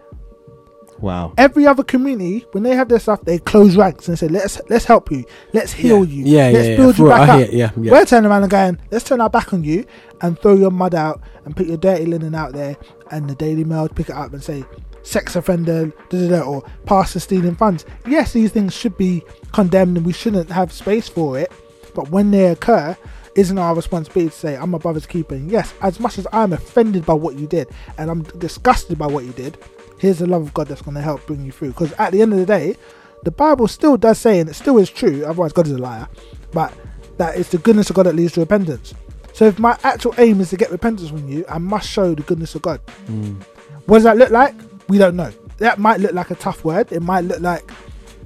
Speaker 2: wow.
Speaker 5: Every other community, when they have their stuff, they close ranks and say, "Let's let's help you. Let's heal you.
Speaker 1: yeah
Speaker 5: let's
Speaker 1: yeah, yeah.
Speaker 5: build you
Speaker 1: Through-
Speaker 5: back
Speaker 1: I
Speaker 5: up."
Speaker 1: yeah yeah
Speaker 5: We're turning around and going, "Let's turn our back on you and throw your mud out and put your dirty linen out there." And the Daily Mail pick it up and say, "Sex offender, da, da, da, or pastor stealing funds." Yes, these things should be condemned and we shouldn't have space for it. But when they occur, isn't our responsibility to say, I'm my brother's keeper? And yes, as much as I'm offended by what you did and I'm disgusted by what you did, here's the love of God that's going to help bring you through. Because at the end of the day, the Bible still does say, and it still is true, otherwise God is a liar, but that it's the goodness of God that leads to repentance. So if my actual aim is to get repentance from you, I must show the goodness of God. Mm. What does that look like? We don't know. That might look like a tough word. It might look like,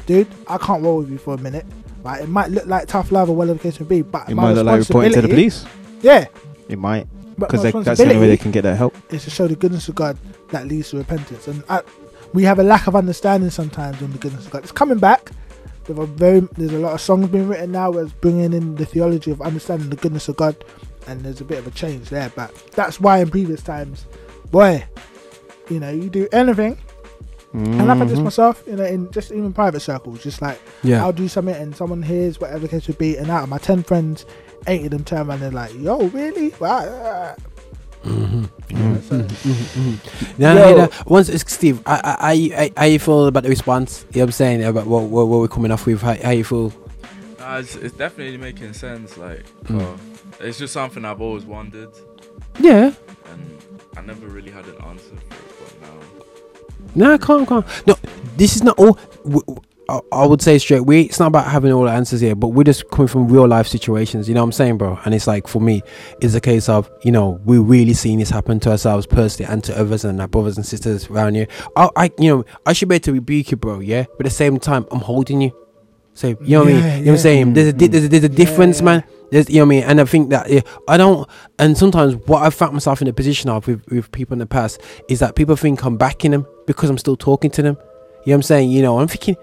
Speaker 5: dude, I can't roll with you for a minute. Right? It might look like tough love or whatever the case may be. But
Speaker 2: It
Speaker 5: my
Speaker 2: might look like reporting to the police.
Speaker 5: Yeah,
Speaker 2: It might. Because that's the only way they can get that help.
Speaker 5: is to show the goodness of God that leads to repentance. And I, we have a lack of understanding sometimes on the goodness of God. It's coming back. There's a very there's a lot of songs being written now that's bringing in the theology of understanding the goodness of God, and there's a bit of a change there. But that's why in previous times, boy, you know, you do anything, and I've had this myself, you know, in just even private circles, just like
Speaker 1: yeah
Speaker 5: I'll do something and someone hears whatever the case would be, and out of my ten friends, eight of them turn around and they're like, "Yo, really? Wow."
Speaker 1: Mhm. Now,
Speaker 5: Yo.
Speaker 1: you know, once it's Steve, I, I, I, I, how you feel about the response? You know what I'm saying about what, what, what we're coming off with? How, how you feel?
Speaker 4: Nah, it's, it's definitely making sense. Like,
Speaker 1: Mm.
Speaker 4: uh, it's just something I've always wondered,
Speaker 1: Yeah.
Speaker 4: and I never really had an answer for it. But now,
Speaker 1: No, calm, calm. No, this is not all. w- w- I I would say straight. We it's not about having all the answers here, but we're just coming from real life situations. You know what I'm saying, bro? And it's like for me, it's a case of you know we're really seeing this happen to ourselves personally and to others and our brothers and sisters around here. I, I you know, I should be able to rebuke you, bro. Yeah, but at the same time, I'm holding you. So you know what I mean?
Speaker 5: Yeah,
Speaker 1: You know what I'm saying? There's a di- there's a, there's a mm. difference,
Speaker 5: Yeah.
Speaker 1: man. There's, you know what I mean? And I think that yeah, I don't. And sometimes what I've found myself in a position of with, with people in the past is that people think I'm backing them because I'm still talking to them. You know what I'm saying? You know, I'm thinking,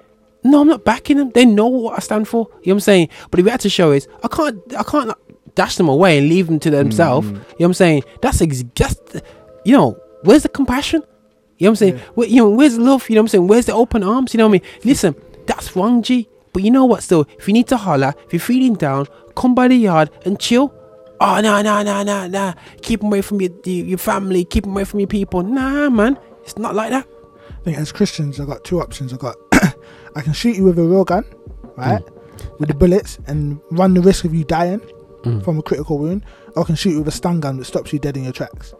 Speaker 1: no, I'm not backing them. They know what I stand for. You know what I'm saying? But the to show is, I can't, I can't like, dash them away and leave them to themselves. Mm. You know what I'm saying? That's ex- just, you know, where's the compassion? You know what I'm saying? Where, you know, where's the love? You know what I'm saying? Where's the open arms? You know what I mean? Listen, that's wrong, G. But you know what? Still, if you need to holler, if you're feeling down, come by the yard and chill. Oh no no no no no! Keep 'em away from your your your family. Keep 'em away from your people. Nah, man, it's not like that.
Speaker 5: I think as Christians, I've got two options. I've got I can shoot you with a real gun, right, with the bullets, and run the risk of you dying
Speaker 1: Mm.
Speaker 5: from a critical wound, or I can shoot you with a stun gun that stops you dead in your tracks.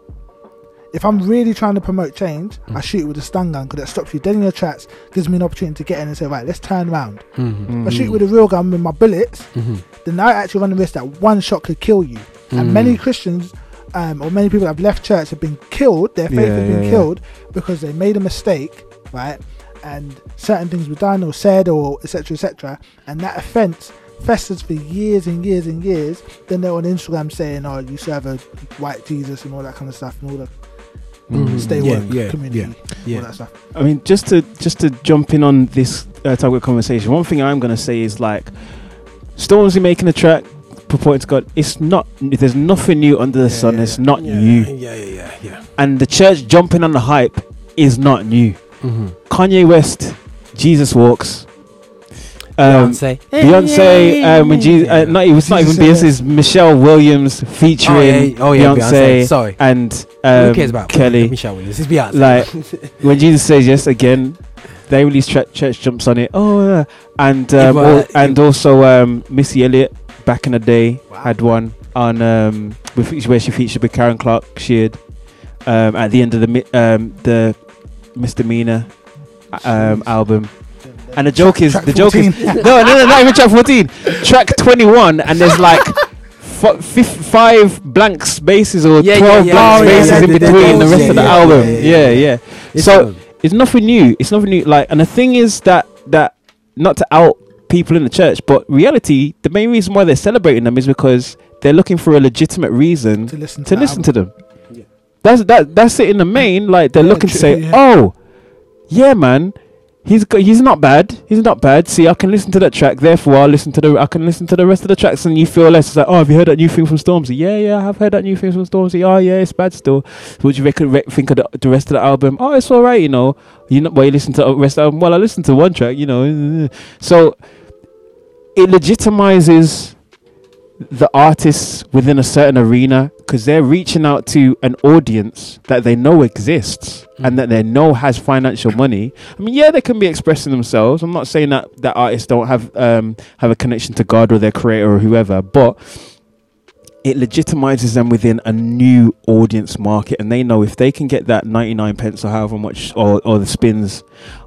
Speaker 5: If I'm really trying to promote change, I shoot you with a stun gun because that stops you dead in your tracks, gives me an opportunity to get in and say, right, let's turn around.
Speaker 1: Mm-hmm.
Speaker 5: If I shoot you with a real gun with my bullets,
Speaker 1: Mm-hmm.
Speaker 5: Then I actually run the risk that one shot could kill you. And
Speaker 1: Mm.
Speaker 5: many Christians um, or many people that have left church have been killed, their faith
Speaker 2: Yeah,
Speaker 5: has been
Speaker 2: yeah, yeah.
Speaker 5: killed because they made a mistake, right? And certain things were done or said or etc. etc. And that offense festers for years and years and years. Then they're on Instagram saying, "Oh, you serve a white Jesus" and all that kind of stuff and all the
Speaker 1: Mhm.
Speaker 5: stay
Speaker 1: Yeah,
Speaker 5: woke
Speaker 1: yeah,
Speaker 5: community,
Speaker 1: yeah, yeah.
Speaker 5: all that stuff.
Speaker 2: I mean, just to just to jump in on this uh, type of conversation, one thing I'm gonna say is like, Stormzy making a track purporting to God. It's not. There's nothing new under the sun.
Speaker 5: yeah,
Speaker 2: it's not
Speaker 1: yeah,
Speaker 2: new.
Speaker 1: Yeah, yeah, yeah, yeah.
Speaker 2: And the church jumping on the hype is not new.
Speaker 1: Mm-hmm.
Speaker 2: Kanye West, Jesus walks. Um,
Speaker 1: Beyonce.
Speaker 2: Beyonce, um, when Jesus, uh, not, it was not even
Speaker 5: Jesus
Speaker 2: Beyonce, it's Michelle Williams featuring
Speaker 1: Oh yeah, oh, yeah
Speaker 2: Beyonce,
Speaker 1: Beyonce. Sorry.
Speaker 2: and um,
Speaker 1: Who cares about
Speaker 2: Kelly.
Speaker 1: Michelle Williams? It's Beyonce.
Speaker 2: Like when Jesus says yes again, they released church jumps on it. Oh, yeah. and um,
Speaker 1: uh,
Speaker 2: al- and also um, Missy Elliott back in the day had one on um, with, where she featured with Karen Clark Sheard um, at the end of the mi- um, the misdemeanor um, album. And the joke is
Speaker 5: Track
Speaker 2: the joke is no, no, no, not even track fourteen. Track twenty one, and there's like f- fif- five blank spaces or
Speaker 1: Yeah, yeah,
Speaker 2: twelve
Speaker 1: yeah,
Speaker 2: blank
Speaker 1: yeah,
Speaker 2: spaces
Speaker 1: yeah,
Speaker 2: in
Speaker 1: yeah,
Speaker 2: between the rest
Speaker 1: yeah,
Speaker 2: of the
Speaker 1: yeah,
Speaker 2: album.
Speaker 1: yeah,
Speaker 2: Yeah,
Speaker 1: yeah,
Speaker 2: yeah. So. It's nothing new. It's nothing new. Like, and the thing is that that not to out people in the church, but reality, the main reason why they're celebrating them is because they're looking for a legitimate reason
Speaker 5: To listen to,
Speaker 2: to listen to them. That's that. That's it in the main. Like they're
Speaker 5: Yeah,
Speaker 2: looking to say,
Speaker 5: yeah.
Speaker 2: "Oh, yeah, man, he's he's not bad. He's not bad. See, I can listen to that track. Therefore, I'll listen to the I can listen to the rest of the tracks, and you feel less. It's like, oh, have you heard that new thing from Stormzy? Yeah, yeah, I have heard that new thing from Stormzy. Oh, yeah, it's bad still. Do you reckon, re- think of the, the rest of the album? Oh, it's all right, you know. You know, well, you listen to the rest of the album. Well, I listened to one track, you know. So it legitimizes the artists within a certain arena because they're reaching out to an audience that they know exists and that they know has financial money. I mean, yeah, they can be expressing themselves. I'm not saying that that artists don't have um, have a connection to God or their creator or whoever, but it legitimizes them within a new audience market, and they know if they can get that 99 pence or however much or, or the spins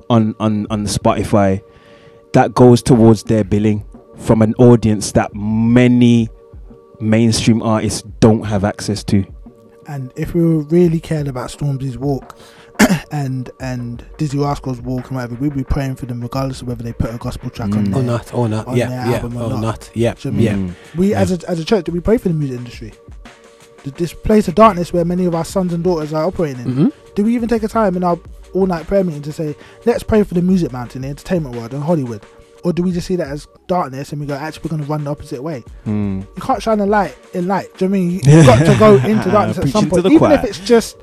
Speaker 2: on on on the Spotify, that goes towards their billing from an audience that many mainstream artists don't have access to.
Speaker 5: And if we were really cared about Stormzy's walk and and Dizzee Rascal's walk and whatever, we'd be praying for them regardless of whether they put a gospel track on
Speaker 2: Mm.
Speaker 5: there.
Speaker 1: Or not, or not, yeah, yeah,
Speaker 5: album or
Speaker 1: or
Speaker 5: not.
Speaker 1: not, yeah,
Speaker 5: Do you know what I
Speaker 1: yeah.
Speaker 5: mean? We as a as a church, do we pray for the music industry? Th- This place of darkness where many of our sons and daughters are operating in.
Speaker 1: Mm-hmm.
Speaker 5: Do we even take a time in our all night prayer meeting to say, let's pray for the music mountain, the entertainment world, and Hollywood? Or do we just see that as darkness and we go, actually, we're going to run the opposite way?
Speaker 2: Mm.
Speaker 5: You can't shine a light in light. Do you know what I mean? You- You've got to go into darkness at some point, even
Speaker 2: choir.
Speaker 5: if it's just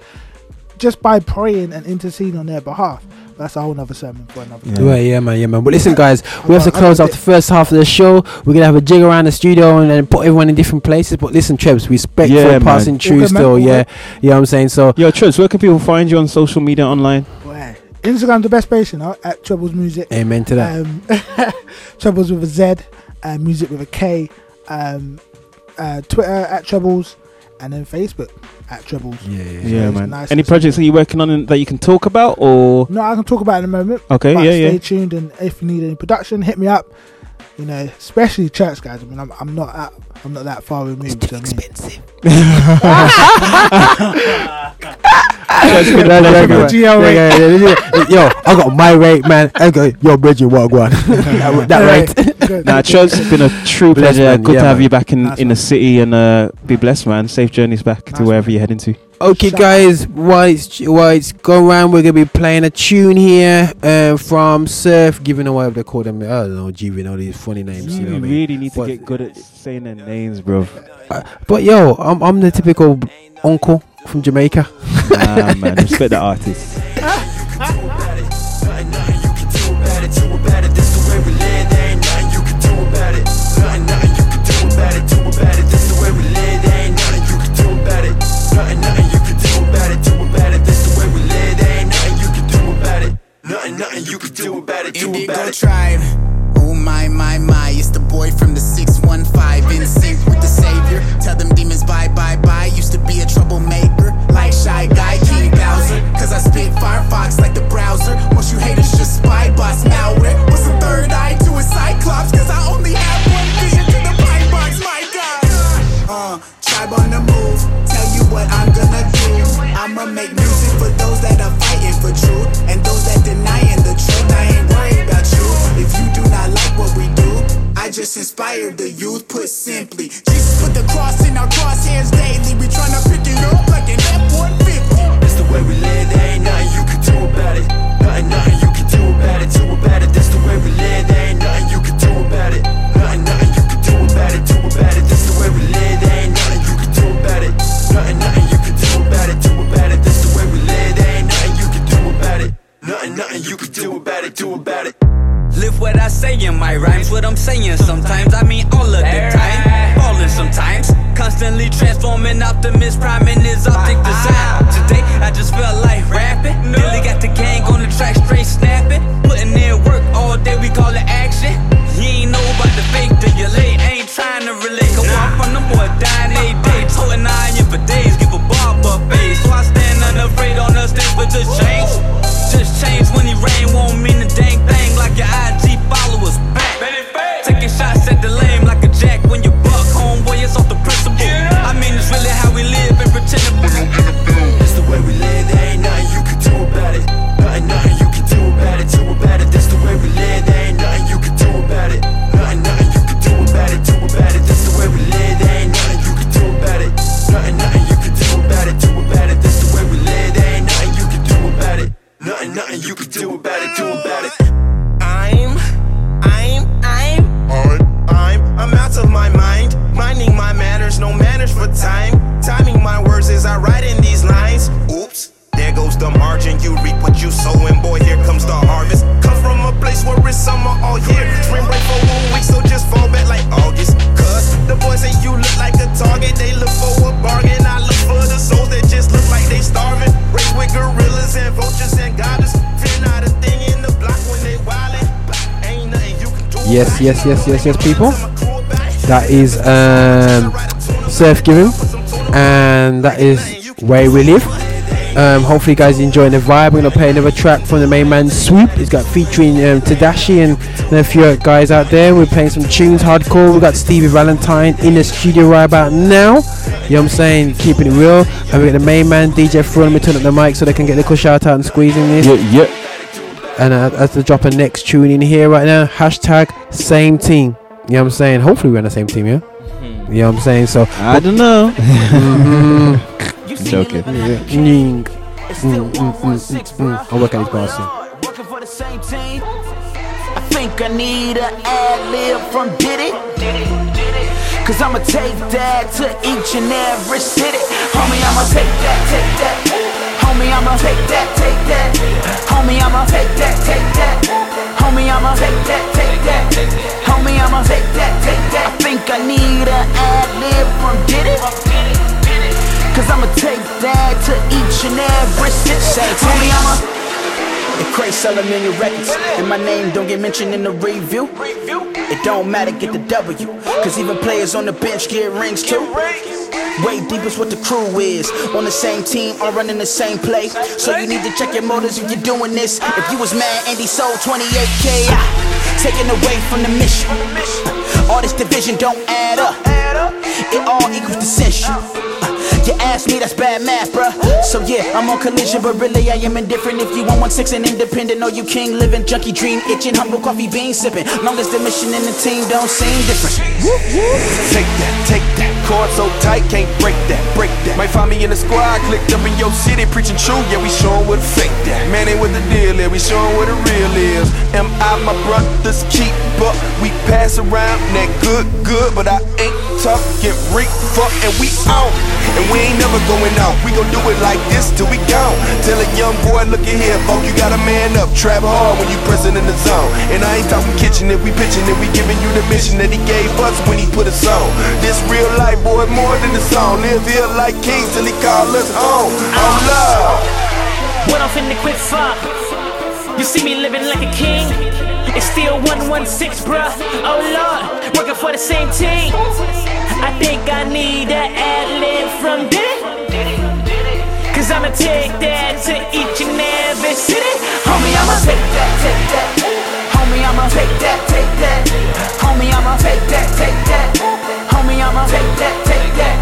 Speaker 5: just by praying and interceding on their behalf. that's a whole nother sermon for another.
Speaker 11: Yeah.
Speaker 5: time.
Speaker 1: Right, yeah, man, yeah, man. But listen, guys, we have to close
Speaker 5: got
Speaker 1: off the first half of the show. We're gonna have a jig around the studio and then put everyone in different places. But listen, Trebs, respect
Speaker 11: Yeah,
Speaker 1: for
Speaker 11: man.
Speaker 1: passing
Speaker 5: All
Speaker 1: through
Speaker 5: good,
Speaker 1: still.
Speaker 5: all
Speaker 1: Yeah, you know what I'm saying. So
Speaker 11: Yo, Trez, where can people find you on social media online?
Speaker 5: Boy. Instagram the best place, you know, at Troubles Music.
Speaker 1: amen to that.
Speaker 5: Um, Trebles with a Z, uh, music with a K. Um, uh, Twitter at Troubles, and then Facebook at Troubles.
Speaker 1: yeah, yeah,
Speaker 11: Yeah, man.
Speaker 5: nice
Speaker 11: Any projects that you're working on and that you can talk about, or
Speaker 5: No, I can talk about in a moment.
Speaker 11: okay,
Speaker 5: but
Speaker 11: yeah,
Speaker 5: stay
Speaker 11: yeah.
Speaker 5: tuned, and if you need any production, hit me up. You know, especially church guys. I mean, I'm, I'm not at, I'm not that far removed.
Speaker 1: It's too
Speaker 5: you know what
Speaker 1: expensive.
Speaker 11: It's been a pleasure, man.
Speaker 5: GL
Speaker 1: Yeah,
Speaker 5: rate.
Speaker 1: yeah, yeah, yeah. Yo, I got my rate, man. I go, yo, Bridget, what one? that that rate.
Speaker 5: Good.
Speaker 11: Nah, Trez, it's been a true pleasure. Good
Speaker 1: Yeah,
Speaker 11: to have
Speaker 1: man.
Speaker 11: you back in,
Speaker 5: Nice
Speaker 11: in the city and uh, be blessed, man. Safe journeys back to wherever
Speaker 5: one.
Speaker 11: you're heading to.
Speaker 1: Okay, guys, while it's while it's going around, we're gonna be playing a tune here uh, from Surf, giving away what they call them. I don't know, giving all these funny names. You know
Speaker 11: You
Speaker 1: what I mean?
Speaker 11: really need to get good at saying their names, bro.
Speaker 1: But yo, I'm I'm the typical uncle from Jamaica.
Speaker 11: Nah, man. Respect the artist.
Speaker 1: Yes, yes, yes, yes, people. That is um, Surf Giving, and that is where we live. Um, hopefully, you guys enjoying the vibe. We're gonna play another track from the main man Swoop. It's got featuring um, Tadashi and, and a few guys out there. We're playing some tunes, hardcore. We got Stevie Valentine in the studio right about now. You know what I'm saying? Keeping it real. And we got the main man DJ Fro. Let me turn up the mic so they can get a little shout out and squeezing this.
Speaker 11: Yeah, yeah.
Speaker 1: And uh, as to drop a next tune in here right now, hashtag same team. You know what I'm saying? Hopefully we're on the same team, yeah? You know what I'm saying? So
Speaker 11: I don't know.
Speaker 1: Mhm.
Speaker 11: Joking.
Speaker 1: Mm, mm, mm, mm, mm, mm. I'll work on his bars.
Speaker 12: Working for the same team. I think I need an ad lib from Diddy. Cause I'ma take that to each and every city. Homie, I'ma take that, take that.
Speaker 13: Homie, I'ma take that, take that. Homie, I'ma take that, take that. Homie, I'ma take that, take that. Homie, I'ma take that, take that. I think I need a ad lib from Diddy. Cause I'ma take that to each and every city. Homie, I'ma.
Speaker 12: If Craig selling million records and my name don't get mentioned in the review, don't matter, get the W. Cause even players on the bench get rings too. Way deep is what the crew is. On the same team, all running the same play. So you need to check your motives if you're doing this. If you was mad, Andy sold 28k. ah, Taken away from the mission. All this division don't add up. It all equals dissension. Uh, You ask me, that's bad math, bruh. So yeah, I'm on collision, but really I am indifferent. If you want one six and independent, or you king living, junkie dream, itching, humble coffee bean sipping. Long as the mission and the team don't seem different.
Speaker 11: Take that, take that. Cord so tight, can't break that, break that. Might find me in the squad, clicked up in your city, preaching true. Yeah, we showing what a fake that. Man, ain't what the deal is, we showing what the real is. Am I my brother's keeper? We pass around that good, good, but I ain't talking reek, fuck, and we on. And we ain't never going out. We gon' do it like this till we gone. Tell a young boy, look at here, folk, you gotta man up. Trap hard when you present in the zone. And I ain't talking kitchen if we pitching it, we giving you the mission that he gave us when he put us on. This real life, boy, more than the song. Live here like kings till he call us home. Oh, love.
Speaker 14: What I'm finna quit for? You see me living like a king. It's still 116, bruh. Oh lord, working for the same team. I think I need an ad lib from Diddy. Cause I'ma take that to each and every city.
Speaker 13: Homie, I'ma take that, take that. Homie, I'ma take that, take that. Homie, I'ma take that, take that. Homie, I'ma take that, take that.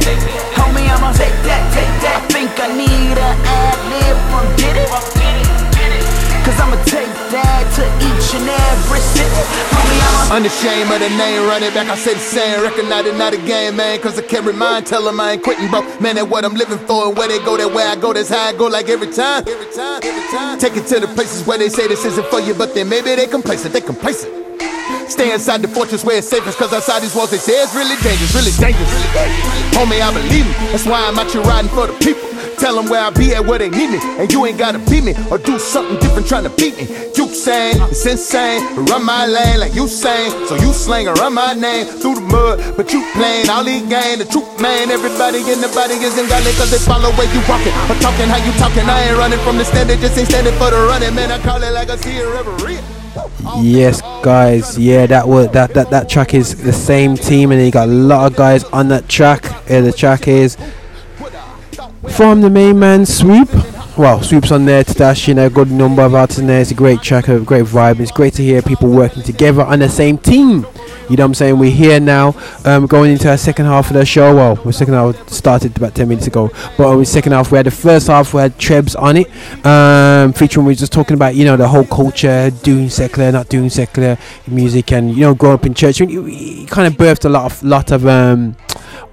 Speaker 13: Homie, I'ma take that, take that. I think I need a ad lib from Diddy. Cause I'ma take that to each and every city. Homie, I'ma
Speaker 11: Unashamed of the name, run it back. I say the same. Recognize it, not a game, man. Cause I can't remind, tell them I ain't quitting, bro. Man, that's what I'm living for. And where they go, that where I go, that's how I go, like every time. Every time, every time. Take it to the places where they say this isn't for you, but then maybe they complacent, they complacent. Stay inside the fortress where it's safest, cause outside these walls they say it's really dangerous, really dangerous. Homie, I believe me. That's why I'm out here riding for the people. Tell them where I be at, where they need me. And you ain't gotta beat me or do something different trying to beat me. You saying it's insane, run my lane like you saying. So you slang or run my name through the mud, but you playing All these gang, the truth, man. Everybody in the body is in godly cause they follow where you walking. Or talking how you talking. I ain't running from the stand, they just ain't standing for the running. Man, I call it like I see it reverie.
Speaker 1: Yes, guys. Yeah, that was that that that track is the same team, and you got a lot of guys on that track. Uh, the track is from the main man Swoop. Well, Swoop's on there, Tadashi, you know, a good number of artists in there. It's a great track, a great vibe. It's great to hear people working together on the same team. You know what I'm saying? We're here now, um, going into our second half of the show. Well, the second half started about 10 minutes ago, but on the second half, we had the first half, we had Trebs on it, um, featuring, we were just talking about, you know, the whole culture, doing secular, not doing secular music, and, you know, growing up in church. It, it kind of birthed a lot of, lot of, um,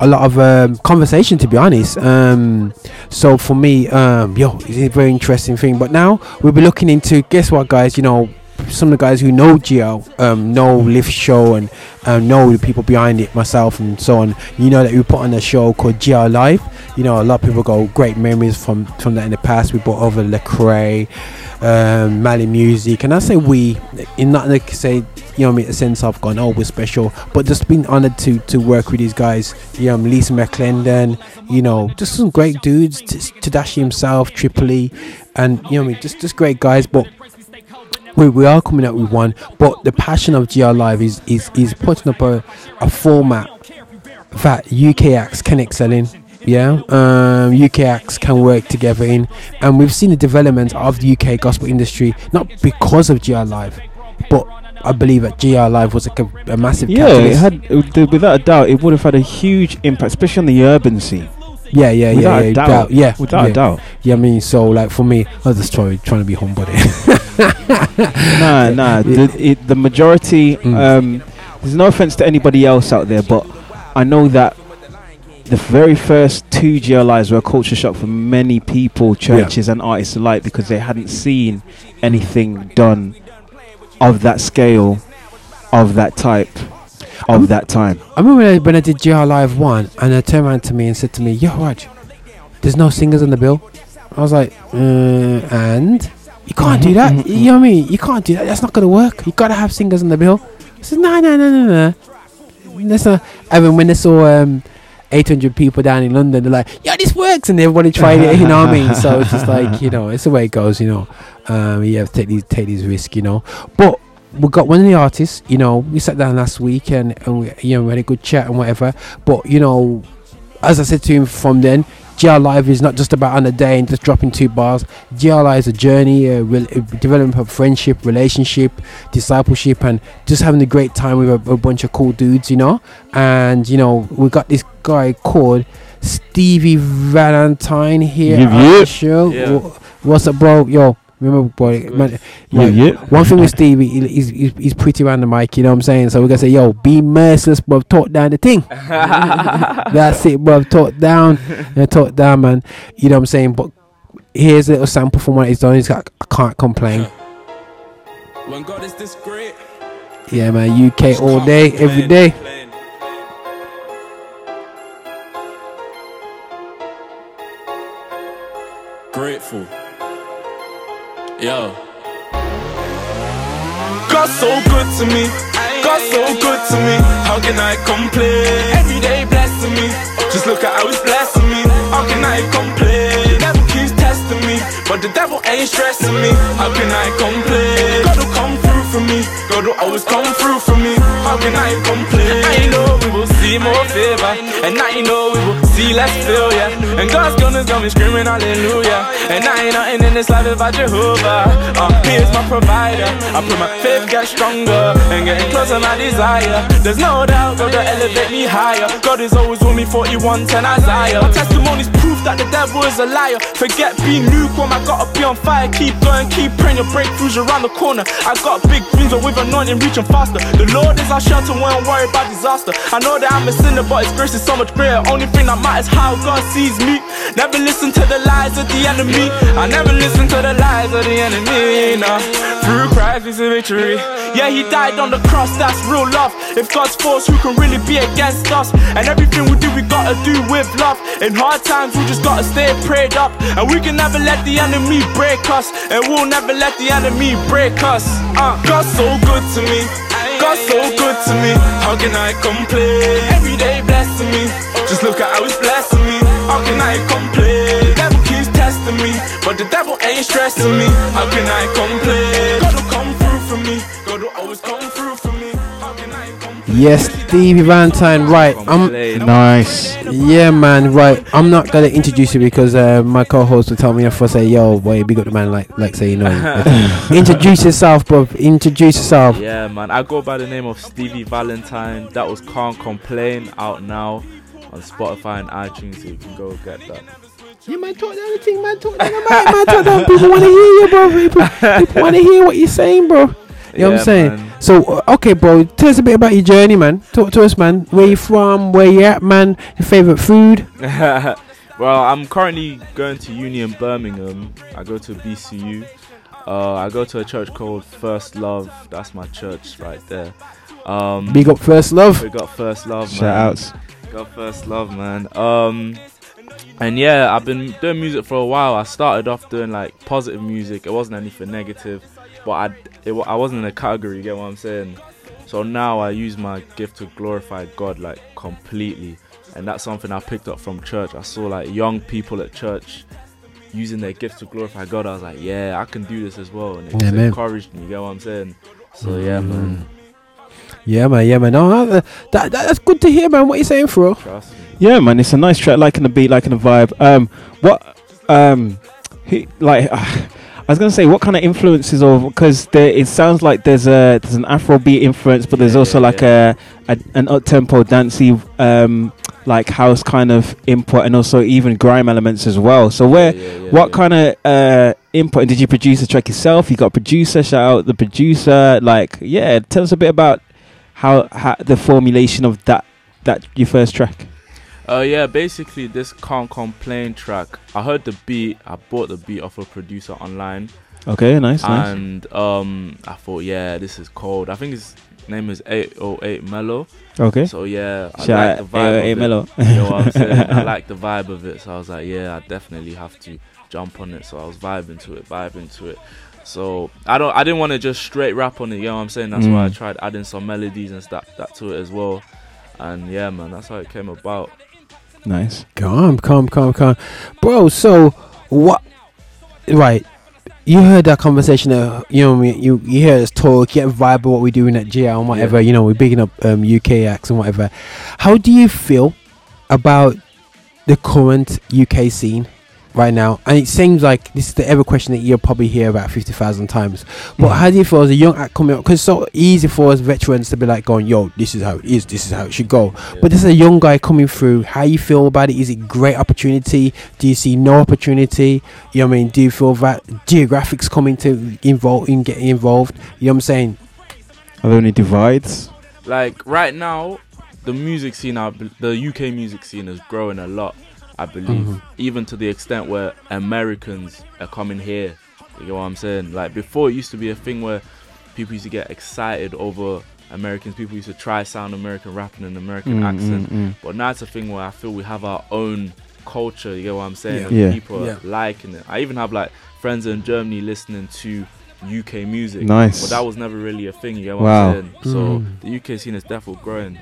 Speaker 1: a lot of um, conversation to be honest um, so for me um, yo it's a very interesting thing but now we'll be looking into guess what guys you know some of the guys who know GL um, know Lift Show and um, know the people behind it, myself and so on. You know that we put on a show called GL Live. You know, a lot of people go great memories from from that in the past. We brought over Lecrae, um, Mali Music, and I say we, in not like say you know, me a sense of going, oh, we're special, but just been honored to to work with these guys. You know, Lisa McClendon, you know, just some great dudes. Tadashi himself, Triple O, and you know, I mean, just just great guys, but we, we are coming up with one, but the passion of GL Live is is, is putting up a, a format that UK acts can excel in. Yeah, um, UK acts can work together in, and we've seen the development of the UK gospel industry not because of GL Live, but I believe that GL Live was a, a massive
Speaker 2: Yeah, it
Speaker 1: catalyst.
Speaker 2: had uh, without a doubt it would have had a huge impact, especially on the urban scene.
Speaker 1: Yeah, yeah, yeah,
Speaker 2: Without
Speaker 1: yeah,
Speaker 2: a doubt.
Speaker 1: doubt, yeah,
Speaker 2: Without
Speaker 1: yeah.
Speaker 2: a doubt.
Speaker 1: Yeah, I mean, so like for me, I was just trying, trying to be humble there.
Speaker 2: nah, nah. The, it, the majority.
Speaker 1: Mm.
Speaker 2: Um, there's no offense to anybody else out there, but I know that the very first two GLIs were a culture shock for many people, churches, and artists alike because they hadn't seen anything done of that scale, of that type, of that time.
Speaker 1: I remember when I, did GL Live 1 and they turned around to me and said to me, Yo, Raj, there's no singers on the bill. I was like, uh, and you can't do that. You know what I mean? You can't do that. That's not gonna work. You gotta have singers on the bill. I said, no, no, no, no, no. That's not. And then when they saw um, 800 people down in London, they're like, yeah, this works, and everybody tried it. You know what I mean? So it's just like, you know, it's the way it goes. You know, um, you have to take these take these risks. You know, but. We got one of the artists, you know. We sat down last week and, and we, you know, we had a good chat and whatever. But you know, as I said to him from then, GL Live is not just about on a day and just dropping two bars. GL Live is a journey, a, rel a development of friendship, relationship, discipleship, and just having a great time with a, a bunch of cool dudes, you know. And you know, we got this guy called Stevie Valentine here
Speaker 2: Yep,
Speaker 1: on the show.
Speaker 4: Yeah.
Speaker 1: What's up, bro? Yo. Remember, boy, man,
Speaker 2: Yep,
Speaker 1: like,
Speaker 2: yep.
Speaker 1: one thing with Stevie, he- he's, he's, he's pretty around the mic, you know what I'm saying? So we're gonna say, yo, be merciless, bro, talk down the thing. That's it, bro. Talk down, yeah, talk down, man. You know what I'm saying? But here's a little sample from what he's done. He's got, I can't complain.
Speaker 15: When God is this great,
Speaker 1: Yeah, man. UK all day, every day.
Speaker 15: Yo.
Speaker 7: God's so good to me. God's so good to me. How can I complain? Every day blessing me. Just look at how he's blessing me. How can I complain? The devil keeps testing me, but the devil ain't stressing me. How can I complain? God will come through for me. God will always come through for me. How can I complain? I know we will see more favor, and I know we will see less failure. And God's gonna me screaming hallelujah. And I ain't nothing in this life without Jehovah. Uh, he is my provider. I pray my faith get stronger and getting closer my desire. There's no doubt God will elevate me higher. God is always with me 41 10 Isaiah. My testimony's proof that the devil is a liar. Forget being lukewarm, I gotta be on fire. Keep going, keep praying. Your breakthroughs around the corner. I got big dreams, but with anointing reaching faster. The Lord is our shelter when I'm worried about disaster. I know that I'm a sinner, but His grace is so much greater. Only thing that matters how God sees me. Never listen to the lies of the enemy. I never listen to the lies of the enemy. No. Through Christ we see victory. Yeah, He died on the cross. That's real love. If God's force, who can really be against us? And everything we do, we gotta do with love. In hard times, we just gotta stay prayed up. And we can never let the enemy break us. And we'll never let the enemy break us. Uh, God's so good to me. God's so good to me. How can I complain? Every day blessing me. Just look at how he's blessing me. How can I complain? The devil keeps testing me, but the devil ain't stressing me. How can I complain?
Speaker 1: Yes, Stevie Valentine. Right. I'm
Speaker 2: Nice.
Speaker 1: Yeah, man. Right. I'm not gonna introduce you because uh, my co-host will tell me if I say, "Yo, boy, big up the man." Like, like say, you know. introduce yourself, bro. Introduce yourself.
Speaker 4: Yeah, man. I go by the name of Stevie Valentine. That was Can't Complain out now on Spotify and iTunes, so you can go get that.
Speaker 1: You might Talk down the thing, man. Talk down the mic, man. Talk down. People want to hear you, bro. People, people want to hear what you're saying, bro. You know what I'm saying?
Speaker 4: man.
Speaker 1: So, uh, okay, bro. Tell us a bit about your journey, man. Talk to us, man. Where you from? Where you at, man? Your favorite food?
Speaker 4: well, I'm currently going to uni in Birmingham. I go to BCU. Uh, I go to a church called First Love. That's my church right there. Um,
Speaker 1: Big up First Love.
Speaker 4: We got First Love, man.
Speaker 2: Shout outs.
Speaker 4: Got First Love, man. Um, and yeah, I've been doing music for a while. I started off doing like positive music. It wasn't anything negative, but I it, I wasn't in a category. You get what I'm saying? So now I use my gift to glorify God like completely, and that's something I picked up from church. I saw like young people at church using their gifts to glorify God. I was like, yeah, I can do this as well, and it
Speaker 1: Yeah,
Speaker 4: encouraged me. You get what I'm saying? So yeah, man.
Speaker 1: Yeah, man. Yeah, man. No, that, that, that's good to hear, man. What you saying, bro?
Speaker 4: Trust me.
Speaker 2: Yeah, man, it's a nice track, liking the beat, liking the vibe. Um, what, um, he, like, I was gonna say, what kind of influences of because it sounds like there's a there's an Afrobeat influence, but there's also like a, a an up tempo dancey um like house kind of input, and also even grime elements as well. So where, what kind of uh input? And did you produce the track yourself? You got a producer? Shout out the producer. Like, yeah, tell us a bit about how, how the formulation of that that your first track.
Speaker 4: Uh, yeah, basically this can't complain track. I heard the beat. I bought the beat off a producer online.
Speaker 2: Okay, nice, nice.
Speaker 4: And um, I thought, yeah, this is cold. I think his name is 808 Mellow.
Speaker 2: Okay.
Speaker 4: So yeah, I
Speaker 2: Shout
Speaker 4: like the vibe
Speaker 2: 808
Speaker 4: of
Speaker 2: Mellow.
Speaker 4: it. You know what I'm saying? I like the vibe of it. So I was like, yeah, I definitely have to jump on it. So I was vibing to it, vibing to it. So I don't, I didn't want to just straight rap on it. You know what I'm saying? That's why I
Speaker 2: Mm.
Speaker 4: tried adding some melodies and stuff that to it as well. And yeah, man, that's how it came about.
Speaker 2: Nice.
Speaker 1: Calm, calm, calm, calm, bro. So what? Right, you heard that conversation. You know, me- you you hear us talk, get vibe of what we're doing at GL and whatever. You know, we're bigging up um, UK acts and whatever. How do you feel about the current UK scene right now? And it seems like this is the ever question that you'll probably hear about fifty thousand times. But hmm. how do you feel as a young act coming up? Because it's so easy for us veterans to be like going, "Yo, this is how it is. This is how it should go." But this is a young guy coming through. How you feel about it? Is it great opportunity? Do you see no opportunity? You know what I mean? Do you feel that geographics coming to involve in getting involved? You know what I'm saying?
Speaker 2: Are there any divides?
Speaker 4: Like right now, the music scene, the UK music scene is growing a lot. I believe,
Speaker 1: Mhm.
Speaker 4: even to the extent where Americans are coming here. You know what I'm saying? Like before, it used to be a thing where people used to get excited over Americans. People used to try sound American, rapping in an American
Speaker 2: Mm,
Speaker 4: accent.
Speaker 2: mm, mm.
Speaker 4: But now it's a thing where I feel we have our own culture. You get what I'm saying?
Speaker 2: Yeah.
Speaker 4: And
Speaker 2: Yeah.
Speaker 4: People are
Speaker 1: Yeah.
Speaker 4: liking it. I even have like friends in Germany listening to UK music.
Speaker 2: Nice.
Speaker 4: But that was never really a thing. You get what
Speaker 2: Wow.
Speaker 4: I'm saying? So
Speaker 1: Mm.
Speaker 4: the UK scene is definitely growing.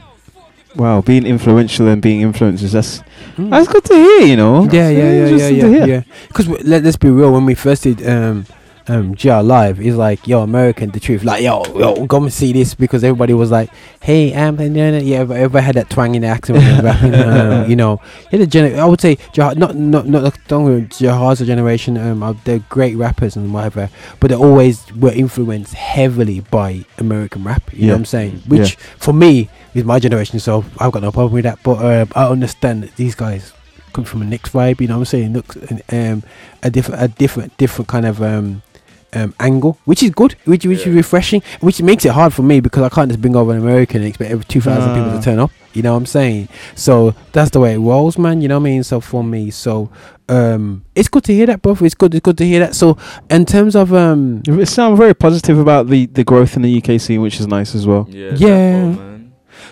Speaker 2: Wow, being influential and being influencers, that's
Speaker 1: Mm.
Speaker 2: that's good to hear, you know.
Speaker 1: Yeah, yeah, yeah, yeah, yeah, yeah. Because let, let's be real. When we first did um, um, GL Live, is like, yo, American, the truth. Like, yo, yo, come and see this because everybody was like, hey, um, and yeah, everybody, had that twang in the accent when they were rapping. Um, you know, yeah, the gener- I would say, Jihad, not, not, not, don't get me Jihad's a generation. Um, uh, they're great rappers and whatever, but they always were influenced heavily by American rap. You know what I'm saying? Which for me is my generation, so I've got no problem with that. But um, I understand that these guys come from a Knicks vibe. You know what I'm saying? Looks um, a different, a different, different kind of um, um, angle, which is good, which which is refreshing, which makes it hard for me because I can't just bring over an American and expect every two thousand people
Speaker 2: Ah.
Speaker 1: to turn up. You know what I'm saying? So that's the way it rolls, man. You know what I mean? So for me, so um, it's good to hear that, bro. It's good. It's good to hear that. So in terms of um,
Speaker 2: It sounds very positive about the, the growth in the UK scene, which is nice as well.
Speaker 4: Yeah.
Speaker 1: yeah.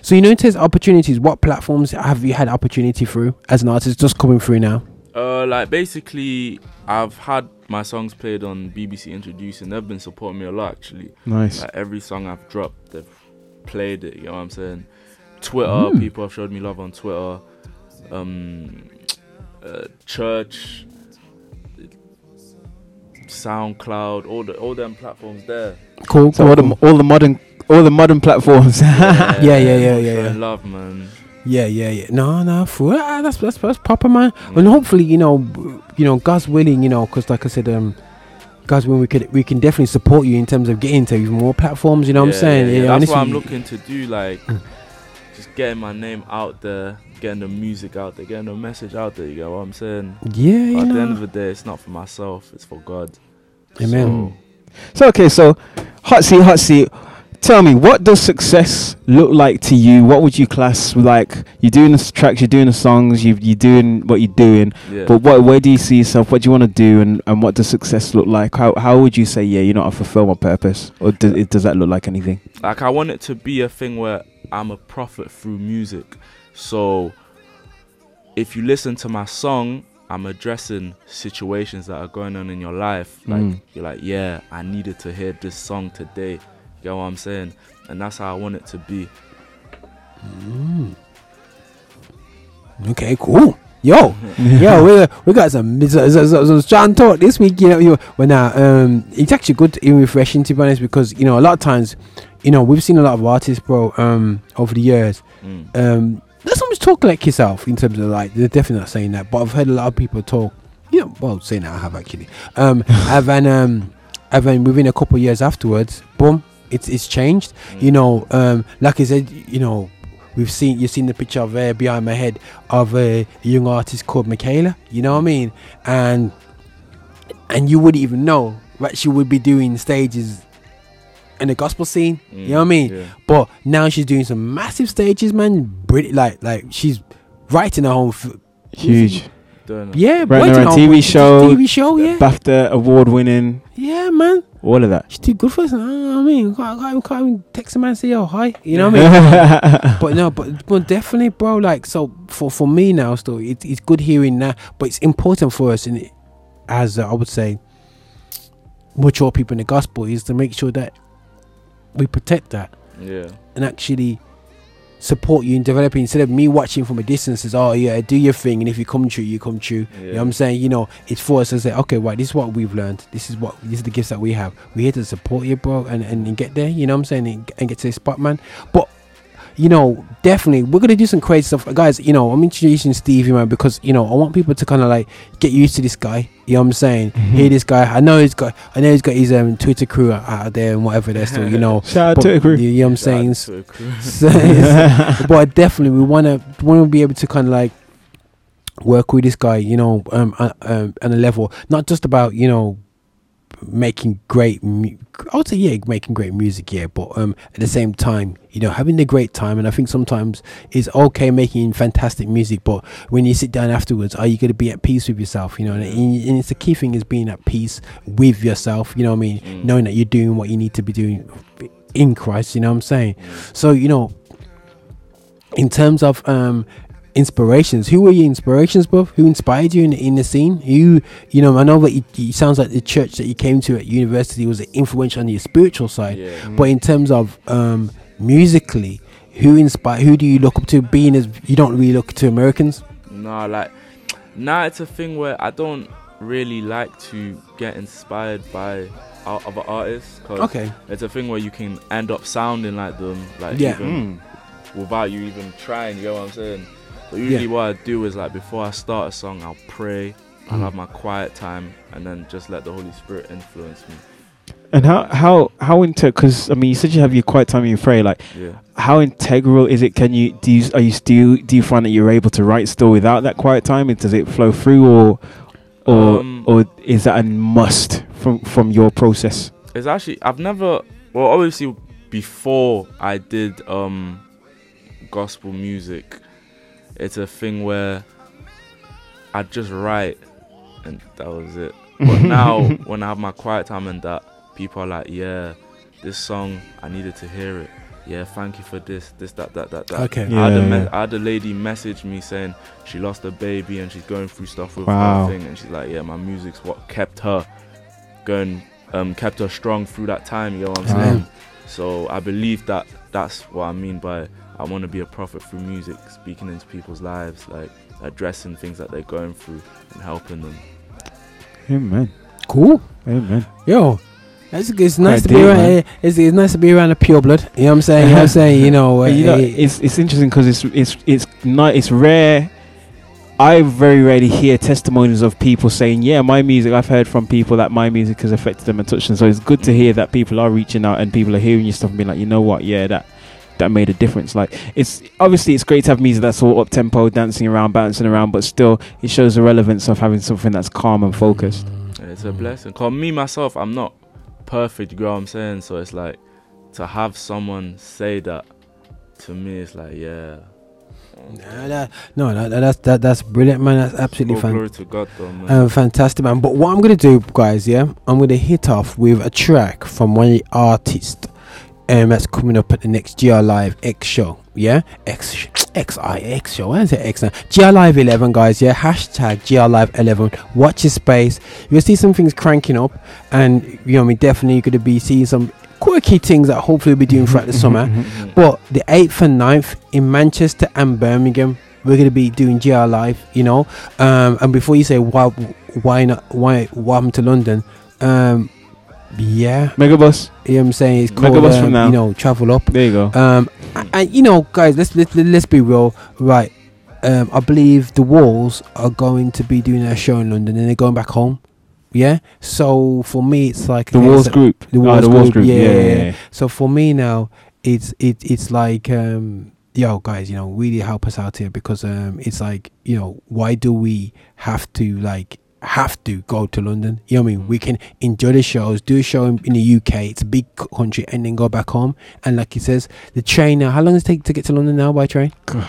Speaker 1: So you know, in terms of opportunities, what platforms have you had opportunity through as an artist just coming through now?
Speaker 4: Uh, like basically, I've had my songs played on BBC Introducing. They've been supporting me a lot, actually.
Speaker 2: Nice.
Speaker 4: Like every song I've dropped, they've played it. You know what I'm saying? Twitter,
Speaker 2: Mm.
Speaker 4: people have showed me love on Twitter. Um, uh, church, SoundCloud, all the all them platforms there.
Speaker 1: Cool.
Speaker 2: So all the all the modern all the modern platforms.
Speaker 1: Yeah, yeah, yeah, yeah,
Speaker 4: showing
Speaker 1: yeah.
Speaker 4: Love, man.
Speaker 1: Yeah, yeah, yeah. No, no, for ah, that's that's that's proper, man. And hopefully, you know, you know, God's willing, you know, because like I said, um, God's willing, we could we can definitely support you in terms of getting to even more platforms. You know what I'm saying?
Speaker 4: Yeah,
Speaker 1: Yeah,
Speaker 4: that's what
Speaker 1: honestly,
Speaker 4: I'm looking to do. Like, just getting my name out there, getting the music out there, getting the message out there. You get what I'm saying?
Speaker 1: Yeah, you
Speaker 4: At the end of the day, it's not for myself; it's for God.
Speaker 1: Amen.
Speaker 2: So okay, so hot seat, hot seat. Tell me, what does success look like to you? What would you class like? You're doing the tracks, you're doing the songs, you you're doing what you're doing.
Speaker 4: Yeah.
Speaker 2: But what, where do you see yourself? What do you want to do, and, and what does success look like? How how would you say, yeah, you know, I fulfill my purpose, or does it does that look like anything?
Speaker 4: Like, I want it to be a thing where I'm a prophet through music. So, if you listen to my song, I'm addressing situations that are going on in your life. Like,
Speaker 2: Mm.
Speaker 4: you're like, yeah, I needed to hear this song today. You know what I'm saying? And that's how I want it to be.
Speaker 1: Mm. Okay, cool. Yo, yo, we we got some so, so, so, so strong talk this week. You know, you well now, um, it's actually good and refreshing to be honest because you know a lot of times, you know, we've seen a lot of artists, bro, um, over the years.
Speaker 4: Mm.
Speaker 1: Um, not so much talk like yourself in terms of like they're definitely not saying that, but I've heard a lot of people talk. You know, well, saying that I have actually. Um, and then um, and then within a couple of years afterwards, boom, it's it's changed. You know, um, like I said, you know, we've seen you've seen the picture of uh, behind my head of uh, a young artist called Michaela. You know what I mean? And and you wouldn't even know that she would be doing stages in the gospel scene. you know what I
Speaker 4: Mm,
Speaker 1: mean?
Speaker 4: yeah.
Speaker 1: But now she's doing some massive stages, man. Brit- like like she's writing her own. F-
Speaker 2: Huge.
Speaker 1: Yeah,
Speaker 2: right
Speaker 1: writing her
Speaker 2: a
Speaker 1: own
Speaker 2: TV show,
Speaker 1: TV show, yeah.
Speaker 2: BAFTA award winning.
Speaker 1: Yeah, man.
Speaker 2: All of that.
Speaker 1: She's too good for us. I mean, can't, can't, even- can't even text a man and say, "Yo, hi." You know what I mean? but no, but but definitely, bro. Like, so for for me now, still, it, it's good hearing that, but it's important for us, and as uh, I would say, mature people in the gospel, is to make sure that we protect that
Speaker 4: Yeah.
Speaker 1: and actually support you in developing. Instead of me watching from a distance as oh yeah do your thing and if you come true you come true. You know what i'm saying? You know it's for us to say okay right this is what we've learned. This is what these are the gifts that we have. We're here to support you bro and, and, and get there. You know what i'm saying? And, and get to this spot man. But you know, definitely we're gonna do some crazy stuff, guys. You know, I'm introducing Stevie man because you know I want people to kind of like get used to this guy. You know what I'm saying?
Speaker 2: Mm-hmm.
Speaker 1: Hear this guy. I know he's got. I know he's got his um, Twitter crew out, out there and whatever they're still. You know,
Speaker 2: Shout out
Speaker 1: but
Speaker 2: Twitter crew.
Speaker 1: You, you know what I'm saying?
Speaker 4: Twitter.
Speaker 1: So but definitely we want to want to be able to kind of like work with this guy. You know, um, uh, um, on a level not just about you know making great mu- I would say yeah making great music yeah but um at the same time you know having a great time and I think sometimes it's okay making fantastic music but when you sit down afterwards are you going to be at peace with yourself you know and, and it's the key thing is being at peace with yourself you know what I mean? Knowing that you're doing what you need to be doing in Christ you know what I'm saying? So you know in terms of um inspirations who were your inspirations bro who inspired you in, in the scene you you know i know that it, it sounds like the church that you came to at university was influential on your spiritual side
Speaker 4: Yeah.
Speaker 1: but in terms of um musically who inspire who do you look up to being as you don't really look to americans
Speaker 4: No, like now it's a thing where I don't really like to get inspired by other artists. Cause
Speaker 1: Okay.
Speaker 4: It's a thing where you can end up sounding like them, like
Speaker 1: Yeah.
Speaker 4: even without you even trying. You know what I'm saying? But usually,
Speaker 1: Yeah.
Speaker 4: what I do is like before I start a song, I'll pray. I'll
Speaker 1: Mm.
Speaker 4: have my quiet time, and then just let the Holy Spirit influence me.
Speaker 2: And how how how into because I mean you said you have your quiet time and you pray like
Speaker 4: Yeah.
Speaker 2: how integral is it? Can you do you are you still do you find that you're able to write still without that quiet time? And Does it flow through or or
Speaker 4: Um,
Speaker 2: or is that a must from from your process?
Speaker 4: It's actually I've never well obviously before I did um gospel music it's a thing where I just write and that was it. But now when I have my quiet time and that people are like, Yeah, this song I needed to hear it. Yeah, thank you for this, this, that, that, that, that.
Speaker 1: Okay.
Speaker 4: I, had a
Speaker 2: Yeah,
Speaker 4: me-
Speaker 2: yeah.
Speaker 4: I had a lady message me saying she lost a baby and she's going through stuff with
Speaker 2: Wow.
Speaker 4: her thing and she's like, Yeah, my music's what kept her going um kept her strong through that time, you know what I'm
Speaker 2: Wow.
Speaker 4: saying? So I believe that that's what I mean by I want to be a prophet through music, speaking into people's lives, like addressing things that they're going through and helping them.
Speaker 2: Amen.
Speaker 1: cool
Speaker 2: Amen.
Speaker 1: yo it's, it's nice
Speaker 2: Quite
Speaker 1: to be
Speaker 2: deep,
Speaker 1: around
Speaker 2: man.
Speaker 1: it's, it's nice to be around a pure blood you know what i'm saying you know what i'm saying you know, uh,
Speaker 2: you know,
Speaker 1: eh,
Speaker 2: it's it's interesting because it's it's it's not it's rare. I very rarely hear testimonies of people saying, "Yeah, my music." I've heard from people that my music has affected them and touched them. So it's good to hear that people are reaching out and people are hearing your stuff and being like, "You know what? Yeah, that that made a difference." Like it's obviously it's great to have music that's all up tempo, dancing around, bouncing around, but still it shows the relevance of having something that's calm and focused.
Speaker 4: And it's a blessing. Cause me myself, I'm not perfect. You know what I'm saying? So it's like to have someone say that to me, it's like yeah.
Speaker 1: Nah, that- no, that, that's that, that's brilliant, man. That's absolutely
Speaker 4: All
Speaker 1: fan-
Speaker 4: glory to God, though, man.
Speaker 1: uh, fantastic, man. But what I'm gonna do, guys, yeah, I'm gonna hit off with a track from one of artists, um, that's coming up at the next GL Live X show, yeah, X X I X show. Why is it X now? GL Live 11, guys, yeah. Hashtag GL Live 11. Watch your space. You'll see some things cranking up, and you know, I mean, definitely you're gonna be seeing some quirky things that hopefully we'll be doing throughout the summer. But the 8th and 9th in Manchester and Birmingham, we're going to be doing GL Live, you know. Um, and before you say, why, why not, why, why to London? Um, yeah.
Speaker 2: Megabus.
Speaker 1: You know what I'm saying? It's called,
Speaker 2: Megabus
Speaker 1: um,
Speaker 2: from now.
Speaker 1: you know, Travel Up.
Speaker 2: There you go.
Speaker 1: Um, and, you know, guys, let's, let's, let's be real. Right. Um, I believe the Walls are going to be doing their show in London and they're going back home. Yeah. So for me, it's like
Speaker 2: The
Speaker 1: okay,
Speaker 2: Walls group.
Speaker 1: The Walls
Speaker 2: the Walls
Speaker 1: group.
Speaker 2: group.
Speaker 1: Yeah,
Speaker 2: Yeah,
Speaker 1: yeah,
Speaker 2: yeah,
Speaker 1: yeah.
Speaker 2: yeah.
Speaker 1: So for me now, it's it it's like um yo guys, you know, really help us out here because um it's like you know why do we have to like have to go to London? You know what I mean? We can enjoy the shows, do a show in, in the UK. It's a big country, and then go back home. And like he says, the train now. How long does it take to get to London now by train?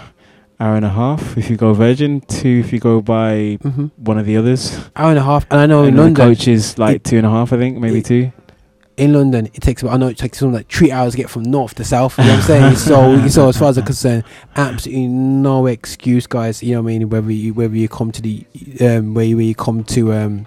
Speaker 2: Hour and a half if you go Virgin, two if you go by
Speaker 1: Mhm.
Speaker 2: one of the others.
Speaker 1: Hour and a half. And I know
Speaker 2: And then
Speaker 1: London,
Speaker 2: the coach is like
Speaker 1: it-
Speaker 2: two and a half, I think, maybe
Speaker 1: it-
Speaker 2: two.
Speaker 1: In London, it takes about I know it takes something like three hours to get from north to south. You know what I'm saying? so, so as far as I'm concerned, absolutely no excuse, guys. You know what I mean? Whether you whether you come to the um, where you, where you come to um,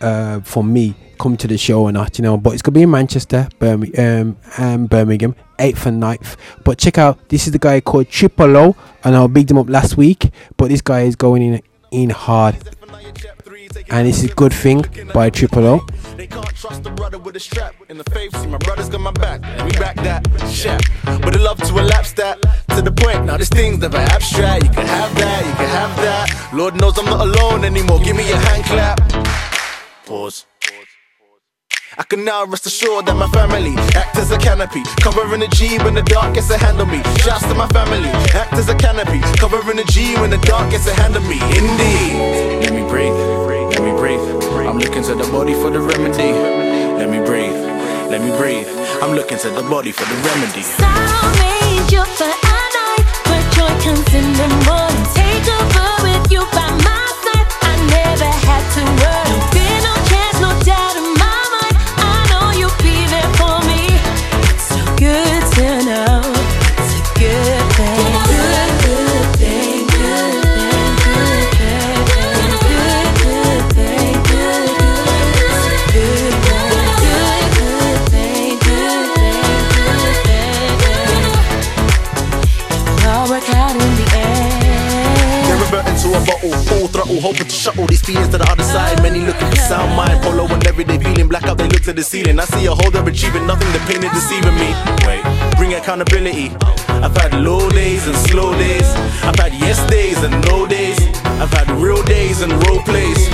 Speaker 1: uh, for me come to the show or not, you know. But it's gonna be in Manchester, Birmingham, um, and Birmingham, eighth and 9th. But check out, this is the guy called Triple O, and I bigged him up last week. But this guy is going in in hard, and this is a good thing by Triple O.
Speaker 11: They can't trust the brother with a strap in the face. See, my brother's got my back. and We back that shit. But I love to elapse that to the point. Now, this thing's never abstract. You can have that, you can have that. Lord knows I'm not alone anymore. Give me a hand clap. Pause. I can now rest assured that my family act as a canopy, covering the G when the dark gets a hand on me. Shouts to my family, act as a canopy, covering the G when the dark gets a hand on me. Indeed, let me breathe, let me breathe. I'm looking to the body for the remedy. Let me breathe, let me breathe. I'm looking to the body for the remedy.
Speaker 6: Sound made you for a night, but joy comes in the morning. Take over with you by my side. I never had to worry.
Speaker 11: Throttle, hoping to shuttle these feelings to the other side. Many looking for sound mind, polo and everyday feeling. Black out, they look to the ceiling. I see a they're achieving nothing, the pain is deceiving me. Wait, bring accountability. I've had low days and slow days. I've had yes days and no days. I've had real days and role plays.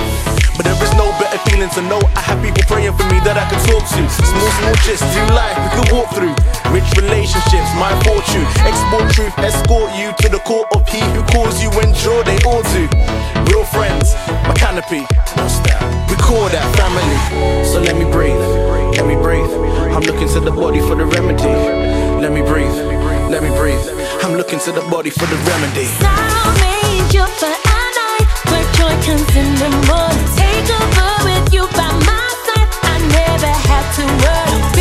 Speaker 11: But there is no better feeling to know I have people praying for me that I can talk to. Small, small gist to life we could walk through. Rich relationships, my fortune. Export truth, escort you to the court of he who calls you when sure they ought to. Real friends, my canopy. We call that family. So let me breathe, let me breathe. I'm looking to the body for the remedy. Let me breathe, let me breathe. I'm looking to the body for the remedy.
Speaker 6: Sound made you for a night, but joy comes in the morning. Had to worry.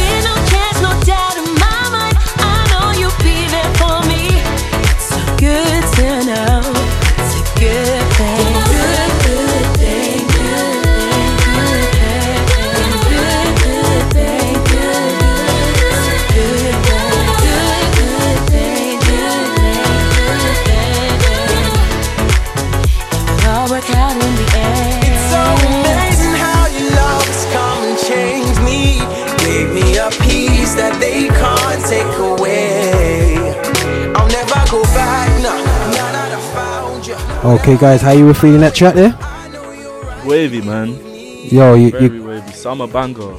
Speaker 1: Okay, guys, how you were feeling that track there?
Speaker 4: Wavy, man.
Speaker 1: Yo, you,
Speaker 4: Very
Speaker 1: you
Speaker 4: wavy. Summer banger.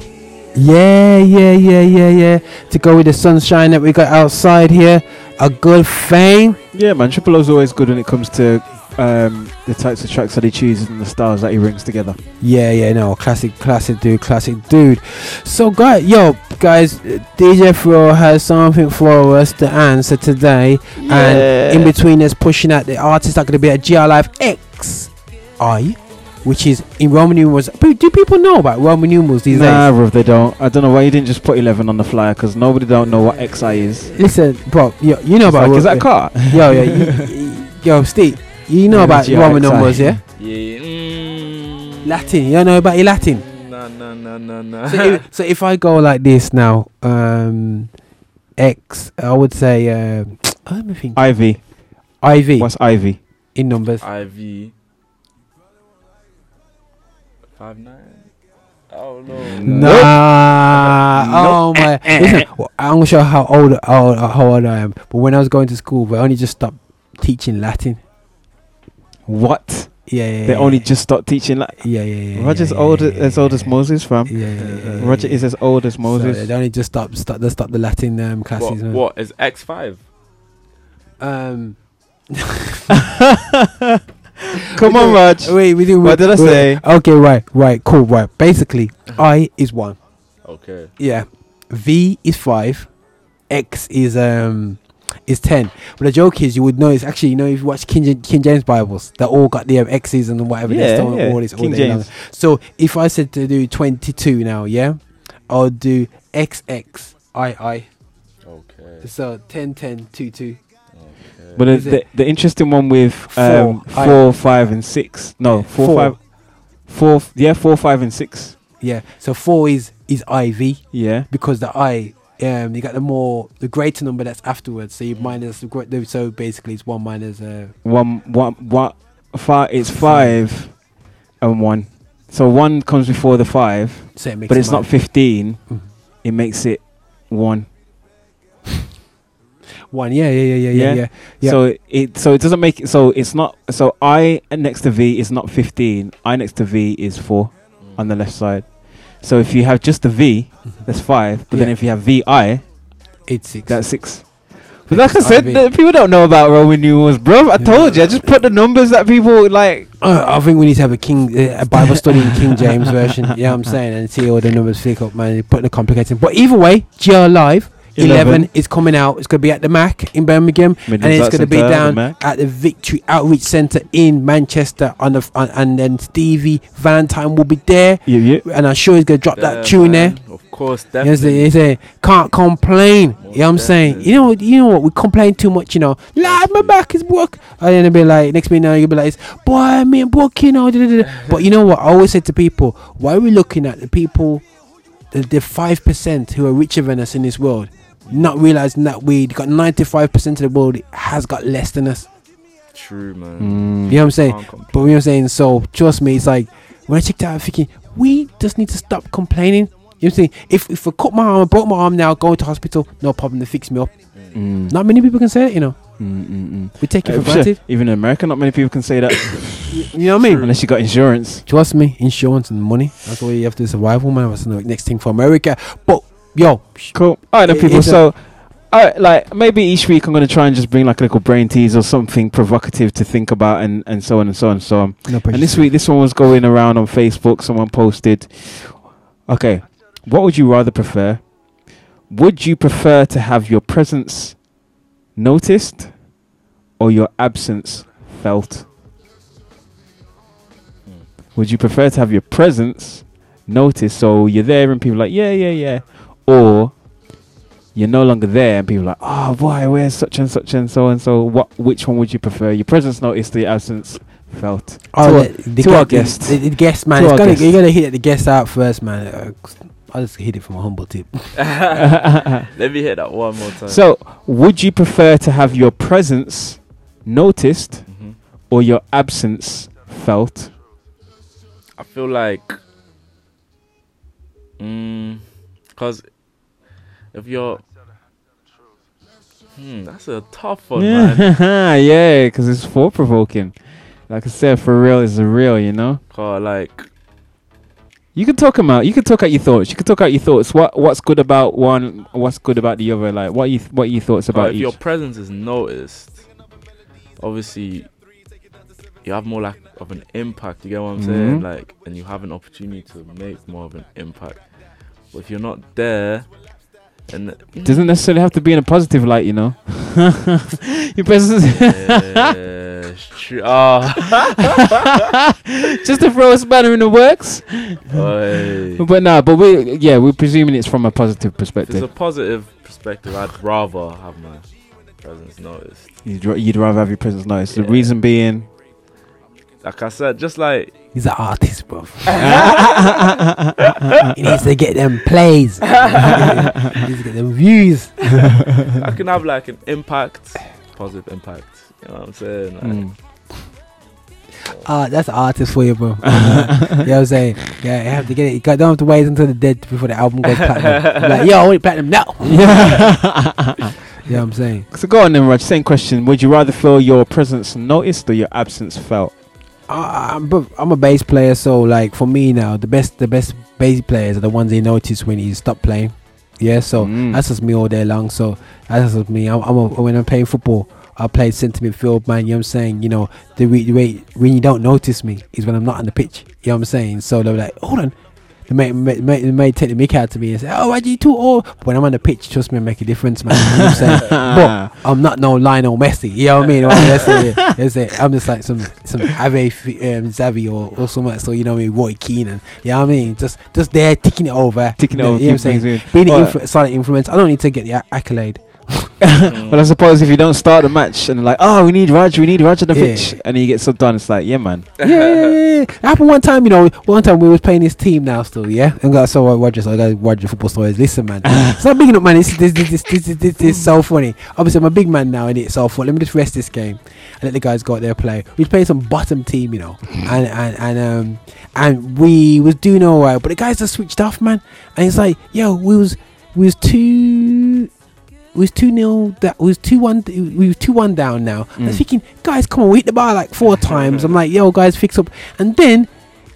Speaker 1: Yeah, yeah, yeah, yeah, yeah. To go with the sunshine that we got outside here, a good thing.
Speaker 2: Yeah, man. Triple O's always good when it comes to um, the types of tracks that he chooses and the styles that he brings together.
Speaker 1: Yeah, yeah, no, classic, classic dude, classic dude. So, guys, yo, guys, uh, DJ Fro has something for us to answer today, and in between us pushing out the artists that are going to be at GL Live X, I, which is in Roman numerals. But do people know about Roman numerals these
Speaker 2: Nah,
Speaker 1: days?
Speaker 2: bro, they don't. I don't know why you didn't just put 11 on the flyer because nobody don't know what XI is.
Speaker 1: Listen, bro, yo, you know
Speaker 2: It's
Speaker 1: about
Speaker 2: like, is that a car?
Speaker 1: Yo, yo, you, yo, Steve, you know about Roman
Speaker 2: XI.
Speaker 1: numbers, yeah?
Speaker 4: Yeah. Mm,
Speaker 1: Latin, you don't know about your Latin?
Speaker 4: nah, nah, nah, nah, nah.
Speaker 1: so, if, so if I go like this now, um, X, I would say, um, let me think.
Speaker 2: Ivy.
Speaker 1: IV
Speaker 2: What's Ivy?
Speaker 1: in numbers.
Speaker 4: IV. Five nine. Oh no.
Speaker 1: Nah, oh my! Listen, well, I'm gonna show how old, how, how old I am. But when I was going to school, we only just stopped teaching Latin.
Speaker 2: What?
Speaker 1: Yeah, yeah.
Speaker 2: They
Speaker 1: yeah,
Speaker 2: only
Speaker 1: yeah.
Speaker 2: just stopped teaching. Like,
Speaker 1: Yeah, yeah, yeah.
Speaker 2: Roger's
Speaker 1: yeah,
Speaker 2: old
Speaker 1: yeah,
Speaker 2: as
Speaker 1: yeah,
Speaker 2: old as. Moses, fam.
Speaker 1: Yeah, yeah, yeah, yeah,
Speaker 2: Roger
Speaker 1: yeah.
Speaker 2: is as old as
Speaker 1: So
Speaker 2: Moses.
Speaker 1: they only just stopped, stop, they stopped the Latin um, classes. man.
Speaker 4: what is X five?
Speaker 1: Um,
Speaker 2: Come on, Raj.
Speaker 1: Wait, we do.
Speaker 2: What did I say?
Speaker 1: Okay, right, right, cool, right. Basically, I is one.
Speaker 4: Okay.
Speaker 1: Yeah, V is five, X is um is ten. But the joke is, you would know it's actually you know if you watch King, Ja- King James Bibles, they all got the um, X's and whatever.
Speaker 2: Yeah,
Speaker 1: they're
Speaker 2: yeah,
Speaker 1: all this all
Speaker 2: King
Speaker 1: day.
Speaker 2: James.
Speaker 1: So if I said to do twenty two now, yeah, I'll do XXII.
Speaker 4: Okay.
Speaker 1: So 10, 10, 2, 2.
Speaker 2: But the,
Speaker 1: Is
Speaker 2: the,
Speaker 1: it-
Speaker 2: the interesting one with um,
Speaker 1: Four, I-
Speaker 2: five, and six. No, four,
Speaker 1: Four.
Speaker 2: five, four. Yeah, four, five, and six.
Speaker 1: Yeah. So 4 is is IV.
Speaker 2: Yeah.
Speaker 1: Because the I, um, you got the more, the greater number that's afterwards. So you minus the, so basically it's 1 minus, uh,
Speaker 2: One, one, one, five. It's five and one. So one comes before the five,
Speaker 1: So it makes
Speaker 2: but
Speaker 1: it
Speaker 2: it's not
Speaker 1: nine.
Speaker 2: 15
Speaker 1: Mhm.
Speaker 2: It makes it one.
Speaker 1: 1. Yeah, yeah, yeah, yeah, yeah. yeah. yeah.
Speaker 2: So it so it doesn't make it so it's not so I next to V is not fifteen. I next to V is four on the left side. So if you have just the V, that's five. But then if you have VI,
Speaker 1: it's six.
Speaker 2: That's six. But like I said, people don't know about Roman numerals, bro. I told you. I just put the numbers that people like.
Speaker 1: Uh, I think we need to have a King uh, a Bible study in King James version. Yeah, I'm saying, and see all the numbers flick up, man. Putting the complicated. But either way, GL Live 11,
Speaker 2: 11.
Speaker 1: is coming out. It's going to be at the Mac in Birmingham,
Speaker 2: Midlands
Speaker 1: and it's going to be
Speaker 2: Centre, the
Speaker 1: down at the Victory Outreach Centre in Manchester. On the f- on, and then Stevie Valentine will be there,
Speaker 2: Yeah, yeah.
Speaker 1: and I'm sure he's going to drop
Speaker 4: Yeah,
Speaker 1: that tune
Speaker 4: man.
Speaker 1: there.
Speaker 4: Of course,
Speaker 1: You know, what I'm saying?
Speaker 4: definitely.
Speaker 1: He say, can't complain. you know what I'm saying? You know, you know what? We complain too much. You know, lad, my back is broke. And then it'll be like, next minute now you'll be like, boy, me broke. You know, but you know what? I always say to people, why are we looking at the people, the the five percent who are richer than us in this world, not realizing that we got ninety five percent of the world has got less than us.
Speaker 4: True, man.
Speaker 2: Mm.
Speaker 1: You know what I'm saying? But you know what I'm saying? So trust me, it's like when I checked out, I'm thinking we just need to stop complaining. You know what I'm saying? If if I cut my arm, I broke my arm now, going to hospital, no problem, they fix me up.
Speaker 2: Mm.
Speaker 1: Not many people can say it, you know.
Speaker 2: Mm, mm, mm.
Speaker 1: We take it
Speaker 2: Uh,
Speaker 1: for
Speaker 2: sure.
Speaker 1: granted.
Speaker 2: Even in America, not many people can say that.
Speaker 1: You know what I mean?
Speaker 2: Unless you got insurance.
Speaker 1: Trust me, insurance and money. That's why you have to survive, man. That's the next thing for America. But yo,
Speaker 2: Cool. All right, then,
Speaker 1: It
Speaker 2: people. So, all right, like maybe each week I'm gonna try and just bring like a little brain tease or something provocative to think about, and and so on and so on and so on.
Speaker 1: No
Speaker 2: and this week, this one was going around on Facebook. Someone posted, "Okay, what would you rather prefer? Would you prefer to have your presence noticed or your absence felt?" Hmm. Would you prefer to have your presence noticed so you're there and people are like, yeah, yeah, yeah? Or you're no longer there and people are like, oh boy, where's such and such and so and so? What which one would you prefer? Your presence noticed, or your absence felt?
Speaker 1: oh,
Speaker 2: to our,
Speaker 1: the, the,
Speaker 2: to our guest.
Speaker 1: the, the guest man,
Speaker 2: To
Speaker 1: it's
Speaker 2: our
Speaker 1: gotta,
Speaker 2: guest.
Speaker 1: you gotta hit the guest out first, man. Uh, I'll just hit it from a humble tip.
Speaker 4: Let me hear that one more time.
Speaker 2: So, would you prefer to have your presence noticed
Speaker 4: Mhm.
Speaker 2: or your absence felt?
Speaker 4: I feel like, because if you're, hmm, that's a tough one, man.
Speaker 2: Yeah, yeah, because it's thought provoking. Like I said, for real is a real, you know.
Speaker 4: 'Cause, like,
Speaker 2: You can talk about You can talk out your thoughts. You can talk out your thoughts. What what's good about one? What's good about the other? Like what you what are your thoughts about
Speaker 4: if
Speaker 2: each?
Speaker 4: your presence is noticed, obviously, you have more like of an impact. You get what I'm saying?
Speaker 2: Mhm.
Speaker 4: Like, and you have an opportunity to make more of an impact. But if you're not there, and
Speaker 2: Doesn't necessarily have to be in a positive light, you know. your presence.
Speaker 4: yeah, it's true. Oh.
Speaker 2: Just to throw a spanner in the works.
Speaker 4: Oi.
Speaker 2: But nah, but we yeah we're presuming it's from a positive
Speaker 4: If it's a positive perspective, I'd rather have my presence noticed.
Speaker 2: You'd, ra- you'd rather have your presence noticed. The reason being.
Speaker 4: Like I said, just like
Speaker 1: He's an artist, bro. he needs to get them plays. he needs to get them views.
Speaker 4: I can have like an impact, positive impact. You know what I'm saying? Like,
Speaker 2: Mm.
Speaker 1: Ah, that's an artist for you, bro. you know what I'm saying? Yeah, you have to get it. You don't have to wait until the dead before the album goes platinum. like, yo, I want it platinum now. you know what I'm saying?
Speaker 2: So go on then, Raj. Same question. Would you rather feel your presence noticed or your absence felt?
Speaker 1: Uh, I'm, I'm a bass player, so like for me now, the best the best bass players are the ones they notice when you stop playing. Yeah, so
Speaker 2: Mm.
Speaker 1: that's just me all day long. So that's just me. I'm, I'm a, when I'm playing football, I play centre midfield, man. You know what I'm saying? You know the way, the way when you don't notice me is when I'm not on the pitch. You know what I'm saying? So they're like, hold on, mate, mate, mate, the mate take the mick out to me and say, "Oh, do you too old?" When I'm on the pitch, trust me, I make a difference, man. You know I'm saying? but I'm not no Lionel Messi. You know what I mean? That's it, that's it. I'm just like some some Ave um, Xavi or, or something. So you know what I mean? Roy Keane. You know what I mean? Just just there ticking it over,
Speaker 2: Ticking it
Speaker 1: you know,
Speaker 2: over,
Speaker 1: You know what I'm saying? Being an influ- silent influence. I don't need to get the accolade.
Speaker 2: But I suppose if you don't start the match and like, oh, we need Raj, we need Raj on the
Speaker 1: Yeah.
Speaker 2: pitch, and he gets get so done, it's like, yeah, man.
Speaker 1: yeah, yeah, yeah. It happened one time, you know. One time we was playing this team now still, yeah. And got so Roger, so I got Roger football stories. Listen, man, it's not big enough, man. This this this this this, this, this, this is so funny. Obviously, I'm a big man now, and it's so funny. Let me just rest this game and let the guys go out there and play. We was playing some bottom team, you know, and and and um and we was doing all right, but the guys just switched off, man. And it's like, yo, we was we was two. We was two nil. That was two one. We was two one down now. I was
Speaker 2: Mm.
Speaker 1: thinking, guys, come on, we hit the bar like four times. I'm like, yo, guys, fix up. And then,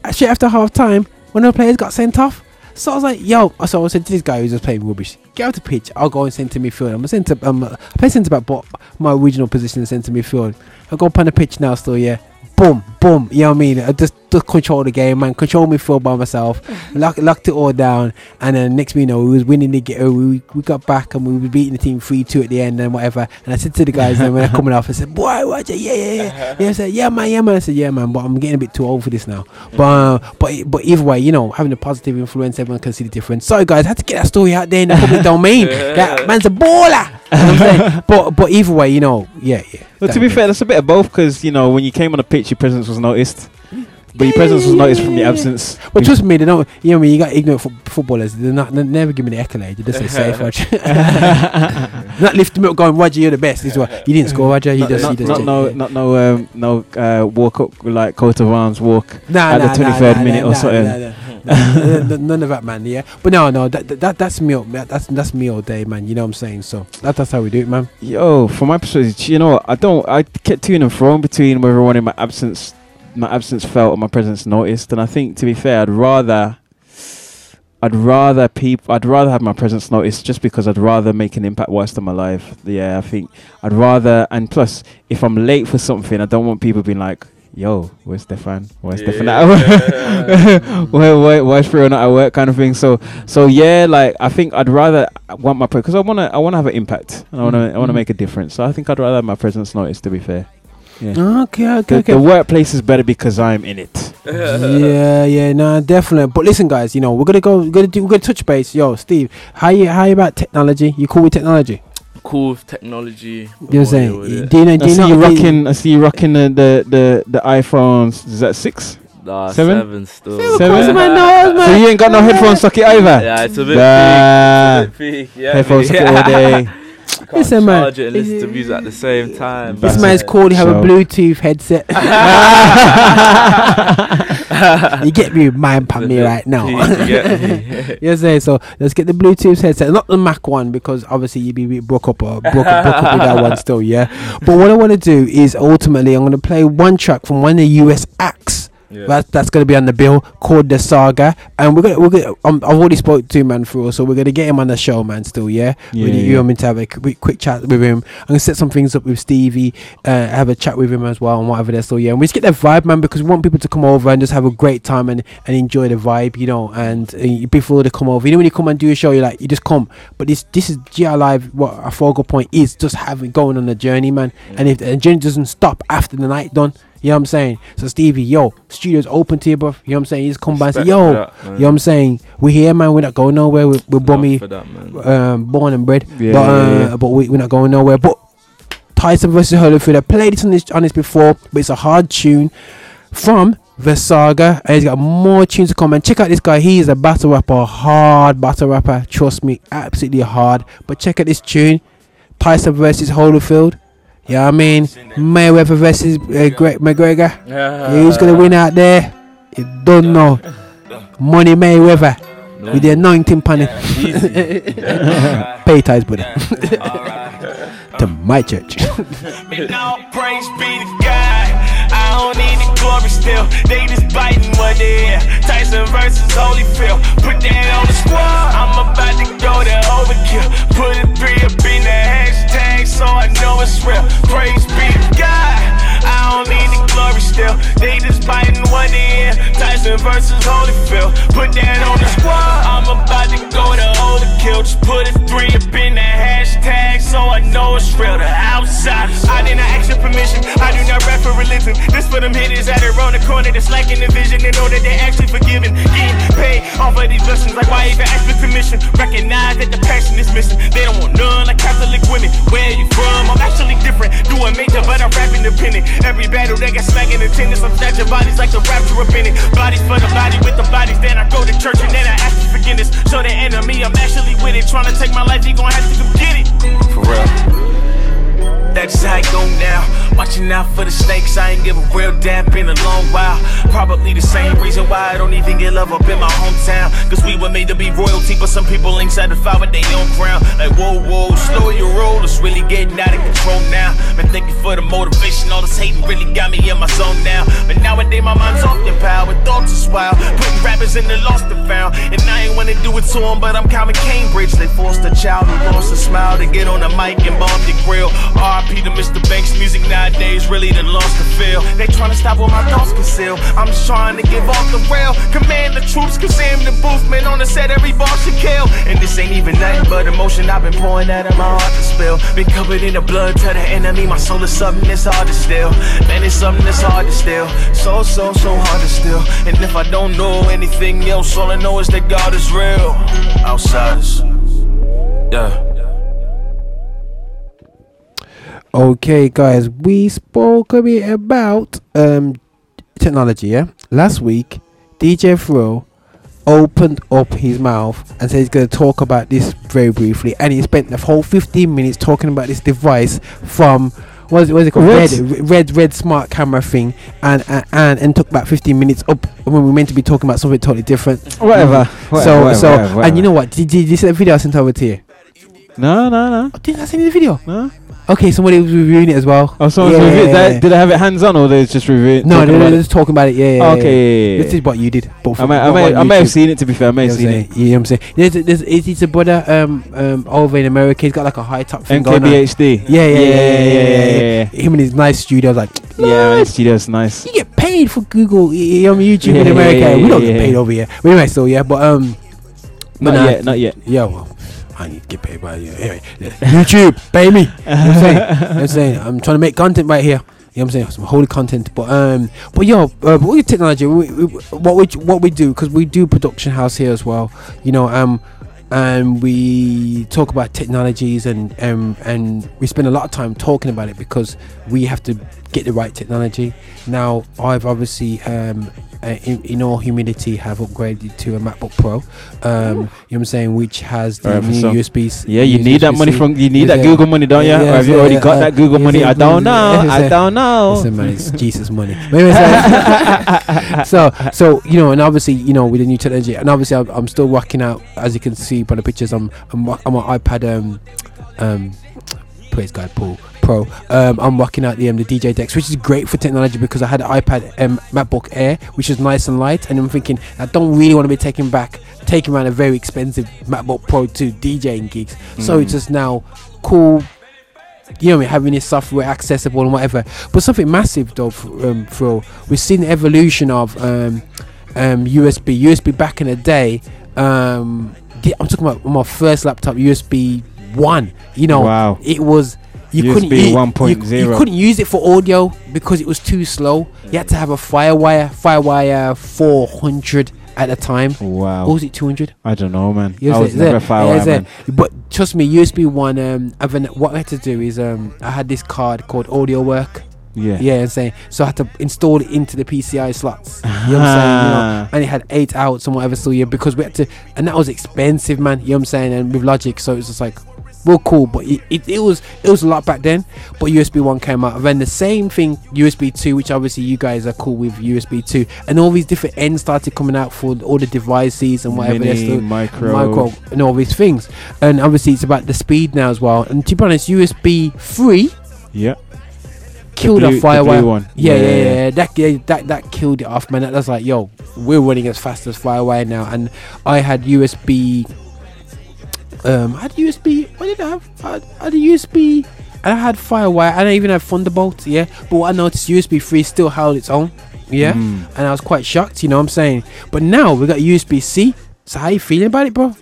Speaker 1: uh, straight after half time, one of the players got sent off. So I was like, yo. So I said to this guy who's just playing rubbish, get out the pitch. I'll go and centre midfield. I'm a centre. Um, I play centre back, but my original position is centre midfield. I go up on the pitch now, still, yeah. Boom, boom. You know what I mean? I just, just control the game, man. Control midfield by myself. Lock, locked it all down. And then next, thing you know, we was winning the game. We, we got back and we were beating the team 3 2 at the end and whatever. And I said to the guys, then when they're coming off, I said, boy, watch it. Yeah, yeah, yeah. Yeah, I said, yeah, man, yeah, man. I said, yeah, man. But I'm getting a bit too old for this now. But, uh, but, but either way, you know, having a positive influence, everyone can see the difference. Sorry, guys, I had to get that story out there in the public domain. That man's a baller. You know what I'm saying? but, but either way, you know, yeah, yeah.
Speaker 2: But to be fair, that's a bit of both because you know when you came on the pitch, your presence was noticed, but your presence was noticed from your absence.
Speaker 1: But trust me, they don't. You know, when you got ignorant fo- footballers, they're not. They never give me the accolade. They just say safe, Roger. not lift them up, going, Roger, you're the best. This is what you didn't score, Roger. You
Speaker 2: not,
Speaker 1: just,
Speaker 2: not,
Speaker 1: you just
Speaker 2: not no, not no, um, no uh, walk up like coat of arms walk
Speaker 1: Nah,
Speaker 2: at
Speaker 1: nah,
Speaker 2: the
Speaker 1: nah,
Speaker 2: twenty third
Speaker 1: nah,
Speaker 2: minute
Speaker 1: nah,
Speaker 2: or
Speaker 1: nah,
Speaker 2: something.
Speaker 1: nah, nah. N- n- None of that, man. Yeah, but no, no, that, that that's me. all- that- That's that's me all day, man. You know what I'm saying? So that, that's how we do it, man.
Speaker 2: Yo, from my perspective, you know, what, I don't. I kept to and fro between whether one in my absence, my absence felt or my presence noticed. And I think, to be fair, I'd rather, I'd rather people, I'd rather have my presence noticed, just because I'd rather make an impact whilst I'm alive. Yeah, I think I'd rather. And plus, if I'm late for something, I don't want people being like. Yo, where's Stefan? Where's Stefan at work? where, where, where's Frio not at work? Kind of thing. So, so yeah, like I think I'd rather want my because I wanna, I wanna have an impact and I wanna, I wanna
Speaker 1: Mhm.
Speaker 2: make a difference. So I think I'd rather have my presence noticed. To be fair, yeah.
Speaker 1: Oh, okay, okay,
Speaker 2: The,
Speaker 1: okay.
Speaker 2: the workplace is better because I'm in it.
Speaker 1: yeah, yeah, no, definitely. But listen, guys, you know we're gonna go, we're gonna do, we're gonna touch base. Yo, Steve, how you, how you about technology? You cool with technology?
Speaker 4: Cool with technology.
Speaker 1: You know what I'm saying?
Speaker 4: Oh, with it.
Speaker 1: Do you know?
Speaker 2: I
Speaker 1: Do you
Speaker 2: see you rocking. I see you rocking the the the, the iPhones. Is that six?
Speaker 4: Nah,
Speaker 2: Seven?
Speaker 4: seven still.
Speaker 1: Of course, man, no, man.
Speaker 2: So you ain't got no headphone socket either.
Speaker 4: Yeah, it's a bit
Speaker 2: Nah.
Speaker 4: big. It's a bit big. Yeah,
Speaker 2: Headphone socket all day.
Speaker 4: You can't
Speaker 1: Listen, man.
Speaker 4: it and listen to music at the same time.
Speaker 1: This man's called. You have a Bluetooth headset. you get me, mind pan me right now.
Speaker 4: You get me.
Speaker 1: yes, yeah, so let's get the Bluetooth headset, not the Mac one, because obviously you'd be broke up or broke, up- broke up with that one still, yeah. But what I want to do is ultimately I'm going to play one track from one of the US acts.
Speaker 4: Yeah.
Speaker 1: That, that's going to be on the bill called the saga, and we're gonna we're gonna. Um, I've already spoke to man through, so we're gonna get him on the show, man. Still, yeah.
Speaker 2: Yeah, yeah.
Speaker 1: You want me to have a quick, quick chat with him? I'm gonna set some things up with Stevie, uh, have a chat with him as well, and whatever that's so yeah. And we just get that vibe, man, because we want people to come over and just have a great time and, and enjoy the vibe, you know. And uh, before they come over, you know, when you come and do a show, you're like, you just come. But this this is GL Live. What a focal point is just having going on the journey, man. And if the journey doesn't stop after the night done. You know what I'm saying? So Stevie, yo, studio's open to you, bro. You know what I'm saying? You just come by and say, yo,
Speaker 4: that,
Speaker 1: you know what I'm saying? We're here, man. We're not going nowhere. We're, we're bummy,
Speaker 4: that,
Speaker 1: um, born and bred.
Speaker 2: Yeah,
Speaker 1: but uh,
Speaker 2: yeah, yeah.
Speaker 1: but we, we're not going nowhere. But Tyson versus Holyfield. I played this on this on this before, but it's a hard tune from the saga. And he's got more tunes to come. And check out this guy. He is a battle rapper, hard battle rapper. Trust me, absolutely hard. But check out this tune, Tyson versus Holyfield. Yeah, I mean Mayweather versus uh, Greg McGregor. Who's gonna win out there? You don't know. Money Mayweather with the anointing pan it. Pay ties, brother. to my church.
Speaker 11: I don't need the glory still. They just biting what they hear. Tyson versus Holyfield. Put that on the squad. I'm about to go to overkill. Put a three up in the hashtag so I know it's real. Praise be to God. I don't need the glory still. They just biting one ear. Tyson versus Holyfield. Put that on the squad. I'm about to go to overkill. Just put a three up in the hashtag so I know it's real. The outsiders. I did not ask your permission. I do not rap for religion. This for them hitters that are on the corner that's lacking the vision and know that they're actually forgiven. Getting paid off of these blessings. Like why even ask for commission? Recognize that the passion is missing. They don't want none like Catholic women. Where you from? I'm actually different. But I'm rap independent. Every battle they got smack in attendance. I'm snatching bodies like the rapture up in it. Bodies for the body with the bodies. Then I go to church and then I ask for forgiveness. Show the enemy I'm actually with it. Trying to take my life, he gon' have to come get it. For real. That's how it go now. Watching out for the snakes, I ain't give a real damn in a long while. Probably the same reason why I don't even get love up in my hometown. Cause we were made to be royalty, but some people ain't satisfied with their own crown. Like, whoa, whoa, slow your roll, it's really getting out of control now. Thank you for the motivation, all this hating really got me in my zone now. But nowadays my mind's off the power, with thoughts is wild. Putting rappers in the lost and found. And I ain't wanna do it to them, but I'm counting Cambridge. They forced a child who lost a smile to get on the mic and bomb the grill. RP to Mr. Banks, music nowadays really done lost the feel. They tryna stop what my thoughts conceal. I'm just trying to give off the rail. Command the troops, cause I'm the booth, man. On the set, every bar should kill. And this ain't even nothing but emotion I've been pouring out of my heart to spill. Been covered in the blood to the enemy. My soul is something that's hard to steal. Man, it's something that's hard to steal. So, so, so hard to steal. And if I don't know anything else, all I know is that God is real. Outsiders. Yeah.
Speaker 1: Okay, guys, we spoke a bit about um technology. Yeah, last week DJ Thrill opened up his mouth and said he's going to talk about this very briefly, and he spent the whole 15 minutes talking about this device from. What is it, what is it called?
Speaker 2: Red.
Speaker 1: Red, red, red smart camera thing, and and and, and took about 15 minutes up when we were meant to be talking about something totally different.
Speaker 2: Whatever,
Speaker 1: Mhm.
Speaker 2: whatever,
Speaker 1: so
Speaker 2: whatever,
Speaker 1: so,
Speaker 2: whatever,
Speaker 1: and you know what? Did, did you see the video I sent over to you?
Speaker 2: No, no, no.
Speaker 1: Oh, didn't I send you the video?
Speaker 2: No.
Speaker 1: Okay, somebody was reviewing it as well.
Speaker 2: Oh, someone's
Speaker 1: Yeah,
Speaker 2: reviewed
Speaker 1: yeah, yeah.
Speaker 2: Did I have it hands on or they just reviewed?
Speaker 1: No, no, no, just talking about it. Yeah, yeah,
Speaker 2: Okay,
Speaker 1: yeah.
Speaker 2: yeah, yeah,
Speaker 1: This is what you did. But
Speaker 2: I may, I may, I may have seen it. To be fair, I may
Speaker 1: You
Speaker 2: have seen it.
Speaker 1: You know what I'm saying? There's, there's, it's, it's a brother um, um, over in America. He's got like a high top thing going on.
Speaker 2: MKBHD.
Speaker 1: Yeah, yeah, yeah, yeah, yeah, yeah,
Speaker 2: yeah,
Speaker 1: yeah. Him and his nice studio, like,
Speaker 2: Yeah, man, studio's nice.
Speaker 1: you get paid for Google, on YouTube in America. we don't get paid over here. But anyway, so yeah, but um,
Speaker 2: Not yet, not yet.
Speaker 1: Yeah, well, I need to get paid by you. Anyway. YouTube, pay me. You know I'm saying? You know I'm saying I'm trying to make content right here. You know what I'm saying? Some holy content. But um, but yo, uh, but with technology, we, we, what we what we do because we do production house here as well. You know, um, and we talk about technologies and um and we spend a lot of time talking about it because we have to get the right technology. Now, I've obviously um. Uh, in, in all humility, have upgraded to a MacBook Pro. Um, you know what I'm saying, which has the
Speaker 2: Alright,
Speaker 1: new
Speaker 2: so-
Speaker 1: USB.
Speaker 2: Yeah, you need that money from- you need
Speaker 1: Yeah,
Speaker 2: that Google money, don't ya? Or have you already got that Google money? I don't know, I don't know.
Speaker 1: Listen, man, it's Jesus money. So, so, so you know, and obviously, you know, with the new technology, and obviously, I'm, I'm still working out, as you can see by the pictures. I'm, I'm, I'm on iPad, um, um, praise God, Paul Pro. Um, I'm rocking out the um, the DJ Dex, which is great for technology because I had an iPad um, MacBook Air, which is nice and light, and I'm thinking I don't really want to be taking back, taking around a very expensive MacBook Pro to DJing gigs. So
Speaker 2: Mm.
Speaker 1: it's just now cool you know, having this software accessible and whatever. But something massive, though, for, um, Phil. We've seen the evolution of um, um, USB. USB back in the day. Um, I'm talking about my first laptop, USB one. You know,
Speaker 2: Wow.
Speaker 1: it was. You couldn't
Speaker 2: USB 1.0.
Speaker 1: You, you couldn't use it for audio because it was too slow. You had to have a FireWire, FireWire 400 at the time.
Speaker 2: Wow.
Speaker 1: Or was it 200?
Speaker 2: I don't know, man.
Speaker 1: Yes,
Speaker 2: I was
Speaker 1: it-
Speaker 2: never a Firewire man.
Speaker 1: But trust me, USB one. Um, I've been, what I had to do is um, I had this card called Audiowerk.
Speaker 2: Yeah.
Speaker 1: Yeah, I'm saying. So I had to install it into the PCI slots. You know what I'm saying? You know, and it had eight outs and whatever. So yeah, because we had to, and that was expensive, man. You know what I'm saying? And with Logic, so it was just like. Well, cool, but it, it, it was it was a lot back then. But USB one came out, and then the same thing USB two, which obviously you guys are cool with USB two, and all these different ends started coming out for all the devices and whatever.
Speaker 2: Mini,
Speaker 1: still-
Speaker 2: micro.
Speaker 1: micro, and all these things. And obviously, it's about the speed now as well. And to be honest, USB three
Speaker 2: Yeah.
Speaker 1: killed
Speaker 2: blue-
Speaker 1: a
Speaker 2: the
Speaker 1: Firewire. Yeah,
Speaker 2: Yeah,
Speaker 1: yeah,
Speaker 2: yeah,
Speaker 1: yeah. That, yeah, that that killed it off, man. That, that's like, yo, we're running as fast as Firewire now. And I had USB. Um, I had USB. What did I have? I had, I had a USB and I had FireWire, I and I even had Thunderbolt, yeah. But what I noticed, USB three still held its own, yeah.
Speaker 2: Mm.
Speaker 1: And I was quite shocked, you know what I'm saying. But now we got USB C. So how you feeling about it, bro?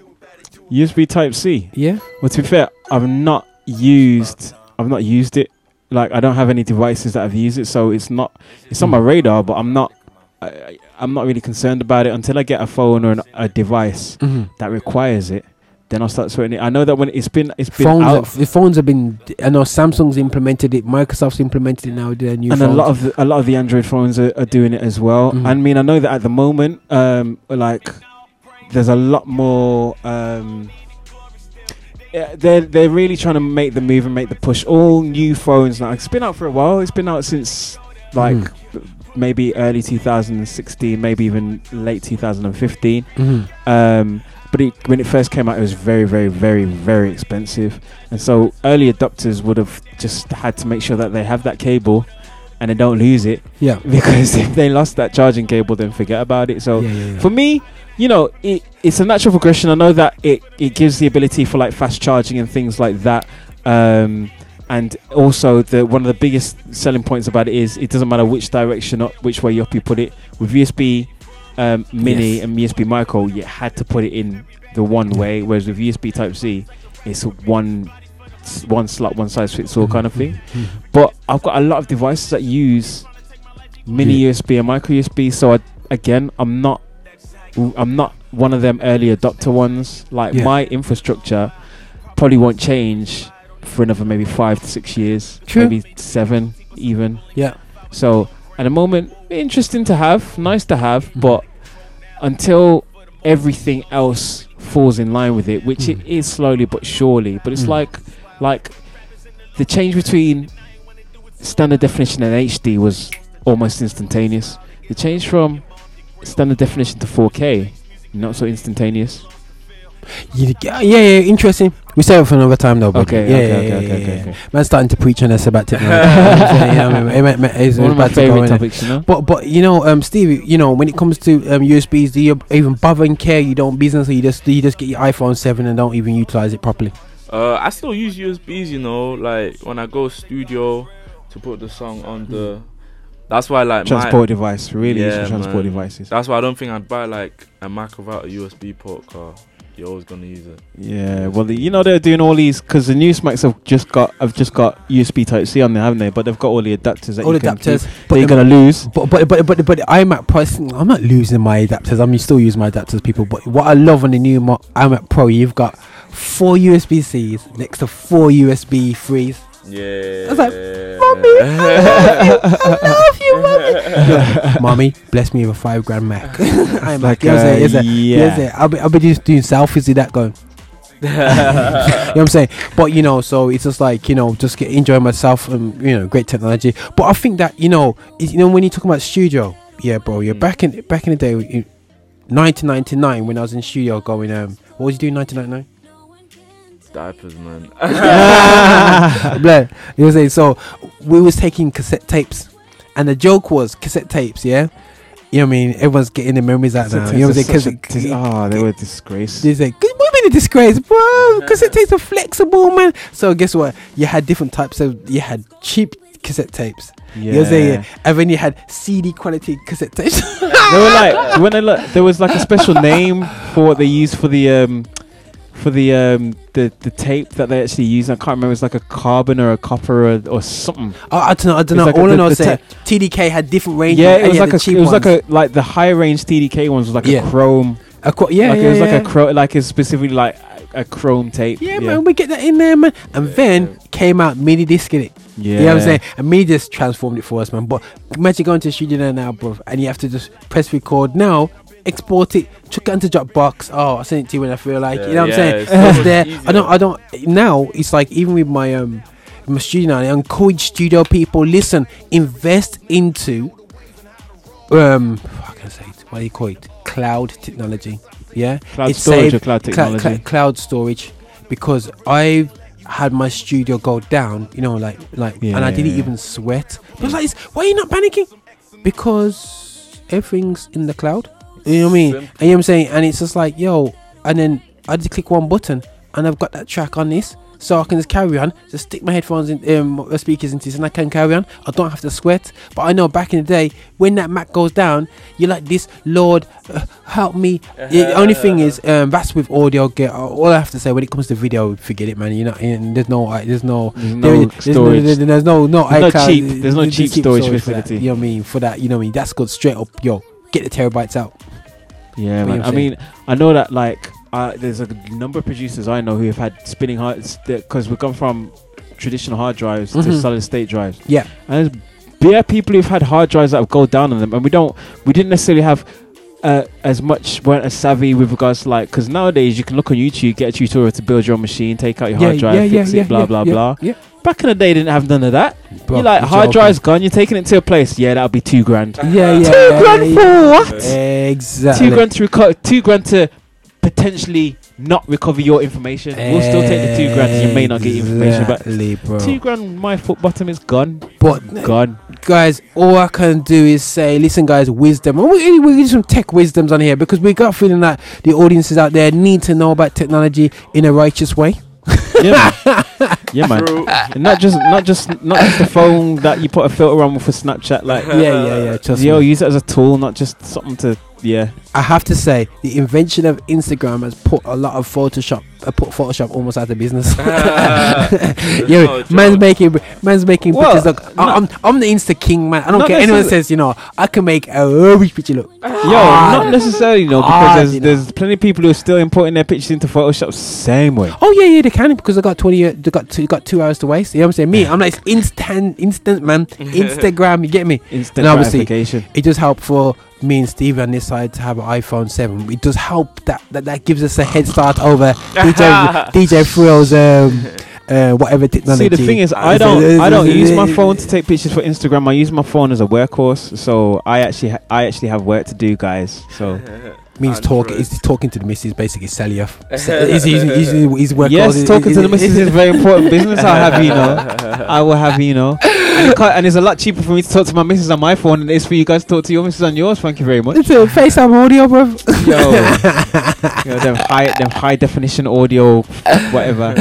Speaker 2: USB Type C.
Speaker 1: Yeah.
Speaker 2: Well, to be fair, I've not used. I've not used it. Like I don't have any devices that have used it, so it's not. It's on my
Speaker 1: Mm.
Speaker 2: radar, but I'm not. I, I'm not really concerned about it until I get a phone or an, a device
Speaker 1: Mhm.
Speaker 2: that requires it. Then I'll start sweating it. I know that when it's been it's been
Speaker 1: Phones,
Speaker 2: out
Speaker 1: have, the phones have been. I know Samsung's implemented it. Microsoft's implemented it now. with Their new
Speaker 2: and
Speaker 1: phones.
Speaker 2: a lot of the, a lot of the Android phones are, are doing it as well.
Speaker 1: Mhm.
Speaker 2: I mean, I know that at the moment, um, like there's a lot more. Um, yeah, they're they're really trying to make the move and make the push. All new phones now. It's been out for a while. It's been out since like
Speaker 1: Mm.
Speaker 2: maybe early 2016, maybe even late 2015.
Speaker 1: Mhm.
Speaker 2: Um, but it, when it first came out, it was very, very, very, very expensive, and so early adopters would have just had to make sure that they have that cable and they don't lose it.
Speaker 1: Yeah.
Speaker 2: Because if they lost that charging cable, then forget about it. So
Speaker 1: Yeah, yeah, yeah.
Speaker 2: for me, you know, it, it's a natural progression. I know that it, it gives the ability for like fast charging and things like that. Um, and also the one of the biggest selling points about it is it doesn't matter which direction up, which way up you put it. With USB um, Mini
Speaker 1: Yes.
Speaker 2: and USB Micro, you had to put it in the one way, whereas with USB Type C, it's one one slot, one size fits all kind of thing.
Speaker 1: Mhm.
Speaker 2: But I've got a lot of devices that use mini
Speaker 1: Yeah.
Speaker 2: USB and micro USB. So I, again, I'm not I'm not one of them early adopter ones. Like
Speaker 1: Yeah.
Speaker 2: my infrastructure probably won't change for another maybe five to six years,
Speaker 1: True.
Speaker 2: maybe seven even.
Speaker 1: Yeah.
Speaker 2: So at the moment, interesting to have, nice to have,
Speaker 1: Mm-hmm.
Speaker 2: but until everything else falls in line with it, which it is slowly but surely. But it's
Speaker 1: Mm.
Speaker 2: like like the change between standard definition and HD was almost instantaneous. The change from standard definition to 4K, not so instantaneous.
Speaker 1: Yeah, yeah, yeah, interesting. We save it for another time, though. Buddy.
Speaker 2: Okay,
Speaker 1: yeah,
Speaker 2: okay,
Speaker 1: yeah,
Speaker 2: okay,
Speaker 1: yeah,
Speaker 2: okay,
Speaker 1: yeah,
Speaker 2: okay,
Speaker 1: yeah.
Speaker 2: okay.
Speaker 1: Man's starting to preach on us about technology. you know what I'm saying? You know what I mean? It ma- ma- it's
Speaker 2: One of my
Speaker 1: about to go
Speaker 2: favourite
Speaker 1: in it.
Speaker 2: topics, you know?
Speaker 1: But but you know, um, Steve, you know, when it comes to um, USBs, do you even bother and care? You don't business, or you just you just get your iPhone seven and don't even utilize it properly.
Speaker 4: Uh, I still use USBs, you know, like when I go studio to put the song on the. That's why, like, my-
Speaker 2: Transport device, really useful transport
Speaker 4: man.
Speaker 2: devices.
Speaker 4: That's why I don't think I'd buy like a Mac without a USB port. Car, you're always gonna use it.
Speaker 2: Yeah, well, the, you know they're doing all these because the new Smacks have just got have just got USB Type C on there, haven't they? But they've got all the adapters that
Speaker 1: All
Speaker 2: you
Speaker 1: the
Speaker 2: can
Speaker 1: adapters, but
Speaker 2: you're gonna lose.
Speaker 1: But but but but but the iMac Pro, I'm not losing my adapters. I'm still using my adapters, people. But what I love on the new Mo- iMac Pro, you've got four USB Cs next to four USB threes.
Speaker 4: Yeah.
Speaker 1: I was like, mommy, I love you, I love you, mommy. mommy, bless me with a five grand Mac. iMac,
Speaker 2: Like,
Speaker 1: you know what I'm saying?
Speaker 2: uh,
Speaker 1: Yes,
Speaker 2: yeah.
Speaker 1: Yes. I'll be I'll be just doing selfies with that going. you know what I'm saying? But you know, so it's just like you know, just get enjoying myself and you know, great technology. But I think that you know, is, you know, when you talk about studio, yeah, bro,
Speaker 2: Mm.
Speaker 1: you're back in back in the day, in 1999 when I was in studio going, um, what was you doing 1999?
Speaker 4: Diapers, man.
Speaker 1: Blood. You know what I'm saying? So we was taking cassette tapes, and the joke was cassette tapes, yeah. You know what I mean? Everyone's getting their memories out now. You know what I'm saying? Because
Speaker 2: oh, they were a disgrace.
Speaker 1: they say, "Good women a disgrace, bro." Cassette tapes are flexible, man. So guess what? You had different types of. You had cheap cassette tapes. You know what I'm saying? And then you had CD quality cassette tapes.
Speaker 2: they were like when they look, there was like a special name for what they used for the um for the um the the tape that they actually used. I can't remember. It was like a carbon or a copper or, or something.
Speaker 1: Oh, I don't know. I don't know.
Speaker 2: like
Speaker 1: All
Speaker 2: a-
Speaker 1: I
Speaker 2: the-
Speaker 1: know is that
Speaker 2: ta-
Speaker 1: TDK had different range.
Speaker 2: Yeah, it was like a
Speaker 1: cheap
Speaker 2: it was
Speaker 1: ones.
Speaker 2: like a like the high range TDK ones was like
Speaker 1: Yeah.
Speaker 2: a chrome.
Speaker 1: A qu- yeah,
Speaker 2: like
Speaker 1: yeah,
Speaker 2: it was like a chrome, like it's specifically like a, chrome tape.
Speaker 1: Yeah, man, we get that in there, man. And then came out mini disc in it. You know what I'm saying? And mini disc transformed it for us, man. But imagine going to the studio now, bro, and you have to just press record now, export it, chuck it into Dropbox. Oh, I send it to you when I feel like. you know what
Speaker 4: Yeah,
Speaker 1: I'm saying? It's
Speaker 4: much
Speaker 1: there. I don't. I don't. Now it's like even with my um my studio now, I encourage studio people. Listen, invest into um. How can I say it? What do you call it? Cloud technology. Yeah.
Speaker 2: Cloud
Speaker 1: It
Speaker 2: storage
Speaker 1: saved-
Speaker 2: or cloud
Speaker 1: cla- cla-
Speaker 2: technology?
Speaker 1: cloud storage because I had my studio go down, you know, like like,
Speaker 2: Yeah,
Speaker 1: and I didn't
Speaker 2: yeah,
Speaker 1: even sweat. But it's like, why are you not panicking? Because everything's in the cloud. You know what I mean? And you know what I'm saying? And it's just like, yo, and then I just click one button and I've got that track on this. so I can just carry on. Just stick my headphones in, um, speakers into this, and I can carry on. I don't have to sweat. But I know back in the day when that Mac goes down, you're like this, Lord, uh, help me. The only thing is, um, that's with audio. Get all I have to say when it comes to video, forget it, man. You know, there's no, uh, there's no,
Speaker 2: no
Speaker 1: there's
Speaker 2: storage.
Speaker 1: no, there's no, no,
Speaker 2: There's no cheap- there's no
Speaker 1: there's
Speaker 2: cheap storage
Speaker 1: that,
Speaker 2: facility.
Speaker 1: You know what I mean? For that, you know what I mean? That's good. Straight up, yo, get the terabytes out.
Speaker 2: Yeah, man. I mean, I know that like uh, there's a number of producers I know who have had spinning hards because we've gone from traditional hard drives to
Speaker 1: Mhm.
Speaker 2: solid state drives.
Speaker 1: Yeah.
Speaker 2: and there's bare people who've had hard drives that have go down on them, and we don't, we didn't necessarily have. Uh, as much weren't as savvy with regards to like because nowadays you can look on YouTube, get a tutorial to build your own machine, take out your hard drive,
Speaker 1: yeah, yeah,
Speaker 2: fix
Speaker 1: yeah,
Speaker 2: it, blah
Speaker 1: yeah,
Speaker 2: blah
Speaker 1: yeah,
Speaker 2: blah.
Speaker 1: yeah.
Speaker 2: Back in the day, they didn't have none of that.
Speaker 1: Bro,
Speaker 2: you like
Speaker 1: you're
Speaker 2: hard
Speaker 1: joking.
Speaker 2: drive's gone, you're taking it to a place. Yeah, that'll be two grand.
Speaker 1: Yeah, yeah.
Speaker 2: two
Speaker 1: yeah,
Speaker 2: grand
Speaker 1: yeah,
Speaker 2: for what?
Speaker 1: Exactly.
Speaker 2: Two grand to reco- two grand to potentially not recover your information. We'll still take the two grand. You may not get your information back.
Speaker 1: Exactly, bro.
Speaker 2: Two grand, my foot bottom is gone.
Speaker 1: But
Speaker 2: gone.
Speaker 1: guys, all I can do is say, listen, guys, wisdom. And we we get some tech wisdoms on here because we got a feeling that the audiences out there need to know about technology in a righteous way.
Speaker 2: Yeah, man. yeah, man. And not just not just not just the phone that you put a filter on with for Snapchat. Like
Speaker 1: Yeah, yeah, yeah, trust
Speaker 2: yo,
Speaker 1: me.
Speaker 2: use it as a tool, not just something to yeah.
Speaker 1: I have to say, the invention of Instagram has put a lot of Photoshop, uh, put Photoshop almost out of business.
Speaker 4: There's
Speaker 1: yeah,
Speaker 4: no
Speaker 1: man's making, man's making
Speaker 2: Well,
Speaker 1: pictures look. I- I'm, I'm the Insta king, man. I don't
Speaker 2: Not
Speaker 1: care. Anyone says, you know, I can make a rubbish picture look. Ah.
Speaker 2: Yo, not ah. necessarily, you know, because
Speaker 1: hard,
Speaker 2: there's,
Speaker 1: you know.
Speaker 2: there's plenty of people who are still importing their pictures into Photoshop same way.
Speaker 1: Oh yeah, yeah, they can because I got twenty. year- They got two, got two hours to waste. You know what I'm saying? Me, I'm like instant, instant man. Instagram, you get me?
Speaker 2: Instant
Speaker 1: And obviously,
Speaker 2: gratification.
Speaker 1: it does help for me and Steve on this side to have an iPhone Seven. It does help that that, that gives us a head start over DJ DJ Thrill's um uh whatever technology.
Speaker 2: See, the thing is, I don't, I don't use my phone to take pictures for Instagram. I use my phone as a workhorse. So I actually, ha- I actually have work to do, guys. So
Speaker 1: Means talk. He's talking to the missus, basically sell you. off. Se- He's, he's, he's, he's work
Speaker 2: yes,
Speaker 1: hard.
Speaker 2: talking to the
Speaker 1: He's-
Speaker 2: missus is very important business. I'll have you know. I will have you know. And, and it's a lot cheaper for me to talk to my missus on my phone than it is for you guys to talk to your missus on yours. Thank you very much.
Speaker 1: It's a FaceTime audio, bro.
Speaker 2: Yo, yo them high, them high definition audio, whatever.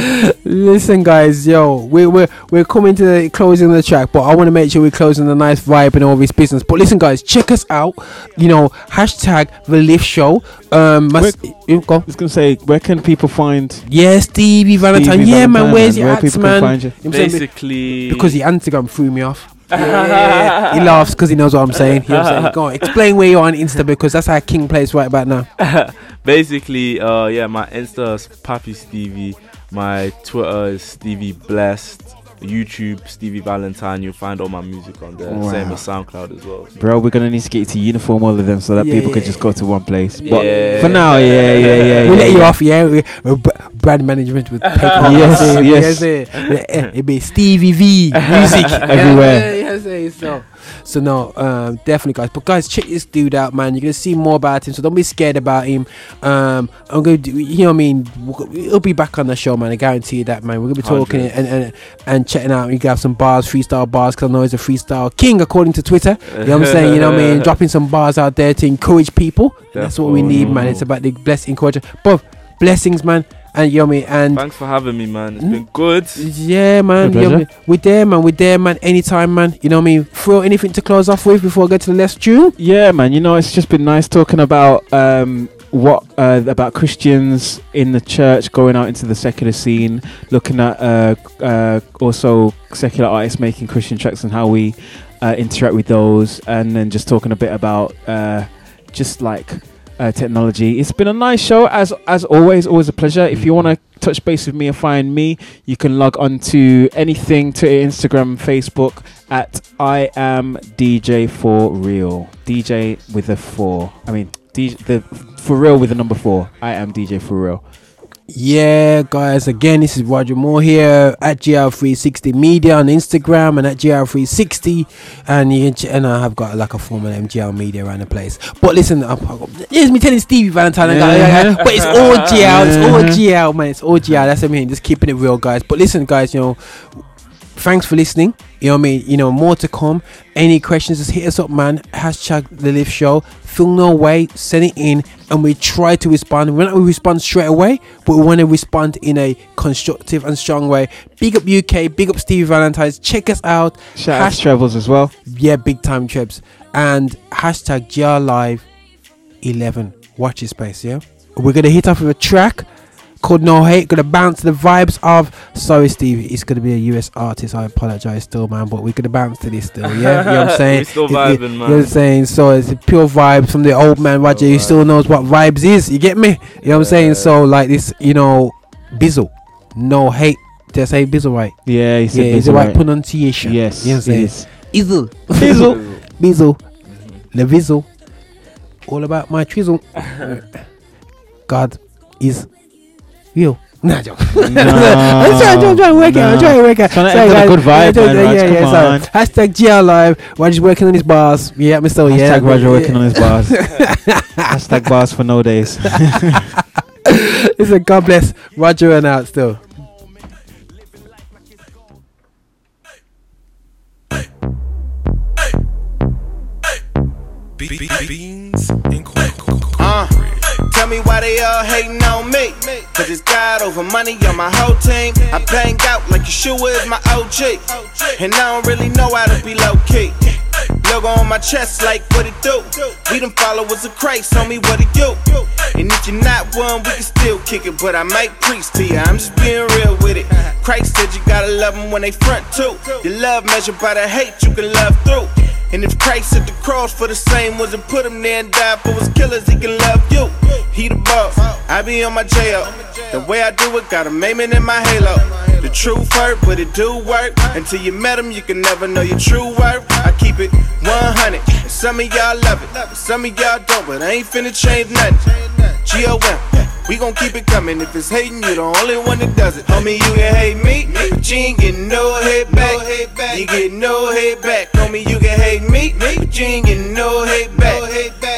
Speaker 1: Listen, guys, yo, we're we're we're coming to the closing of the track, but I want to make sure we're closing the nice vibe and all this business. But listen, guys, check us out. You know, hashtag the Lift Show. Um, must, you go.
Speaker 2: I was gonna say, where can people find?
Speaker 1: Yeah, Stevie Valentine.
Speaker 2: Stevie
Speaker 1: yeah, man, where's
Speaker 2: man.
Speaker 1: your
Speaker 2: Where
Speaker 1: ads,
Speaker 2: people can
Speaker 1: man?
Speaker 2: find you?
Speaker 1: know what I'm?
Speaker 4: Basically,
Speaker 1: because your Instagram threw me off. Yeah, he laughs because he knows what I'm saying. You know what I'm saying? Go on, explain where you are on Insta because that's how King plays right about now.
Speaker 4: basically, uh, yeah, my Insta is Pappy Stevie. My Twitter is Stevie Blessed. YouTube Stevie Valentine. You'll find all my music on there. Same
Speaker 2: Wow.
Speaker 4: as SoundCloud as well.
Speaker 2: Bro, we're gonna need to get to uniform all of them so that
Speaker 1: Yeah,
Speaker 2: people
Speaker 1: yeah,
Speaker 2: can just go to one place. But
Speaker 4: Yeah.
Speaker 2: for now, yeah, yeah, yeah.
Speaker 1: we
Speaker 2: yeah,
Speaker 1: let you off, yeah. We, we're b- brand management with paper.
Speaker 2: Yes, yes.
Speaker 1: It'd be Stevie V music
Speaker 2: Everywhere.
Speaker 1: Yeah, yeah, yeah, so, so no, um, definitely, guys. But guys, check this dude out, man. You're gonna see more about him, so don't be scared about him. Um, I'm gonna, do, you know, what I mean, he'll be back on the show, man. I guarantee you that, man. We're gonna be talking and and and chatting out. You have some bars, freestyle bars, because I know he's a freestyle king, according to Twitter. You know what I'm saying? You know what I mean? Dropping some bars out there to encourage people. That's what we need, man. It's about the bless, encourage, but blessings, man. And you know what And
Speaker 4: Thanks for having me, man. It's been good.
Speaker 1: yeah, man.
Speaker 2: My
Speaker 1: You know what I
Speaker 2: pleasure.
Speaker 1: mean? We're there, man. We're there, man. Anytime, man. You know what I mean? Throw anything to close off with before I get to the last tune.
Speaker 2: Yeah, man. You know, it's just been nice talking about um, what uh, about Christians in the church going out into the secular scene, looking at uh, uh, also secular artists making Christian tracks and how we uh, interact with those, and then just talking a bit about uh, just like. Uh, technology. It's been a nice show as as always. Always a pleasure. If you want to touch base with me and find me, you can log on to anything to Instagram, Facebook at I am DJ for real. DJ with a four. I mean, DJ, the for real with the number four. I am DJ for real.
Speaker 1: Yeah, guys. Again, this is Roger Moore here at GL360 Media on Instagram and at GL360, and you can and I have got like a form of MGR Media around the place. But listen, I'm, here's me telling Stevie Valentine, yeah, but it's all GL, it's all GL, man. It's all GL. That's what I mean. Just keeping it real, guys. But listen, guys, you know. Thanks for listening. You know what I mean? You know, more to come. Any questions, just hit us up, man. Hashtag the lift show. Feel no way, send it in, and we try to respond. We're not gonna respond straight away, but we want to respond in a constructive and strong way. Big up UK, big up Stevie Valentine's. Check us out.
Speaker 2: Shout out to Travels as well.
Speaker 1: yeah, big time trips. And hashtag GL Live 11. Watch your space, yeah? We're going to hit off with a track called No Hate. Going to bounce the vibes of. Sorry, Steve. It's going to be a US artist. I apologize still, man. But we're going to bounce to this still, yeah? You know what I'm saying?
Speaker 4: We still
Speaker 1: It- it-
Speaker 4: vibing,
Speaker 1: You know what I'm saying? So it's pure vibes from the old man, Roger. He still knows what vibes is. You get me? You know what I'm saying? So, like this, you know, Bizzle. No Hate. Did I say Bizzle right?
Speaker 2: Yeah, he said
Speaker 1: yeah, is the
Speaker 2: Bizzle
Speaker 1: right
Speaker 2: right.
Speaker 1: pronunciation.
Speaker 2: Yes,
Speaker 1: you know what I'm saying?
Speaker 2: is.
Speaker 1: Izzle.
Speaker 2: Bizzle.
Speaker 1: Bizzle. Le Vizzle. All about my trizzle. God is real. Nah, joke.
Speaker 2: Nah,
Speaker 1: I'm trying, I'm trying to work it. I'm trying to work it out.
Speaker 2: Trying to
Speaker 1: Sorry,
Speaker 2: enter the good vibe,
Speaker 1: Yeah,
Speaker 2: man,
Speaker 1: yeah,
Speaker 2: Raj,
Speaker 1: yeah,
Speaker 2: come
Speaker 1: yeah, sorry.
Speaker 2: on.
Speaker 1: Hashtag GL Live. Roger's working on his bars. Yeah, I'm yeah.
Speaker 2: Hashtag Roger
Speaker 1: but-
Speaker 2: working on his bars. Hashtag bars for no days.
Speaker 1: Listen, God bless Roger and out still.
Speaker 16: Beans
Speaker 11: Uh, tell me why they all hating on me. Cause it's God over money on my whole team. I bang out like Yeshua is my OG. And I don't really know how to be low key. Logo on my chest, like what it do? We them followers of Christ, me what it you? And if you're not one, we can still kick it. But I might preach to you, I'm just being real with it. Christ said you gotta love them when they front too. Your love measured by the hate you can love through. And if Christ at the cross for the same and put him there and died for his killers, he can love you. He the boss, I be on my J.O. The way I do it, got a maiming in my halo. The truth hurt, but it do work. Until you met him, you can never know your true worth. I keep it 100. And some of y'all love it, some of y'all don't, but I ain't finna change nothing. G-O-M, we gon' keep it coming. If it's hating, you the only one that does it. Homie, you can hate me, but you ain't getting no hate back. You get no hate back. Homie, you can hate me, but you ain't getting no hate back.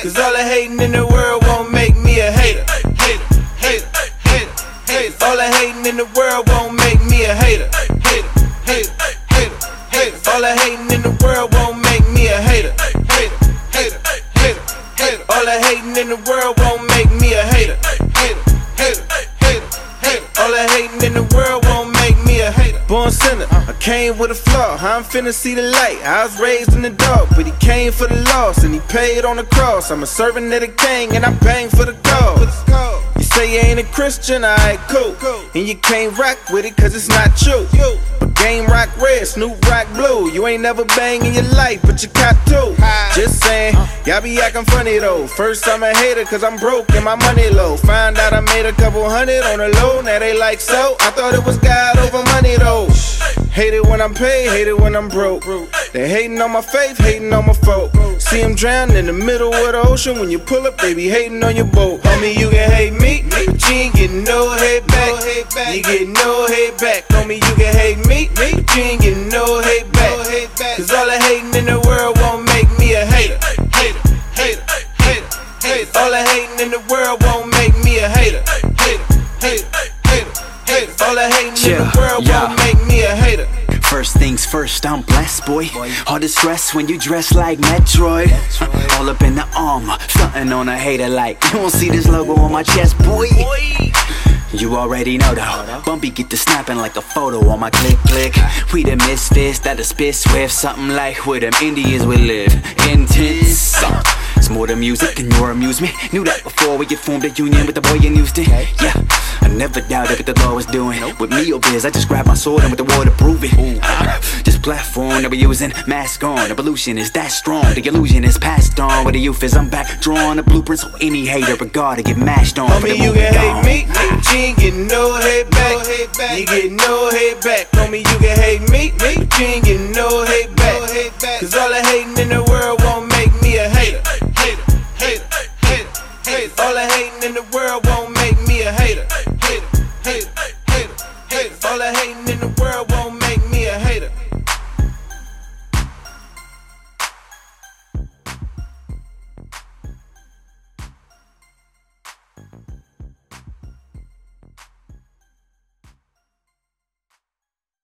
Speaker 11: Cause all the hating in the world won't make me a hater. Hater, hater, hater, hater. All the hating in the world won't make me a hater. Hater, hater, hater, hater. All the hating in the world won't make me a hater. Hater, hater, hater, hater. All the hating in the world won't make me a hater. Hater, hater, hater, hater. All the hating in the world won't Born sinner, I came with a flaw. I'm finna see the light. I was raised in the dark, but he came for the loss and he paid on the cross. I'm a servant of the king and I bang for the cause. Say you ain't a Christian, I alright, cool. And you can't rock with it cause it's not true. But game rock red, Snoop rock blue. You ain't never bang in your life, but you caught two. Just saying, y'all be acting funny though. First I'm a hater cause I'm broke and my money low. Find out I made a couple hundred on the low, now they like so. I thought it was God over money though. Hate it when I'm paid, hate it when I'm broke. They hating on my faith, hating on my folk. See them drown in the middle of the ocean. When you pull up, they be hating on your boat. Homie, you can hate me, but you ain't getting no hate back. You get no hate back. Homie, you can hate me, but you ain't getting no hate back. Cause all the hating in the world won't make me a hater. Hater, hater, hater, hater. All the hating in the world won't make me a hater. Hater, hater, hater, hater. All the hating in the world won't make me a hater.
Speaker 17: First things first, I'm blessed, boy. All the stress when you dress like Metroid. All up in the armor, something on a hater like. You won't see this logo on my chest, boy. You already know though. Bumpy get to snapping like a photo on my click click. We the misfits that the spit swift, something like where them Indians would live. Intense. It's more than music than your amusement. Knew that before we get formed a union with the boy in Houston. Yeah, I never doubted what the law was doing. With me or biz, I just grabbed my sword and with the war to prove it. Uh, this platform that we're using, mask on. Evolution is that strong. The illusion is passed on. With the youth is I'm back drawing the blueprint so any hater regard to get mashed on.
Speaker 11: Homie, you can hate me, but you ain't getting no hate back. You get no hate back. Homie, you can hate me, but you ain't getting no hate back. Cause all the hating in the world hater, hater, hater. All the hating in the world won't make me a hater, hater, hater, hater, hater. All the hating in the world won't